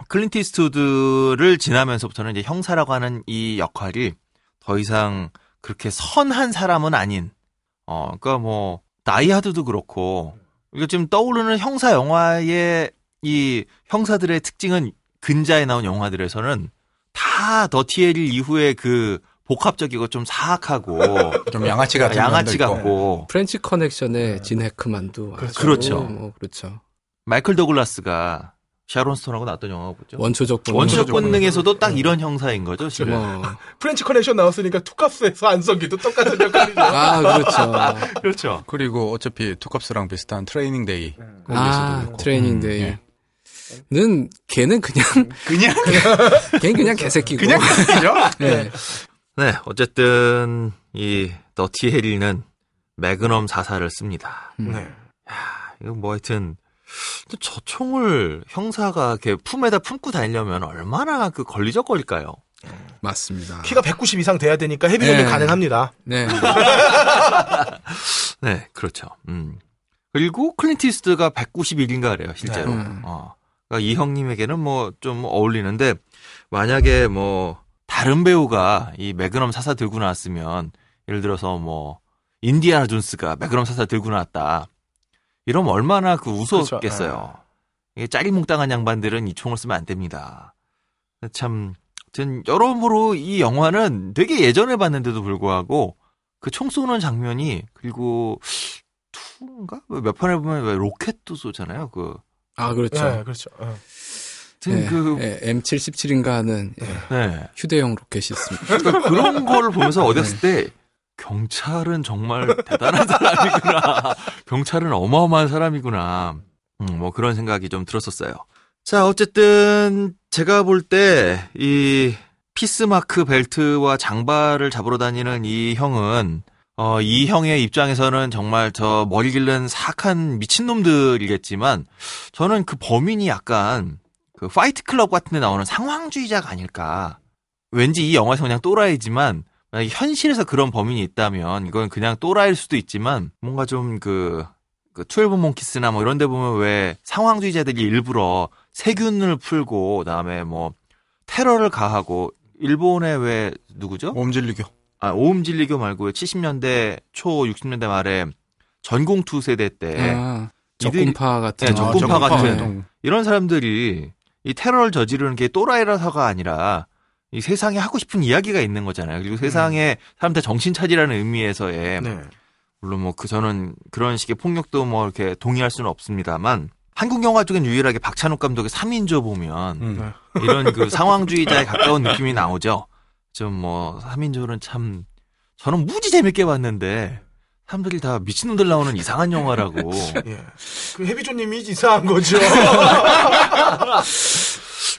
클린트 이스트우드를 지나면서부터는 이제 형사라고 하는 이 역할이 더 이상 그렇게 선한 사람은 아닌 어 그러니까 뭐 다이하드도 그렇고 이거 지금 떠오르는 형사 영화의 이 형사들의 특징은 근자에 나온 영화들에서는 다 더티 해리 이후에 그 복합적이고 좀 사악하고 좀 양아치 같은 양아치. 같고 프렌치 커넥션의 진 해크만도 그렇죠. 뭐 그렇죠. 마이클 더글라스가 샤론 스톤하고 나왔던 영화가 뭐죠? 원초적 본능. 원초적 본능에서도 딱 이런 형사인 거죠, 지금. 뭐. 프렌치 커넥션 나왔으니까 투캅스에서 안성기도 똑같은 역할이죠. 아 그렇죠. 그렇죠. 그리고 어차피 투캅스랑 비슷한 트레이닝 데이. 거기에서도 아 있고. 트레이닝 음, 데이. 예. 는 걔는 그냥 그냥 걔는 그냥 개새끼고. 그냥 그죠? 네. 네, 어쨌든 이 더티 해리는 매그넘 사사를 씁니다. 음. 네. 이거 뭐 하여튼 또 저 총을 형사가 이렇게 품에다 품고 다니려면 얼마나 그 걸리적거릴까요? 맞습니다. 키가 190 이상 돼야 되니까 헤비존이 네. 가능합니다. 네. 네, 그렇죠. 음. 그리고 클린트 이스트가 191인가 그래요, 실제로. 네. 음. 어. 그러니까 이 형님에게는 뭐 좀 어울리는데 만약에 뭐 다른 배우가 이 매그넘 사사 들고 나왔으면 예를 들어서 뭐 인디아나 존스가 매그넘 사사 들고 나왔다. 이러면 얼마나 그 우스웠겠어요. 이게 짜리몽땅한 양반들은 이 총을 쓰면 안 됩니다. 참, 전 여러모로 이 영화는 되게 예전에 봤는데도 불구하고 그 총 쏘는 장면이 그리고 two인가 몇 편에 보면 왜 로켓도 쏘잖아요. 그 아 그렇죠. 네, 그렇죠. 어. 하여튼 네, 그 네, M77인가 하는 예, 네. 휴대용 로켓이 있습니다. 그러니까 그런 걸 보면서 어디 갔을 때 경찰은 정말 대단한 사람이구나. 경찰은 어마어마한 사람이구나. 음, 뭐 그런 생각이 좀 들었었어요. 자, 어쨌든 제가 볼 때 이 peace mark 벨트와 장발을 잡으러 다니는 이 형은 어, 이 형의 입장에서는 정말 저 머리 길른 사악한 미친놈들이겠지만 저는 그 범인이 약간 그 파이트 클럽 같은 데 나오는 상황주의자가 아닐까. 왠지 이 영화에서 그냥 또라이지만 만약에 현실에서 그런 범인이 있다면 이건 그냥 또라이일 수도 있지만 뭔가 좀그 그 트웰브 몽키스나 뭐 이런 데 보면 왜 상황주의자들이 일부러 세균을 풀고 그다음에 뭐 테러를 가하고 일본의 왜 누구죠? 옴질리교. 아, 오음진리교 말고 70년대 초 60년대 말에 전공투 세대 때 아, 적군파 같은. 네, 거. 적군파 같은. 활동. 이런 사람들이 이 테러를 저지르는 게 또라이라서가 아니라 이 세상에 하고 싶은 이야기가 있는 거잖아요. 그리고 세상에 사람들 정신 차리라는 의미에서의 네. 물론 뭐 그 저는 그런 식의 폭력도 뭐 이렇게 동의할 수는 없습니다만 한국 영화 쪽엔 유일하게 박찬욱 감독의 3인조 보면 음. 이런 그 상황주의자에 가까운 느낌이 나오죠. 좀 뭐 3인조는 참 저는 무지 재밌게 봤는데 사람들이 다 미친놈들 나오는 이상한 영화라고. 예. 그 헤비존님이 이상한 거죠.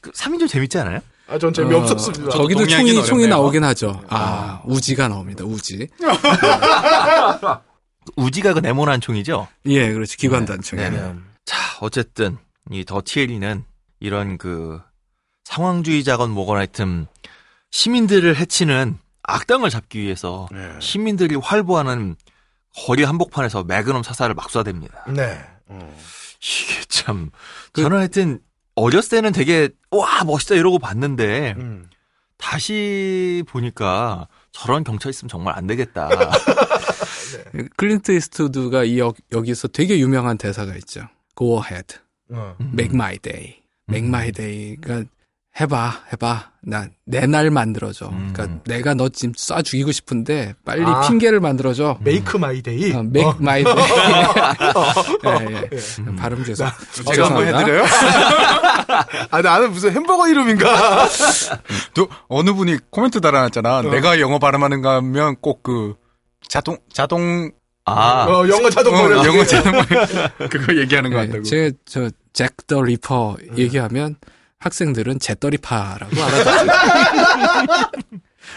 그 3인조 재밌지 않아요? 아, 전 재미없었습니다. 어, 동의하긴 총이, 총이 어렵네요. 나오긴 하죠. 아, 우지가 나옵니다, 우지. 우지가 그 네모난 총이죠. 예, 그렇지. 기관단총. 네, 네. 자, 어쨌든 이 더티에리는 이런 그 상황주의자건 뭐건 하여튼 시민들을 해치는 악당을 잡기 위해서 네. 시민들이 활보하는 거리 한복판에서 매그넘 사사를 막 쏴댑니다. 네. 어. 이게 참 그- 저는 하여튼 어렸을 때는 되게 와 멋있다 이러고 봤는데 음. 다시 보니까 저런 경찰 있으면 정말 안 되겠다. 클린트 이스트우드가 이 여, 여기서 되게 유명한 대사가 있죠. Go ahead. 어. Make my day. Make 음. my day가 해봐, 해봐. 나, 내 날 만들어줘. 음. 그러니까 내가 너 지금 쏴 죽이고 싶은데 빨리 아. 핑계를 만들어줘. Make my day. 어, make 어. my day. 예, 예. 발음 죄송. 제가 한번 죄송합니다. 해드려요? 아, 나는 무슨 햄버거 이름인가? 또 어느 분이 코멘트 달아놨잖아. 어. 내가 영어 발음하는가 하면 꼭 그 자동 자동 아, 어, 영어 자동 어, 번역. 영어 자동 그거 얘기하는 거 예, 같다고. 제가 저 잭 더 리퍼 음. 얘기하면 학생들은 제더리파라고 알아듣죠.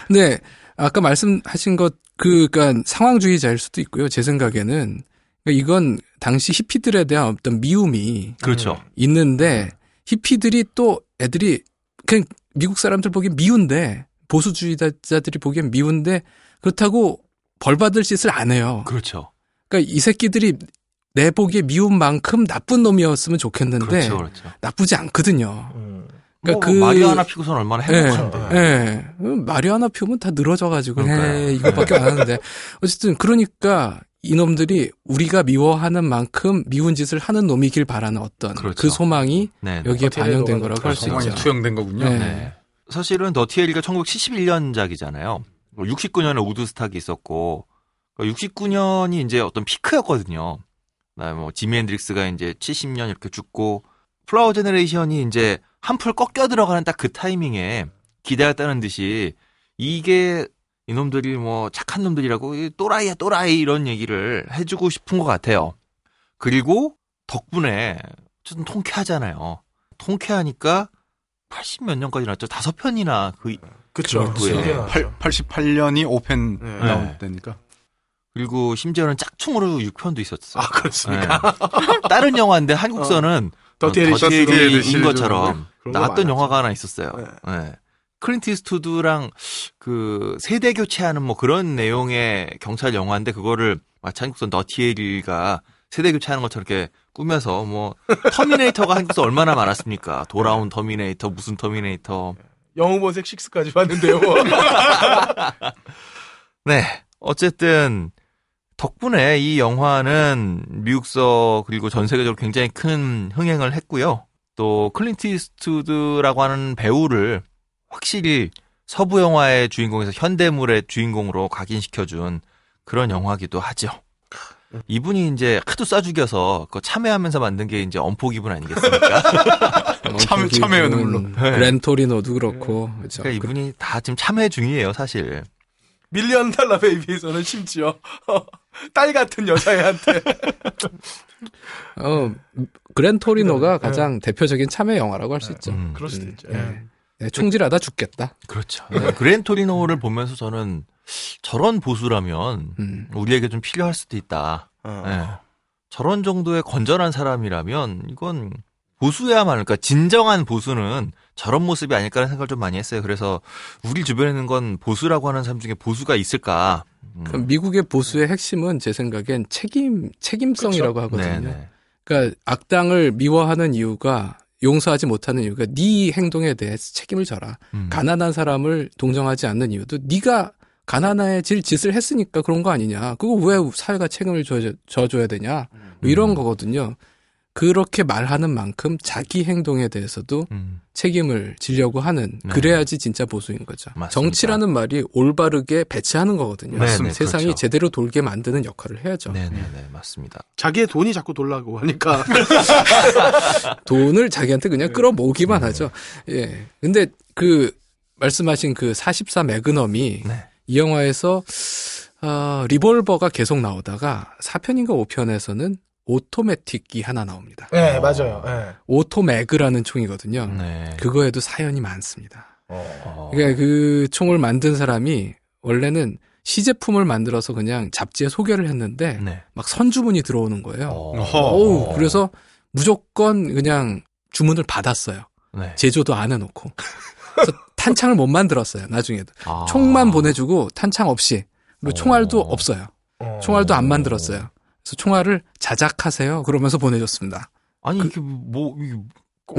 근데 아까 말씀하신 것 그, 그니까 상황주의자일 수도 있고요. 제 생각에는 그러니까 이건 당시 히피들에 대한 어떤 미움이 그렇죠. 있는데 히피들이 또 애들이 그냥 미국 사람들 보기엔 미운데 보수주의자들이 보기엔 미운데 그렇다고 벌 받을 짓을 안 해요. 그렇죠. 그러니까 이 새끼들이 내 보기에 미운 만큼 나쁜 놈이었으면 좋겠는데 그렇죠. 그렇죠. 나쁘지 않거든요. 음. 뭐 그러니까 그- 마리아나 피고선 얼마나 예, 행복한데. 예. 마리아나 표면 다 늘어져가지고, 그러니까요. 에 이거밖에 안 하는데. 어쨌든, 그러니까, 이놈들이 우리가 미워하는 만큼 미운 짓을 하는 놈이길 바라는 어떤 그 그렇죠. 소망이 네. 네. 여기에 반영된 거라고 할수 소망이 있죠. 투영된 거군요. 네. 네. 사실은 더티 해리가 1971년작이잖아요. 69년에 우드스탁이 있었고 69년이 이제 어떤 피크였거든요. 그다음에 뭐 지미 헨드릭스가 이제 70년 이렇게 죽고 flower generation이 이제 한풀 꺾여 들어가는 딱 그 타이밍에 기대했다는 듯이 이게 이놈들이 뭐 착한 놈들이라고 이 또라이야 또라이 이런 얘기를 해주고 싶은 것 같아요. 그리고 덕분에 좀 통쾌하잖아요. 통쾌하니까 80몇 년까지 나왔죠. 다섯 편이나 그 그쵸. 예. 88년이 5편 네. 나올 때니까. 그리고 심지어는 짝퉁으로 6편도 있었어요. 아, 그렇습니까? 네. 다른 영화인데 한국서는 더티 해리 더티 해리인 것처럼 나왔던. 영화가 하나 있었어요. 네. 네. 이스트우드랑 그 세대 교체하는 뭐 그런 내용의 경찰 영화인데 그거를 마치 한국선 더티 해리가 세대 교체하는 것처럼 이렇게 꾸며서 뭐 터미네이터가 한국서 얼마나 많았습니까? 돌아온 터미네이터 무슨 터미네이터 영웅본색 6까지 봤는데요. 네. 어쨌든 덕분에 이 영화는 미국서 그리고 전 세계적으로 굉장히 큰 흥행을 했고요. 또 클린트 이스트우드라고 하는 배우를 확실히 서부 영화의 주인공에서 현대물의 주인공으로 각인시켜준 그런 영화기도 하죠. 이분이 이제 하도 쏴 죽여서 그 참회하면서 만든 게 이제 언포기븐 아니겠습니까? 참- 참여연은 물론. 그랜 토리노도 그렇고. 그렇죠. 그러니까 이분이 다 지금 참회 중이에요, 사실. 밀리언 달러 베이비에서는 심지어 딸 같은 여자애한테 어, 그랜토리노가 가장 대표적인 참여 영화라고 할 수 있죠. 음. 그럴 수도 음, 있죠. 예. 예. 네, 총질하다 죽겠다. 그렇죠. 그랜토리노를 보면서 저는 저런 보수라면 음. 우리에게 좀 필요할 수도 있다. 어. 예. 저런 정도의 건전한 사람이라면 이건 보수야말로 그러니까 진정한 보수는 저런 모습이 아닐까라는 생각을 좀 많이 했어요. 그래서 우리 주변에 있는 건 보수라고 하는 사람 중에 보수가 있을까? 음. 그 미국의 보수의 핵심은 제 생각엔 책임 책임성이라고 하거든요. 네네. 그러니까 악당을 미워하는 이유가 용서하지 못하는 이유가 네 행동에 대해서 책임을 져라. 음. 가난한 사람을 동정하지 않는 이유도 네가 가난해질 짓을 했으니까 그런 거 아니냐. 그거 왜 사회가 책임을 져, 져줘야 되냐. 뭐 이런 음. 거거든요. 그렇게 말하는 만큼 자기 행동에 대해서도 음. 책임을 지려고 하는 네. 그래야지 진짜 보수인 거죠. 맞습니다. 정치라는 말이 올바르게 배치하는 거거든요. 네, 네, 세상이 그렇죠. 제대로 돌게 만드는 역할을 해야죠. 네 네 네 맞습니다. 자기의 돈이 자꾸 돌라고 하니까 돈을 자기한테 그냥 끌어모으기만 네. 하죠. 예. 근데 그 말씀하신 그 44 매그넘이 네. 이 영화에서 어, 리볼버가 계속 나오다가 4편인가 5편에서는 오토매틱이 하나 나옵니다. 네 맞아요. 예. 오토매그라는 총이거든요. 네. 그거에도 사연이 많습니다. 어. 그러니까 그 총을 만든 사람이 원래는 시제품을 만들어서 그냥 잡지에 소개를 했는데 네. 막 선주문이 들어오는 거예요. 어허. 어우, 그래서 무조건 그냥 주문을 받았어요. 네. 제조도 안 해놓고. 그래서 탄창을 못 만들었어요. 나중에도 아. 총만 보내주고 탄창 없이 그리고 총알도 어. 없어요. 어. 총알도 안 만들었어요. 그래서 총알을 자작하세요. 그러면서 보내줬습니다. 아니 이게 뭐 이게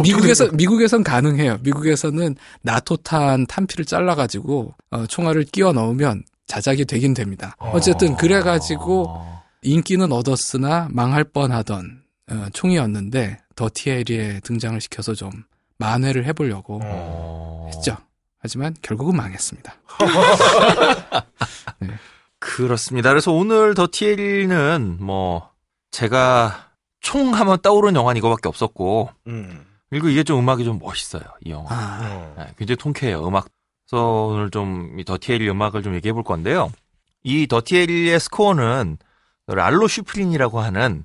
미국에서 미국에선 가능해요. 미국에서는 나토탄 탄피를 잘라가지고 어, 총알을 끼워 넣으면 자작이 되긴 됩니다. 어쨌든 그래가지고 아. 인기는 얻었으나 망할 뻔하던 어, 총이었는데 더티에리에 등장을 시켜서 좀 만회를 해보려고 어. 했죠. 하지만 결국은 망했습니다. 그렇습니다. 그래서 오늘 더티에리는 뭐 제가 총 하면 떠오르는 영화는 이거밖에 없었고 음. 그리고 이게 좀 음악이 좀 멋있어요. 이 영화. 아, 어. 네, 굉장히 통쾌해요. 음악. 그래서 오늘 좀이 더티에리 음악을 좀 얘기해 볼 건데요. 이 더티에리의 스코어는 랄로 시프린이라고 하는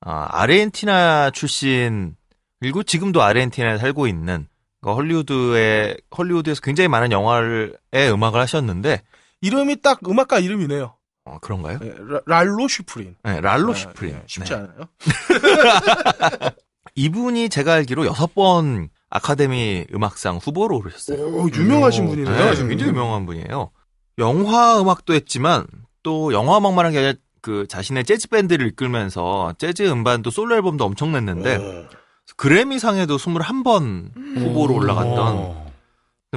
아, 아르헨티나 출신 그리고 지금도 아르헨티나에 살고 있는 그 헐리우드의 헐리우드에서 굉장히 많은 영화의 음악을 하셨는데 이름이 딱 음악가 이름이네요. 어, 그런가요? 네, 라- 랄로 시프린. 네, 랄로 아, 시프린. 네, 쉽지 네. 않아요. 이분이 제가 알기로 여섯 번 아카데미 음악상 후보로 오르셨어요. 오, 유명하신 오, 분이네요. 네, 지금. 굉장히 유명한 분이에요. 영화 음악도 했지만 또 영화 음악만 한 게 아니라 그 자신의 재즈 밴드를 이끌면서 재즈 음반도 솔로 앨범도 엄청 냈는데 어. 그래미상에도 21번 후보로 올라갔던 어.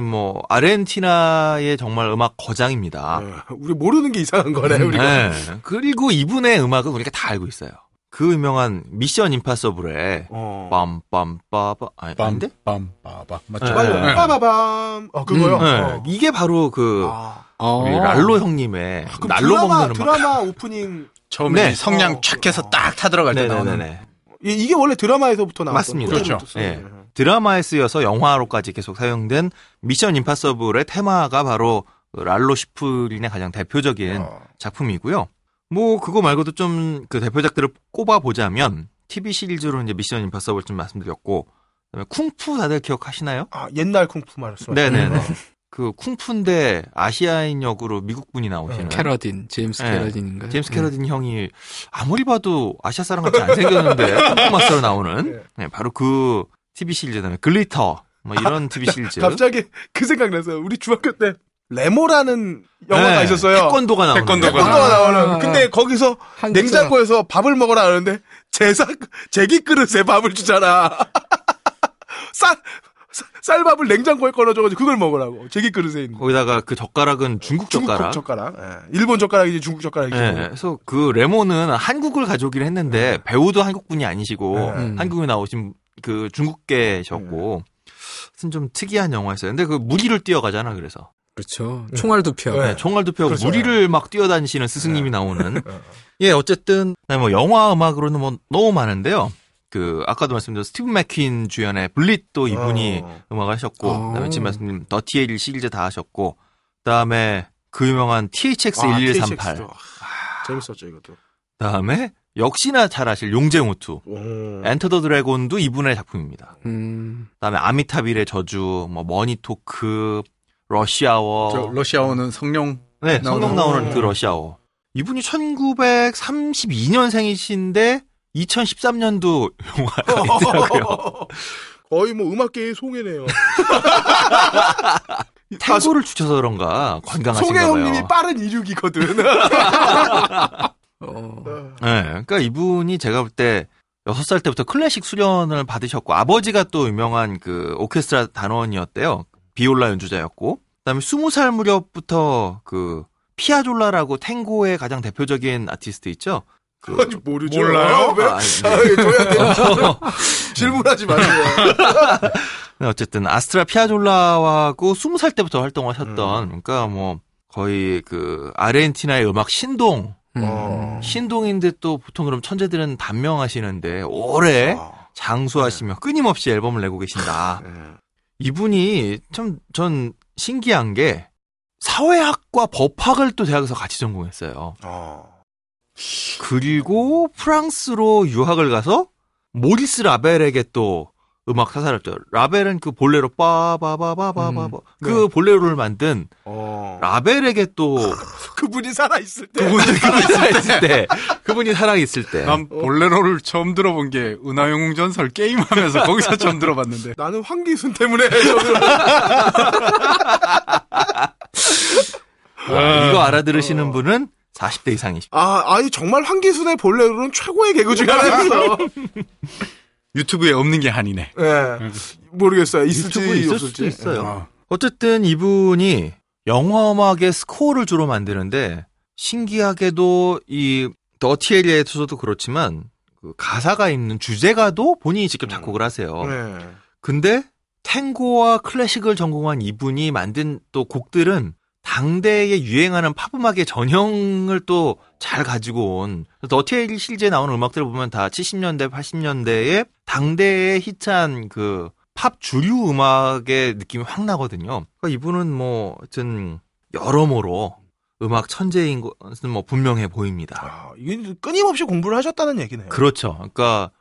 뭐 아르헨티나의 정말 음악 거장입니다. 네, 우리 모르는 게 이상한 거네, 우리가. 네. 그리고 이분의 음악은 우리가 다 알고 있어요. 그 유명한 미션 임파서블의 어. 빰빰빠바 아니, 아닌데? 빰빰빠바 맞죠? 네. 맞아요. 네. 빠바밤. 어, 그거요? 네. 어. 이게 바로 그 아, 어. 우리 랄로 형님의 그럼 날로 드라마, 먹는 음악. 드라마 오프닝. 처음에 네. 이 성냥 어. 착해서 딱 타들어갈 때 나오는 네네네. 이- 이게 원래 드라마에서부터 나왔던 맞습니다. 그렇죠. 또 예. 썼어요. 드라마에 쓰여서 영화로까지 계속 사용된 미션 임파서블의 테마가 바로 그 랄로 슈프린의 가장 대표적인 어. 작품이고요. 뭐 그거 말고도 좀 그 대표작들을 꼽아 보자면 TV 시리즈로 이제 미션 임파서블 좀 말씀드렸고 그다음에 쿵푸 다들 기억하시나요? 아, 옛날 쿵푸 말씀. 네네네. 그 쿵푸인데 아시아인 역으로 미국 분이 나오시는 캐러딘, 제임스 네. 캐러딘인가요? 제임스 캐러딘 형이 아무리 봐도 아시아 사람 같이 안 생겼는데 쿵푸 마스터로 나오는 네, 바로 그 TV 시리즈 그다음에 글리터 뭐 이런 TV 시리즈. 갑자기 그 생각 났어요. 우리 중학교 때 레모라는 영화가 네, 있었어요. 태권도가 나오는 태권도가. 태권도가 아. 나오는. 근데 거기서 한국사. 냉장고에서 밥을 먹으라 하는데 제사 제기 그릇에 밥을 주잖아. 쌀 쌀- 쌀밥을 냉장고에 꺼내줘가지고 그걸 먹으라고 제기 그릇에 있는. 거기다가 그 젓가락은 중국 중국 젓가락. 젓가락. 예. 일본 젓가락이지 중국 젓가락이지. 예, 그래서 그 레모는 한국을 가져오긴 했는데 배우도 한국분이 아니시고 네. 음. 한국에 나오신 그 중국계셨고 하여튼 좀 특이한 영화였어요. 근데 그 무리를 뛰어가잖아 그래서 그렇죠. 총알도 펴. 네. 네, 총알도 펴고 그렇죠. 무리를 막 뛰어다니시는 스승님이 나오는 어. 예 어쨌든 그다음에 뭐 영화 음악으로는 뭐 너무 많은데요. 그 아까도 말씀드린 스티브 맥퀸 주연의 블릿도 이분이 어. 음악을 하셨고 어. 그다음에 지금 말씀드린 더티 해리 시리즈 다 하셨고 그다음에 그 유명한 THX 아, 1138 THX 도. 아, 재밌었죠 이것도. 그다음에 역시나 잘 아실 용쟁호투 오. Enter the Dragon도 이분의 작품입니다. 음, 그다음에 아미티빌의 저주, 뭐 머니토크, 러시아워, 저 러시아워는 성룡 네 성룡 나오는- 나오는 그 러시아워. 이분이 1932년생이신데 2013년도 영화가 있더라고요. 거의 뭐 음악계의 송해네요. 탱고를 주셔서 그런가 건강하신가 송해. 형님이 빠른 이륙이거든. 어, 네, 그러니까 이분이 제가 볼때 6살 때부터 클래식 수련을 받으셨고 아버지가 또 유명한 그 오케스트라 단원이었대요. 비올라 연주자였고 그다음에 20살 무렵부터 그 피아졸라라고 탱고의 가장 대표적인 아티스트 있죠. 그 아니, 모르죠. 몰라요? 왜? 아, 아, 네. 돼요. 질문하지 마세요. 네, 어쨌든 아스트라 피아졸라하고 20살 때부터 활동하셨던 그러니까 뭐 거의 그 아르헨티나의 음악 신동 음. 어. 신동인데 또 보통 그럼 천재들은 단명하시는데 오래 아, 장수하시며 끊임없이 앨범을 내고 계신다. 예. 이분이 참 전 신기한 게 사회학과 법학을 또 대학에서 같이 전공했어요. 아. 그리고 프랑스로 유학을 가서 모리스 라벨에게 또 음악 사사였죠. 라벨은 그 볼레로 빠바바바바바바 음, 그 볼레로를 만든 어. 라벨에게 또 그분이 살아 있을 때. 그분이 살아 있을 때 그분이 살아 있을 때 난 볼레로를 처음 들어본 게 은하영웅 전설 게임하면서 거기서 처음 들어봤는데 나는 황기순 때문에 와, 이거 알아들으시는 분은 40대 이상이십니다. 아, 아니 정말 황기순의 볼레로는 최고의 개그 중에 하나였어. 유튜브에 없는 게 한이네. 예. 모르겠어요. 있을지 유튜브에 있을 없을지. 수도 있어요. 어. 어쨌든 이분이 영화 음악의 스코어를 주로 만드는데 신기하게도 이 더티에리에서도 그렇지만 그 가사가 있는 주제가도 본인이 직접 작곡을 하세요. 네. 근데 탱고와 클래식을 전공한 이분이 만든 또 곡들은 당대에 유행하는 팝 음악의 전형을 또 잘 가지고 온 더티에리 실제 나오는 음악들을 보면 다 70년대, 80년대에 당대에 히트한 그 팝 주류 음악의 느낌이 확 나거든요. 그러니까 이분은 뭐 하여튼 여러모로 음악 천재인 것은 뭐 분명해 보입니다. 아, 이게 끊임없이 공부를 하셨다는 얘기네요. 그렇죠. 그러니까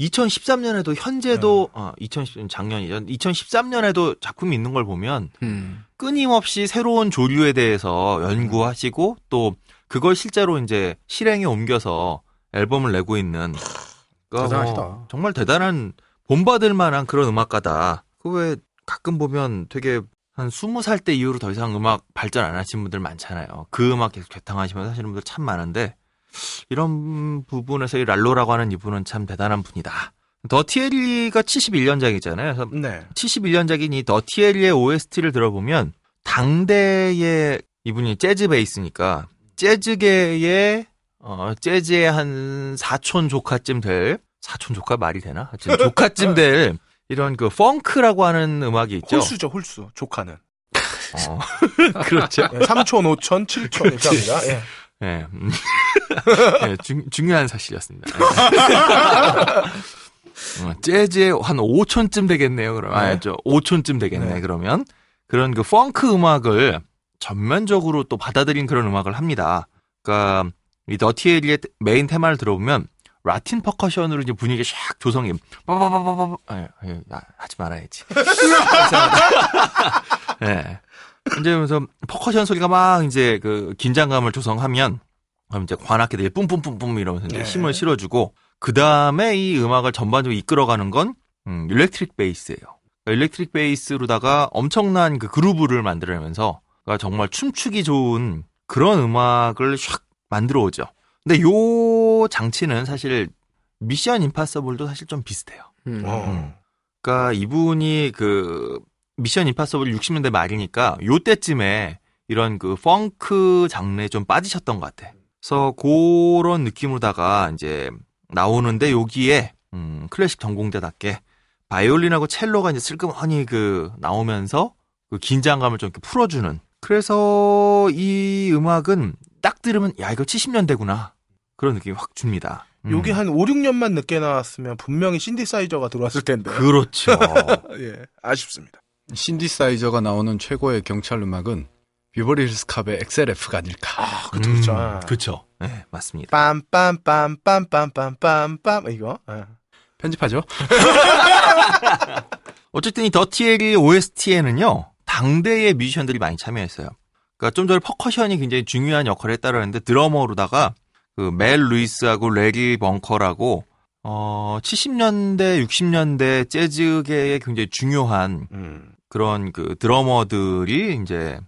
2013년에도 현재도 아, 2010 작년이죠. 2013년에도 작품이 있는 걸 보면 음. 끊임없이 새로운 조류에 대해서 연구하시고 또 그걸 실제로 이제 실행에 옮겨서 앨범을 내고 있는 그러니까 대단하시다. 뭐 정말 대단한 본받을 만한 그런 음악가다. 그 왜 가끔 보면 되게 한 20살 때 이후로 더 이상 음악 발전 안 하신 분들 많잖아요. 그 음악 계속 괴탕하시면서 하시는 분들 참 많은데 이런 부분에서 이 랄로라고 하는 이분은 참 대단한 분이다. 더티에리가 71년작이잖아요. 그래서 네. 71년작인 이 더티에리의 OST를 들어보면 당대의 이분이 재즈 베이스니까 재즈계의 어 재즈의 한 사촌 조카쯤 될 사촌 조카 말이 되나? 하여튼 조카쯤 될 이런 그 펑크라고 하는 음악이 있죠. 홀수죠, 홀수. 조카는. 어. 그렇죠. 예, 3촌, 5촌, 7촌 이렇게 합니다. 예. 예. 음. 예, 중, 중요한 사실이었습니다. 어, 재즈에 한 5촌쯤 되겠네요. 아, 네. 저 5촌쯤 되겠네, 네. 그러면. 그런 그 펑크 음악을 전면적으로 또 받아들인 그런 음악을 합니다. 그러니까 이 더티에리의 메인 테마를 들어보면 Latin percussion으로 이제 분위기 샥 조성해. 빠바바바바. 아, 아, 하지 말아야지. 예. 이제 그래서 퍼커션 소리가 막 이제 그 긴장감을 조성하면 그럼 이제 관악기들이 뿜뿜뿜뿜 이러면서 이제 네. 힘을 실어주고 그 다음에 이 음악을 전반적으로 이끌어가는 건 음, electric bass예요. 그러니까 electric bass로다가 엄청난 그 groove를 만들어내면서 그러니까 정말 춤추기 좋은 그런 음악을 샥 만들어 오죠. 근데 요 장치는 사실 미션 임파서블도 사실 좀 비슷해요. 음. 어. 그러니까 이분이 그 미션 임파서블 60년대 말이니까 요때쯤에 이런 그 펑크 장르에 좀 빠지셨던 것 같아. 그래서 그런 느낌으로다가 이제 나오는데 여기에 음, 클래식 전공자답게 바이올린하고 첼로가 이제 슬그머니 그 나오면서 그 긴장감을 좀 이렇게 풀어주는. 그래서 이 음악은 딱 들으면 야 이거 70년대구나 그런 느낌이 확 줍니다. 음. 요게 한 5, 6년만 늦게 나왔으면 분명히 신디사이저가 들어왔을 텐데. 그렇죠. 예, 아쉽습니다. 신디사이저가 나오는 최고의 경찰 음악은 비버리 힐스 캅의 Axel F가 아닐까. 아, 그쵸, 그쵸. 음, 그쵸. 네, 맞습니다. 빰빰빰빰빰빰빰빰 이거. 예. 편집하죠? 어쨌든 이 더티 해리 OST에는요, 당대의 뮤지션들이 많이 참여했어요. 그러니까 좀 전에 percussion이 굉장히 중요한 역할을 했다고 했는데 드러머로다가 그 멜 루이스하고 레리 벙커라고 어 70년대 60년대 재즈계의 굉장히 중요한 음. 그런 그 드러머들이 이제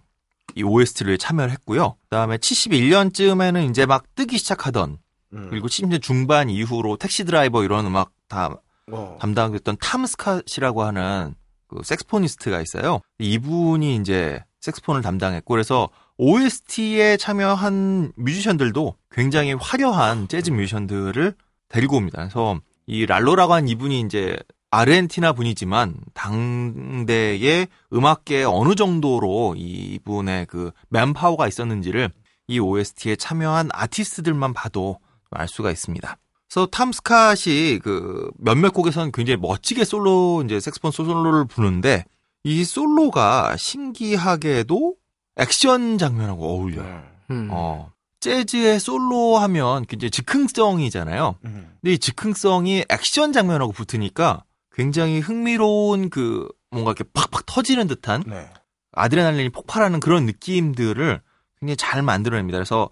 이 OST를 참여를 했고요. 그다음에 71년쯤에는 이제 막 뜨기 시작하던 음. 그리고 70년 중반 이후로 택시 드라이버 이런 음악 다 어. 담당했던 탐 스캇이라고 하는 그 색스포니스트가 있어요. 이분이 이제 색스폰을 담당했고 그래서 OST에 참여한 뮤지션들도 굉장히 화려한 재즈 뮤지션들을 데리고 옵니다. 그래서 이 랄로라고 한 이분이 이제 아르헨티나 분이지만 당대의 음악계에 어느 정도로 이분의 그 맨파워가 있었는지를 이 OST에 참여한 아티스트들만 봐도 알 수가 있습니다. 그래서 탐 스캇이 그 몇몇 곡에서는 굉장히 멋지게 솔로 이제 색스폰 솔로를 부르는데 이 솔로가 신기하게도 액션 장면하고 어울려요. 음. 어. 재즈의 솔로 하면 굉장히 즉흥성이잖아요. 음. 근데 이 즉흥성이 액션 장면하고 붙으니까 굉장히 흥미로운 그 뭔가 이렇게 팍팍 터지는 듯한 네. 아드레날린이 폭발하는 그런 느낌들을 굉장히 잘 만들어냅니다. 그래서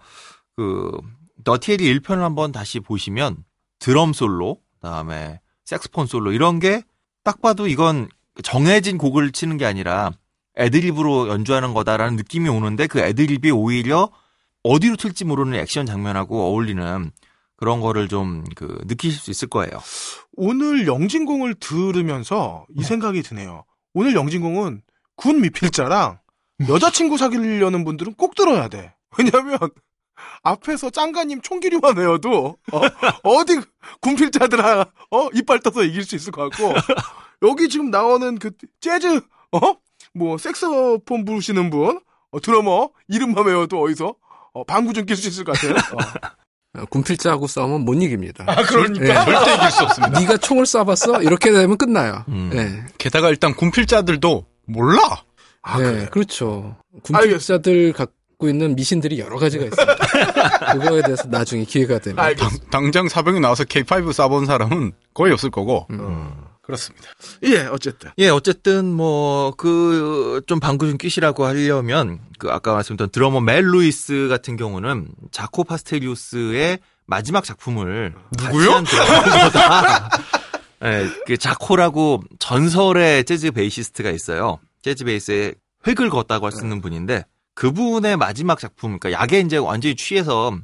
그 너티에리 1편을 한번 다시 보시면 드럼 솔로, 그다음에 색스폰 솔로 이런 게 딱 봐도 이건 정해진 곡을 치는 게 아니라 애드립으로 연주하는 거다라는 느낌이 오는데 그 애드립이 오히려 어디로 튈지 모르는 액션 장면하고 어울리는 그런 거를 좀 그 느끼실 수 있을 거예요. 오늘 영진공을 들으면서 이 생각이 드네요. 오늘 영진공은 군 미필자랑 여자친구 사귀려는 분들은 꼭 들어야 돼. 왜냐면 앞에서 짱가님 총기류만 외워도 어, 디 군필자들아 어 이빨 떠서 이길 수 있을 것 같고 여기 지금 나오는 그 재즈 어 뭐 색소폰 부르시는 분 어, 드러머 이름만 외워도 어디서 어, 방구 좀 낄 수 있을 것 같아요. 어. 어, 군필자하고 싸우면 못 이깁니다. 아 그러니까 예. 절대 이길 수 없습니다. 네가 총을 쏴봤어? 이렇게 되면 끝나요. 음. 예. 게다가 일단 군필자들도 몰라. 아, 네, 그래. 그렇죠. 군필자들 갖고 있는 미신들이 여러 가지가 있습니다. 그거에 대해서 나중에 기회가 되면. 알겠습니다. 당장 사병이 나와서 K5 쏴본 사람은 거의 없을 거고. 그렇습니다. 예 어쨌든 예, 어쨌든 뭐 그 좀 방구 좀 끼시라고 하려면 그 아까 말씀드렸던 드러머 멜 루이스 같은 경우는 자코 파스토리우스의 마지막 작품을 누구요? 드러머보다 예, 그 자코라고 전설의 재즈 베이시스트가 있어요. 재즈 베이스에 획을 걷다고 할 수 있는 분인데 그분의 마지막 작품, 그러니까 약에 이제 완전히 취해서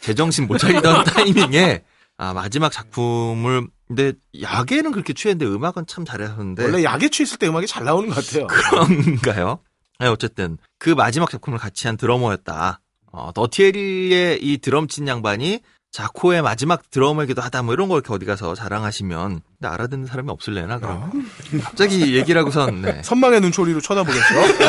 제정신 못 차리던 타이밍에 아, 마지막 작품을 근데 약에는 그렇게 취했는데 음악은 참 잘하셨는데 원래 약에 취했을 때 음악이 잘 나오는 것 같아요. 그런가요? 네, 어쨌든 그 마지막 작품을 같이 한 드러머였다. 어, 더티에리의 이 드럼 친 양반이 자코의 마지막 드러머이기도 하다 뭐 이런 걸 이렇게 어디 가서 자랑하시면 근데 알아듣는 사람이 없을래나 그럼 갑자기 얘기를 하고선 네. 선망의 눈초리로 쳐다보겠죠.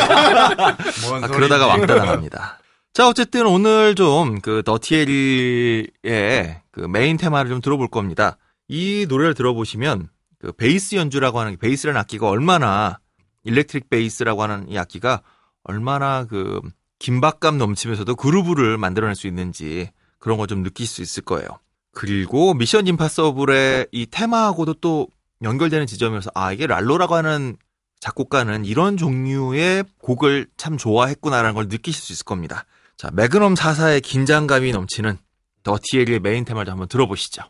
아, 그러다가 왕따 당합니다. 자, 어쨌든 오늘 좀 그 더티 해리의 그 메인 테마를 좀 들어볼 겁니다. 이 노래를 들어보시면 그 베이스 연주라고 하는 베이스라는 악기가 얼마나 일렉트릭 베이스라고 하는 이 악기가 얼마나 그 긴박감 넘치면서도 그루브를 만들어낼 수 있는지 그런 걸좀 느낄 수 있을 거예요. 그리고 미션 임파서블의 이 테마하고도 또 연결되는 지점이어서 아 이게 랄로라고 하는 작곡가는 이런 종류의 곡을 참 좋아했구나라는 걸 느끼실 수 있을 겁니다. 자, 매그넘 사사의 긴장감이 넘치는 더티에리의 메인 테마를 좀 한번 들어보시죠.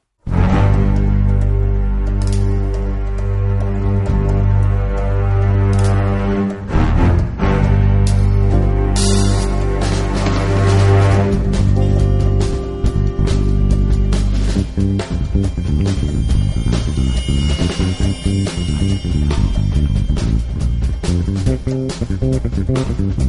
Thank you.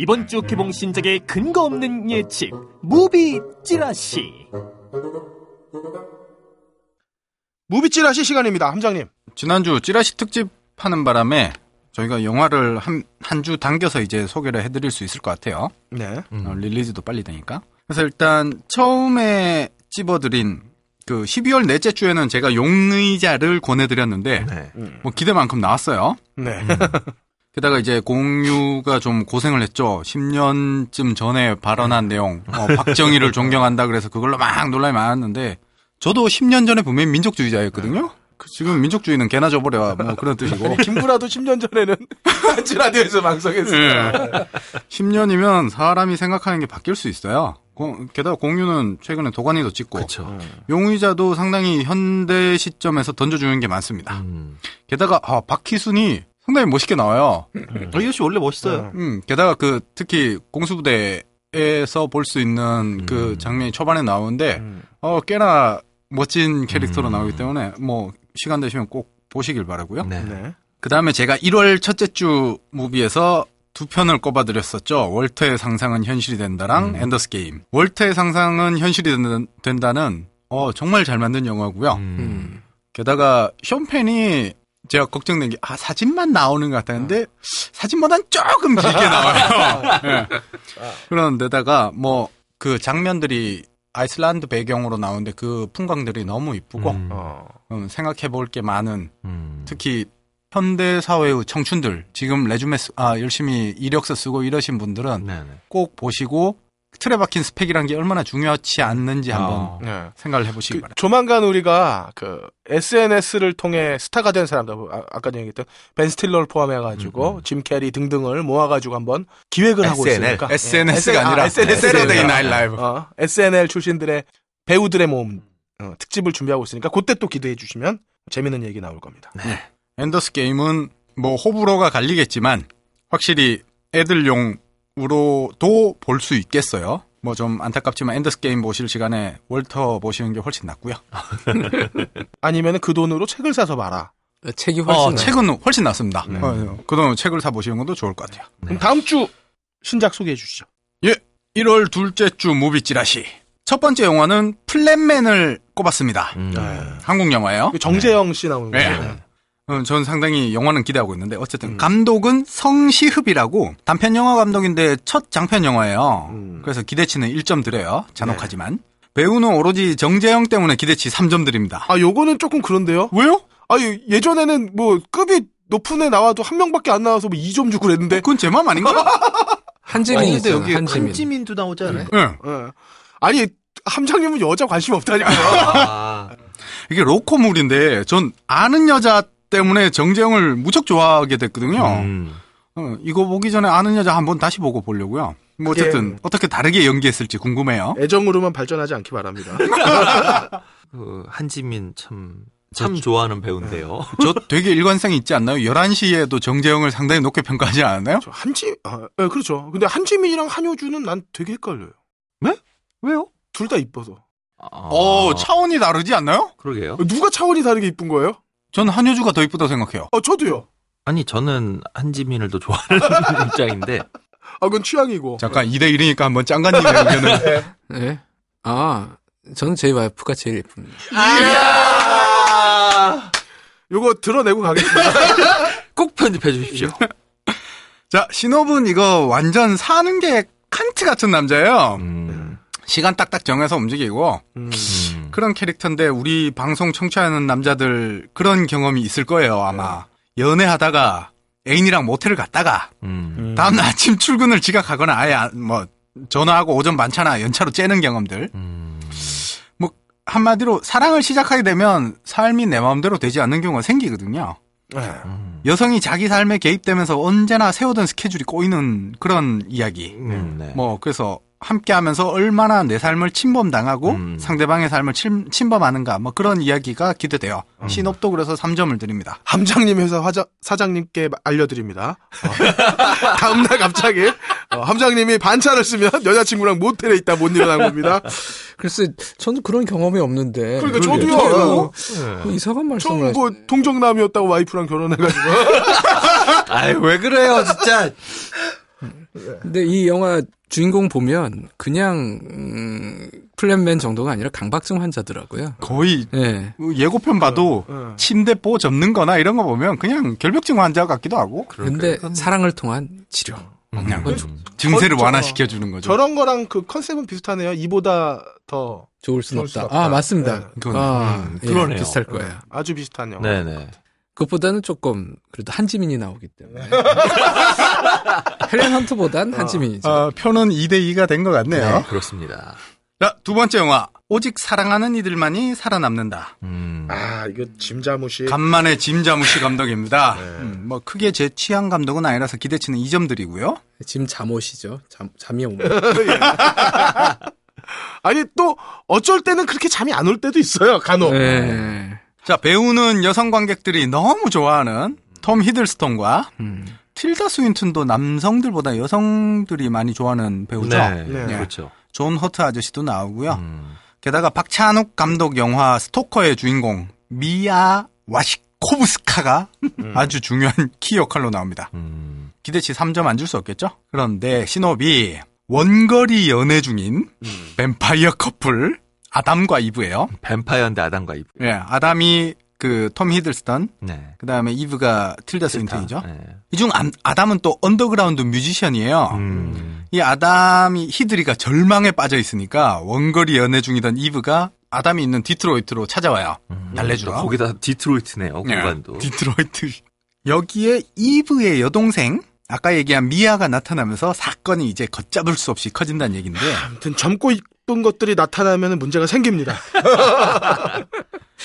이번 주 개봉 신작의 근거 없는 예측 무비 찌라시 무비 찌라시 시간입니다, 함장님. 지난주 찌라시 특집 하는 바람에 저희가 영화를 한, 한 주 당겨서 이제 소개를 해드릴 수 있을 것 같아요. 네. 어, release도 빨리 되니까. 그래서 일단 처음에 찝어드린 그 12월 넷째 주에는 제가 용의자를 권해드렸는데 네. 뭐 기대만큼 나왔어요. 네. 게다가 이제 공유가 좀 고생을 했죠. 10년쯤 전에 발언한 내용, 어, 박정희를 존경한다 그래서 그걸로 막 논란이 많았는데 저도 10년 전에 분명히 민족주의자였거든요. 그 지금 민족주의는 개나 줘버려 뭐 그런 뜻이고 아니, 김구라도 10년 전에는 한치 라디오에서 방송했습니다. 10년이면 사람이 생각하는 게 바뀔 수 있어요. 고- 게다가 공유는 최근에 도가니도 찍고 그렇죠. 용의자도 상당히 현대 시점에서 던져주는 게 많습니다. 음. 게다가 아, 박희순이 상당히 멋있게 나와요. 어, 이것이 원래 멋있어요. 음, 게다가 그 특히 공수부대에서 볼 수 있는 그 장면이 초반에 나오는데 음. 어 꽤나 멋진 캐릭터로 나오기 때문에 뭐 시간 되시면 꼭 보시길 바라고요. 네. 네. 그 다음에 제가 1월 첫째 주 무비에서 두 편을 꼽아드렸었죠. 월터의 상상은 현실이 된다랑 엔더스 게임. 월터의 상상은 현실이 된- 된다는 어 정말 잘 만든 영화고요. 음. 음. 게다가 션펜이 제가 걱정된 게, 아, 사진만 나오는 것 같았는데, 사진보단 조금 길게 나와요. 예. 그런 데다가, 뭐, 그 장면들이 아이슬란드 배경으로 나오는데 그 풍광들이 너무 이쁘고, 음. 어. 음, 생각해 볼 게 많은, 음. 특히, 현대 사회의 청춘들, 지금 레주메, 쓰, 아, 열심히 이력서 쓰고 이러신 분들은 네네. 꼭 보시고, 틀에 박힌 스펙이란 게 얼마나 중요하지 않는지 한번 어. 네. 생각을 해보시기 그 바랍니다. 조만간 우리가 그 SNS를 통해 스타가 된 사람들, 아, 아까 얘기했던 벤 스틸러를 포함해가지고 음, 짐 캐리 등등을 모아가지고 한번 기획을 하고 SNL. 있으니까 SNS가 아, 아니라 SNS. 세러데이 나이 라이브. 어, SNL 출신들의 배우들의 모험 어, 특집을 준비하고 있으니까 그때 또 기대해 주시면 재밌는 얘기 나올 겁니다. 엔더스 게임은 뭐 호불호가 갈리겠지만 확실히 애들용 으로도 볼 수 있겠어요. 뭐 좀 안타깝지만 엔더스 게임 보실 시간에 월터 보시는 게 훨씬 낫고요. 아니면 그 돈으로 책을 사서 봐라. 책이 훨씬 어. 책은 훨씬 낫습니다. 네. 어, 그동안 책을 사 보시는 것도 좋을 것 같아요. 그럼 다음 주 신작 소개해 주시죠. 예, 1월 둘째 주 무비 찌라시. 첫 번째 영화는 플랜맨을 꼽았습니다. 음. 한국 영화예요. 그 정재영 씨 나오는 네. 거죠. 어, 전 상당히 영화는 기대하고 있는데 어쨌든 감독은 성시흡이라고 단편 영화 감독인데 첫 장편 영화예요. 음. 그래서 기대치는 1점 드려요. 잔혹하지만 배우는 오로지 정재영 때문에 기대치 3점 드립니다. 아, 요거는 조금 그런데요. 왜요? 아니 예전에는 뭐 급이 높은 애 나와도 한 명밖에 안 나와서 뭐 2점 주고 그랬는데 그건 제맘 아닌가? 한지민 있잖아, 여기 한지민. 한지민도 나오지 않아요? 예. 예. 아니 함장님은 여자 관심 없다니까요. 아, 이게 로코물인데 전 아는 여자 때문에 정재영을 무척 좋아하게 됐거든요. 음. 어, 이거 보기 전에 아는 여자 한번 다시 보고 보려고요. 뭐 어쨌든 어떻게 다르게 연기했을지 궁금해요. 애정으로만 발전하지 않기 바랍니다. 그 한지민 참, 참 좋아하는 배우인데요. 저 되게 일관성이 있지 않나요? 11시에도 정재영을 상당히 높게 평가하지 않았나요? 저 한지 아, 예, 그렇죠. 근데 한지민이랑 한효주는 난 되게 헷갈려요. 왜요? 둘 다 이뻐서. 어, 차원이 다르지 않나요? 그러게요. 누가 차원이 다르게 이쁜 거예요? 전 한효주가 더 이쁘다고 생각해요. 어, 저도요. 아니, 저는 한지민을 더 좋아하는 입장인데, 아, 그건 취향이고. 잠깐 2대 1이니까 한번 짱가님의 의견을. 네. 아, 저는 제 와이프가 제일 예쁩니다. 요거 드러내고 가겠습니다. 꼭 편집해 주십시오. 자, 신업은 이거 완전 사는 게 칸트 같은 남자예요. 음. 시간 딱딱 정해서 움직이고 음. 음. 그런 캐릭터인데 우리 방송 청취하는 남자들 그런 경험이 있을 거예요, 아마. 연애하다가 애인이랑 모텔을 갔다가 음. 다음날 아침 출근을 지각하거나 아예 안- 뭐 전화하고 오전 많잖아 연차로 째는 경험들. 음. 뭐 한마디로 사랑을 시작하게 되면 삶이 내 마음대로 되지 않는 경우가 생기거든요. 예. 음. 여성이 자기 삶에 개입되면서 언제나 세우던 스케줄이 꼬이는 그런 이야기. 음, 네. 뭐 그래서 함께 하면서 얼마나 내 삶을 침범당하고 음. 상대방의 삶을 침, 침범하는가 뭐 그런 이야기가 기대돼요. 음. 신업도 그래서 3점을 드립니다. 함장님 회사 화자, 사장님께 알려드립니다. 어. 다음날 갑자기 어, 함장님이 반차를 쓰면 여자친구랑 모텔에 있다 못 일어난 겁니다. 글쎄, 저는 그런 경험이 없는데. 그러니까. 저도요. 저도 뭐 이상한 말씀을 처음 뭐 동정남이었다고 와이프랑 결혼해가지고 아이, 왜 그래요, 진짜. 근데 이 영화 주인공 보면 그냥 음, 플랜맨 정도가 아니라 강박증 환자더라고요. 거의 예. 예고편 봐도 어. 침대 보 접는 거나 이런 거 보면 그냥 결벽증 환자 같기도 하고 근데 사랑을 통한 치료. 그냥 그건 좀 증세를 저- 완화시켜 주는 거죠. 저런 거랑 그 컨셉은 비슷하네요. 이보다 더 좋을 순 없다. 순 없다. 아, 맞습니다. 네. 그건- 아, 음, 예, 그러네요. 비슷할 거예요. 아주 비슷한 영화. 네네. 그것보다는 조금 그래도 한지민이 나오기 때문에. 헬렌 헌트보단 한지민이죠. 어, 표는 2대 2가 된 것 같네요. 네, 그렇습니다. 자, 두 번째 영화. 오직 사랑하는 이들만이 살아남는다. 음. 아 이거 짐자무시. 간만에 짐자무시 감독입니다. 네. 음, 뭐 크게 제 취향 감독은 아니라서 기대치는 2점 드리고요. 지금 잠 오시죠. 잠, 잠이 오면. 아니 또 어쩔 때는 그렇게 잠이 안 올 때도 있어요. 간혹. 네. 자, 배우는 여성 관객들이 너무 좋아하는 톰 히들스턴과 음. 틸다 스윈튼도 남성들보다 여성들이 많이 좋아하는 배우죠. 네, 네. 그렇죠. 존 허트 아저씨도 나오고요. 음. 게다가 박찬욱 감독 영화 스토커의 주인공 미아 와시코브스카가 아주 중요한 키 역할로 나옵니다. 음. 기대치 3점 안 줄 수 없겠죠? 그런데 시놉이 원거리 연애 중인 뱀파이어 커플 아담과 이브예요. 뱀파이어인데 아담과 이브. 예, 아담이 그 톰 히들스턴, 네. 그 다음에 이브가 틸다 스윈턴이죠. 네. 이중 아담은 또 언더그라운드 뮤지션이에요. 음. 이 아담이 히들이가 절망에 빠져 있으니까 원거리 연애 중이던 이브가 아담이 있는 디트로이트로 찾아와요. 달래주러. 또 거기다 디트로이트네요, 네, 공간도. 디트로이트. 여기에 이브의 여동생, 아까 얘기한 미아가 나타나면서 사건이 이제 걷잡을 수 없이 커진다는 얘기인데, 아무튼 젊고 이쁜 것들이 나타나면 문제가 생깁니다.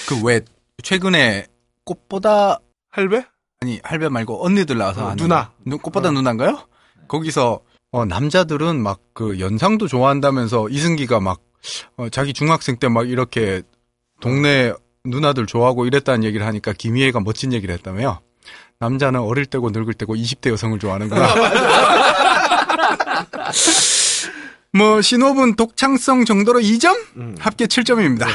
그 왜, 최근에 꽃보다, 할배? 아니, 할배 말고 언니들 나와서 어, 누나. 누- 꽃보다 누나인가요? 거기서, 어, 남자들은 막 그 연상도 좋아한다면서 이승기가 막, 어, 자기 중학생 때 막 이렇게 동네 누나들 좋아하고 이랬다는 얘기를 하니까 김희애가 멋진 얘기를 했다며요. 남자는 어릴 때고 늙을 때고 20대 여성을 좋아하는구나. 뭐 시놉은 독창성 정도로 2점? 음. 합계 7점입니다.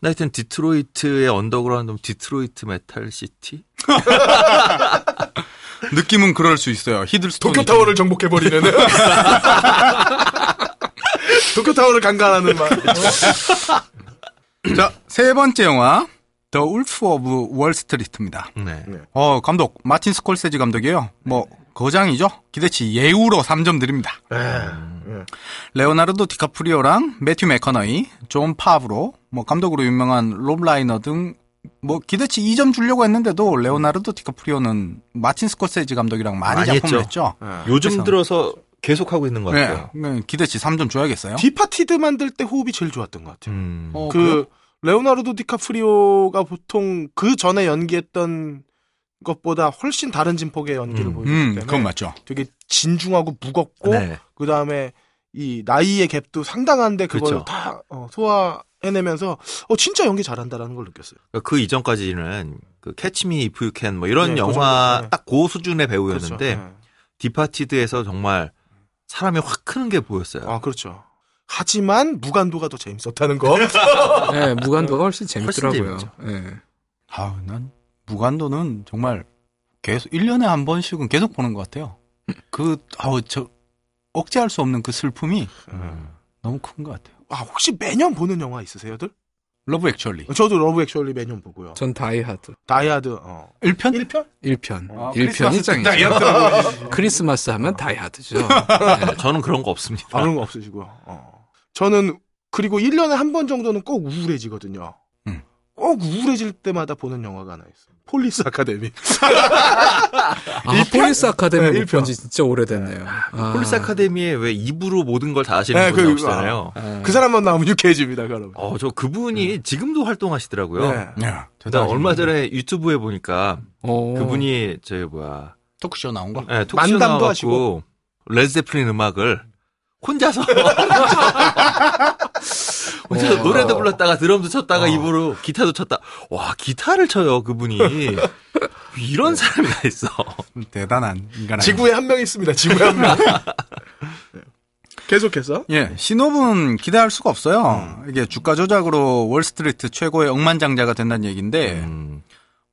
나 하여튼 디트로이트의 언더그라운드면 디트로이트 메탈 시티? 느낌은 그럴 수 있어요. 히들스턴. 도쿄 타워를 정복해 버리는. 도쿄 타워를 강간하는 말. 자, 세 번째 영화 더 울프 오브 월스트리트입니다. 네. 어, 감독 마틴 스콜세지 감독이에요. 뭐 거장이죠. 기대치 예우로 3점 드립니다. 레오나르도 디카프리오랑 매튜 맥커너이, 존 파브로, 뭐 감독으로 유명한 롭 라이너 등 뭐 기대치 2점 주려고 했는데도 레오나르도 디카프리오는 마틴 스콜세지 감독이랑 많이, 많이 작품을 했죠. 했죠. 요즘 들어서 계속 하고 있는 것 네, 같아요. 네, 기대치 3점 줘야겠어요. 디파티드 만들 때 호흡이 제일 좋았던 것 같아요. 음. 어, 그래요? 그 레오나르도 디카프리오가 보통 그 전에 연기했던 것보다 훨씬 다른 진폭의 연기를 음. 보여주기 음, 때문에 그건 맞죠. 되게 진중하고 무겁고 네. 그 다음에 이 나이의 갭도 상당한데 그걸 그쵸. 다 어, 소화해내면서 어 진짜 연기 잘한다라는 걸 느꼈어요. 그러니까 그 이전까지는 그 캐치 미 이프 유 캔 뭐 이런 네, 그 영화 정도, 네. 딱그 수준의 배우였는데 그렇죠. 네. 디파티드에서 정말 사람이 확 크는 게 보였어요. 아 그렇죠. 하지만 무간도가 더 재밌었다는 거. 네, 무간도가 훨씬 재밌더라고요. 예. 아, 난 무간도는 정말 계속 1년에 한 번씩은 계속 보는 것 같아요. 그 아우 저 억제할 수 없는 그 슬픔이 너무 큰 것 같아요. 아 혹시 매년 보는 영화 있으세요들? 러브 액츄얼리. 저도 러브 액츄얼리 매년 보고요. 전 다이하드 다이하드 어. 1편? 1편? 1편. 아, 1편이 짱이죠. 크리스마스 하면 다이하드죠. 네, 저는 그런 거 없습니다. 아, 그런 거 없으시고요. 어. 저는 그리고 1년에 한 번 정도는 꼭 우울해지거든요. 음. 꼭 우울해질 때마다 보는 영화가 하나 있어요. 폴리스 아카데미. 아, 폴리스 아카데미 네, 못 일편. 본지 진짜 오래됐네요. 아. 폴리스 아카데미에 왜 입으로 모든 걸다 아시는 네, 분이 그, 없잖아요. 아. 그 사람만 나오면 유쾌해집니다, 그럼. 어, 저 그분이 지금도 활동하시더라고요. 네. 네. 나 얼마 전에 유튜브에 보니까 어. 그분이 저기 뭐야 토크쇼 나온 거? 네, 톡쇼 만담도 나와갖고 하시고. Led Zeppelin 음악을 혼자서 혼자서 어. 노래도 불렀다가 드럼도 쳤다가 어. 입으로 기타도 쳤다. 와 기타를 쳐요 그분이 이런 사람이 다 있어. 대단한 인간. 지구에 한 명 있습니다, 지구에 한 명. 네. 계속해서. 예, 신호분 기대할 수가 없어요. 이게 주가 조작으로 월스트리트 최고의 억만장자가 된다는 얘기인데, 음,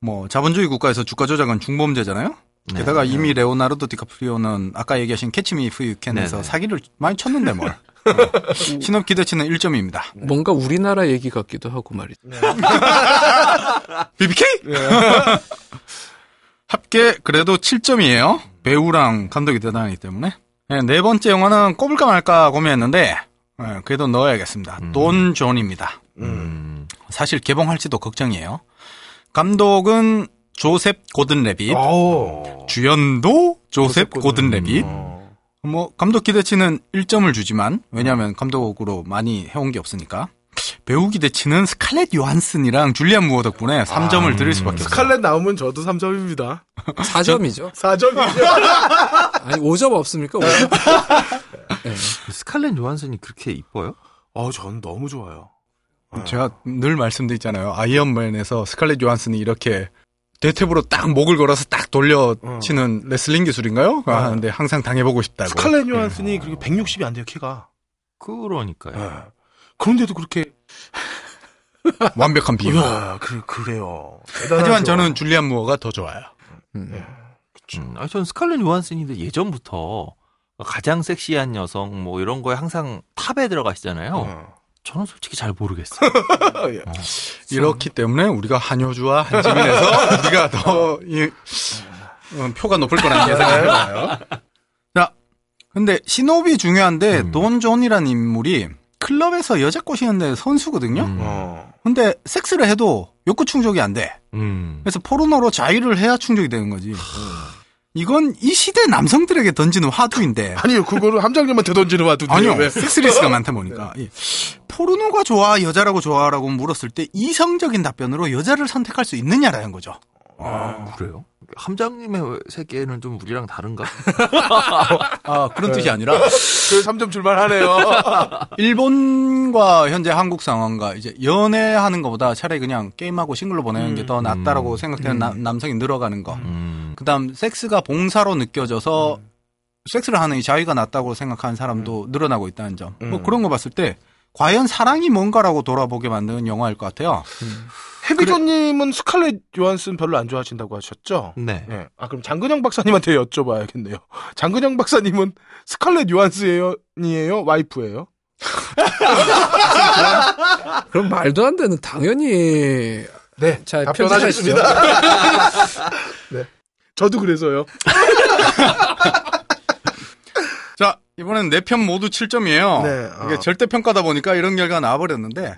뭐 자본주의 국가에서 주가 조작은 중범죄잖아요. 네. 게다가 이미 레오나르도 디카프리오는 아까 얘기하신 캐치미 이프 유캔에서 네네. 사기를 많이 쳤는데 뭘. 어. 신업 기대치는 1점입니다. 뭔가 우리나라 얘기 같기도 하고 말이죠. BBK? 합계 그래도 7점이에요. 배우랑 감독이 대단하기 때문에. 네, 네 번째 영화는 꼽을까 말까 고민했는데 네, 그래도 넣어야겠습니다. 돈 존입니다. 음, 사실 개봉할지도 걱정이에요. 감독은 조셉 고든 레빗, 오. 주연도 조셉 고든 레빗. 어. 뭐 감독 기대치는 1점을 주지만 왜냐하면 감독으로 많이 해온 게 없으니까 배우 기대치는 스칼렛 요한슨이랑 줄리안 무어 덕분에 3점을 드릴 수밖에 없어요. 스칼렛 나오면 저도 3점입니다. 4점이죠. 4점이죠. 아니, 5점 없습니까? 5점. 스칼렛 요한슨이 그렇게 이뻐요? 어, 전 너무 좋아요. 제가 늘 말씀드리잖아요. 아이언맨에서 스칼렛 요한슨이 이렇게 대퇴부로 딱 목을 걸어서 딱 돌려치는 레슬링 기술인가요? 어. 하는데 항상 당해보고 싶다고. 스칼렛 요한슨이 그리고 160이 안 돼요, 키가. 그러니까요. 예. 그런데도 그렇게. 완벽한 비유. 이야, 그, 그래요. 하지만 저는 줄리안 무어가 더 좋아요. 음, 아니, 전 스칼렛 요한슨인데 예전부터 가장 섹시한 여성 뭐 이런 거에 항상 top에 들어가시잖아요. 어. 저는 솔직히 잘 모르겠어요. 예. 어. 이렇기 때문에 우리가 한효주와 한지민에서 우리가 더 이, 어, 표가 높을 거라는 예상을 해봐요. 자, 근데 신호비 중요한데 음. 돈 존이라는 인물이 클럽에서 여자 꼬시는데 선수거든요. 음. 어. 근데 섹스를 해도 욕구 충족이 안 돼. 음. 그래서 포르노로 자위를 해야 충족이 되는 거지. 이건 이 시대 남성들에게 던지는 화두인데. 아니요, 그거를 함장님한테 던지는 와도 아니요, 왜? 섹스리스가 많다 보니까. 예. 포르노가 좋아, 여자라고 좋아라고 물었을 때 이성적인 답변으로 여자를 선택할 수 있느냐라는 거죠. 그래요? 함장님의 세계는 좀 우리랑 다른가? 아, 그런 뜻이 아니라 그 3점 줄만하네요. 일본과 현재 한국 상황과 이제 연애하는 것보다 차라리 그냥 게임하고 싱글로 보내는 게더 낫다라고 음. 생각되는 나- 남성이 늘어가는 거. 음. 그다음 섹스가 봉사로 느껴져서 섹스를 하는 이 자위가 낫다고 생각하는 사람도 늘어나고 있다는 점. 뭐 음. 그런 거 봤을 때 과연 사랑이 뭔가라고 돌아보게 만드는 영화일 것 같아요. 해비조님은 스칼렛 요한슨 별로 안 좋아하신다고 하셨죠? 네. 예. 아, 그럼 장근영 박사님한테 여쭤봐야겠네요. 장근영 박사님은 스칼렛 요한슨이에요? 와이프예요? 그럼 말도 안 되는 당연히 네. 잘 답변하셨습니다. 네. 저도 그래서요. 자, 이번엔 네 편 모두 7점이에요. 네, 어. 이게 절대 평가다 보니까 이런 결과가 나와버렸는데,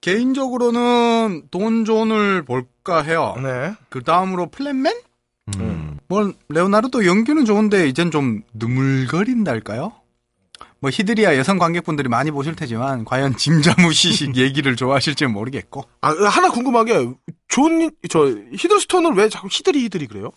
개인적으로는 돈존을 볼까 해요. 네. 그 다음으로 플랜맨? 음. 뭐, 레오나르도 연기는 좋은데, 이젠 좀 느물거린달까요? 뭐, 히드리아 여성 관객분들이 많이 보실 테지만, 과연 짐자무시식 얘기를 좋아하실지는 모르겠고. 아, 하나 궁금한 게, 존, 저, 히들스톤을 왜 자꾸 히들이 히들이 그래요?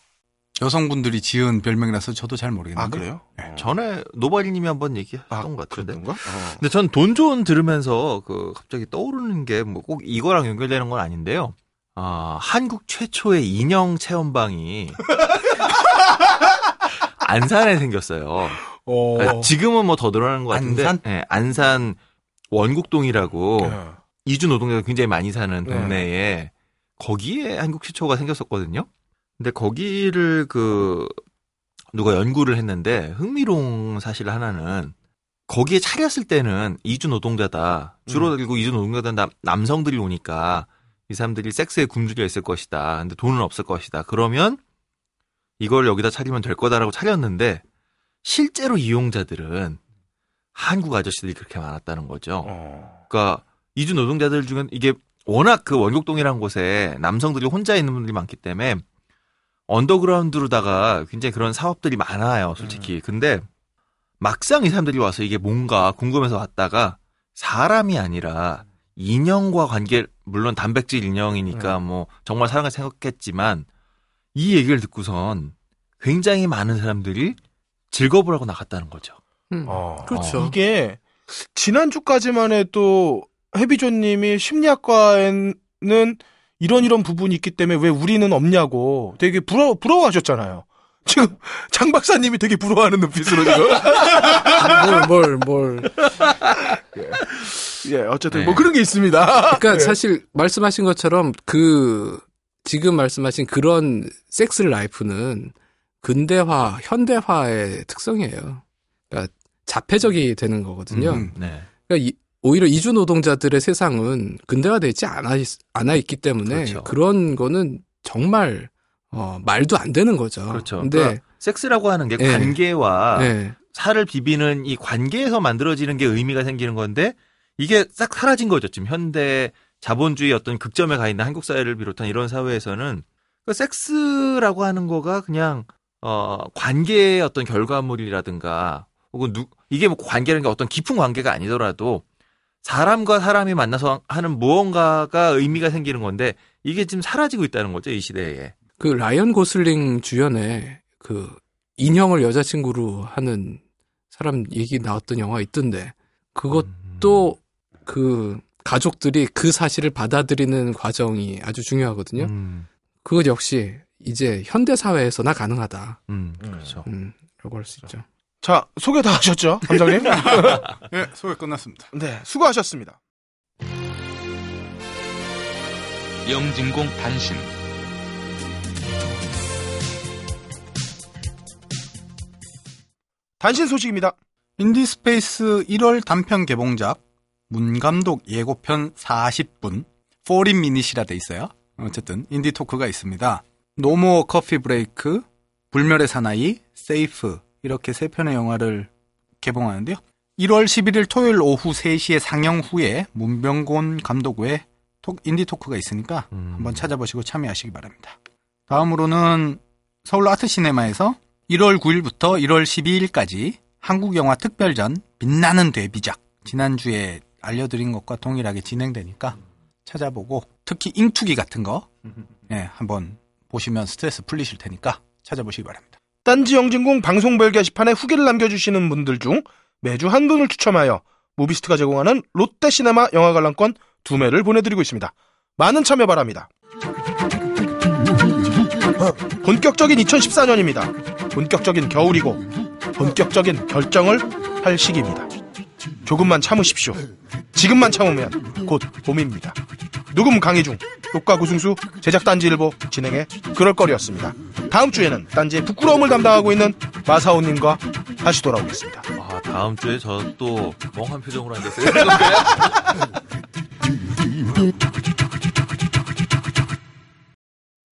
여성분들이 지은 별명이라서 저도 잘 모르겠는데. 아, 그래요? 전에 노바리님이 한번 얘기했던 아, 것 같은데. 그런가? 어. 근데 전 돈존 들으면서 그 갑자기 떠오르는 게 뭐 꼭 이거랑 연결되는 건 아닌데요. 아, 한국 최초의 인형 체험방이 안산에 생겼어요. 어. 아, 지금은 뭐 더 늘어나는 것 같은데. 안산? 예, 안산 원국동이라고 예. 이주 노동자가 굉장히 많이 사는 네. 동네에 거기에 한국 최초가 생겼었거든요. 근데 거기를 그 누가 연구를 했는데 흥미로운 사실 하나는 거기에 차렸을 때는 이주 노동자다. 주로 음. 그리고 이주 노동자들 남, 남성들이 오니까 이 사람들이 섹스에 굶주려 있을 것이다. 근데 돈은 없을 것이다. 그러면 이걸 여기다 차리면 될 거다라고 차렸는데 실제로 이용자들은 한국 아저씨들이 그렇게 많았다는 거죠. 어. 그러니까 이주 노동자들 중엔 이게 워낙 그 원곡동이라는 곳에 남성들이 혼자 있는 분들이 많기 때문에 언더그라운드로다가 굉장히 그런 사업들이 많아요, 솔직히. 근데 막상 이 사람들이 와서 이게 뭔가 궁금해서 왔다가 사람이 아니라 인형과 관계, 물론 단백질 인형이니까 뭐 정말 사랑을 생각했지만 이 얘기를 듣고선 굉장히 많은 사람들이 즐거움을 하고 나갔다는 거죠. 음. 어. 그렇죠. 이게 지난주까지만 해도 해비조님이 심리학과에는 이런 이런 부분이 있기 때문에 왜 우리는 없냐고 되게 부러 부러워하셨잖아요. 지금 장 박사님이 되게 부러워하는 눈빛으로 지금 뭘, 뭘, 뭘. 예 어쨌든 네. 뭐 그런 게 있습니다. 그러니까 예. 사실 말씀하신 것처럼 그 지금 말씀하신 그런 섹스 라이프는 근대화, 현대화의 특성이에요. 그러니까 자폐적이 되는 거거든요. 음. 네. 그러니까 이- 오히려 이주 노동자들의 세상은 근대화되어 있지 않아, 있, 않아 있기 때문에 그렇죠. 그런 거는 정말 어, 말도 안 되는 거죠. 그렇죠. 근데 그러니까 섹스라고 하는 게 네. 관계와 네. 살을 비비는 이 관계에서 만들어지는 게 의미가 생기는 건데 이게 싹 사라진 거죠. 지금 현대 자본주의 어떤 극점에 가 있는 한국 사회를 비롯한 이런 사회에서는 그 섹스라고 하는 거가 그냥 어 관계의 어떤 결과물이라든가 혹은 누 이게 뭐 관계라는 게 어떤 깊은 관계가 아니더라도 사람과 사람이 만나서 하는 무언가가 의미가 생기는 건데 이게 지금 사라지고 있다는 거죠 이 시대에. 그 라이언 고슬링 주연에 그 인형을 여자친구로 하는 사람 얘기 나왔던 영화 있던데 그것도 그 가족들이 그 사실을 받아들이는 과정이 아주 중요하거든요. 음, 그것 역시 이제 현대 사회에서나 가능하다. 음, 그렇죠. 음, 라고 할 수 있죠. 자 소개 다 하셨죠, 함장님? 예, 소개 끝났습니다. 네 수고하셨습니다. 영진공 단신 단신 소식입니다. 인디스페이스 1월 단편 개봉작 문감독 예고편 14분, fourteen minute이라 돼 있어요. 어쨌든 indie talk가 있습니다. No More Coffee Break, 불멸의 사나이, Safe 이렇게 세 편의 영화를 개봉하는데요. 1월 11일 토요일 오후 3시에 상영 후에 문병곤 감독 외 톡- indie talk가 있으니까 음. 한번 찾아보시고 참여하시기 바랍니다. 다음으로는 서울 아트 시네마에서 1월 9일부터 1월 12일까지 한국 영화 특별전 빛나는 데뷔작 지난주에 알려드린 것과 동일하게 진행되니까 찾아보고 특히 잉투기 같은 거 예, 한번 보시면 스트레스 풀리실 테니까 찾아보시기 바랍니다. 딴지 영진공 방송별 게시판에 후기를 남겨주시는 분들 중 매주 한 분을 추첨하여 무비스트가 제공하는 롯데시네마 영화 관람권 두 매를 보내드리고 있습니다. 많은 참여 바랍니다. 본격적인 2014년입니다. 본격적인 겨울이고 본격적인 결정을 할 시기입니다. 조금만 참으십시오. 지금만 참으면 곧 봄입니다. 녹음 강의중 녹과 구승수 제작 딴지일보 진행의 그럴거리였습니다. 다음 주에는 딴지의 부끄러움을 담당하고 있는 마사오님과 다시 돌아오겠습니다. 아, 다음 주에 저 또 멍한 표정으로 앉았어요.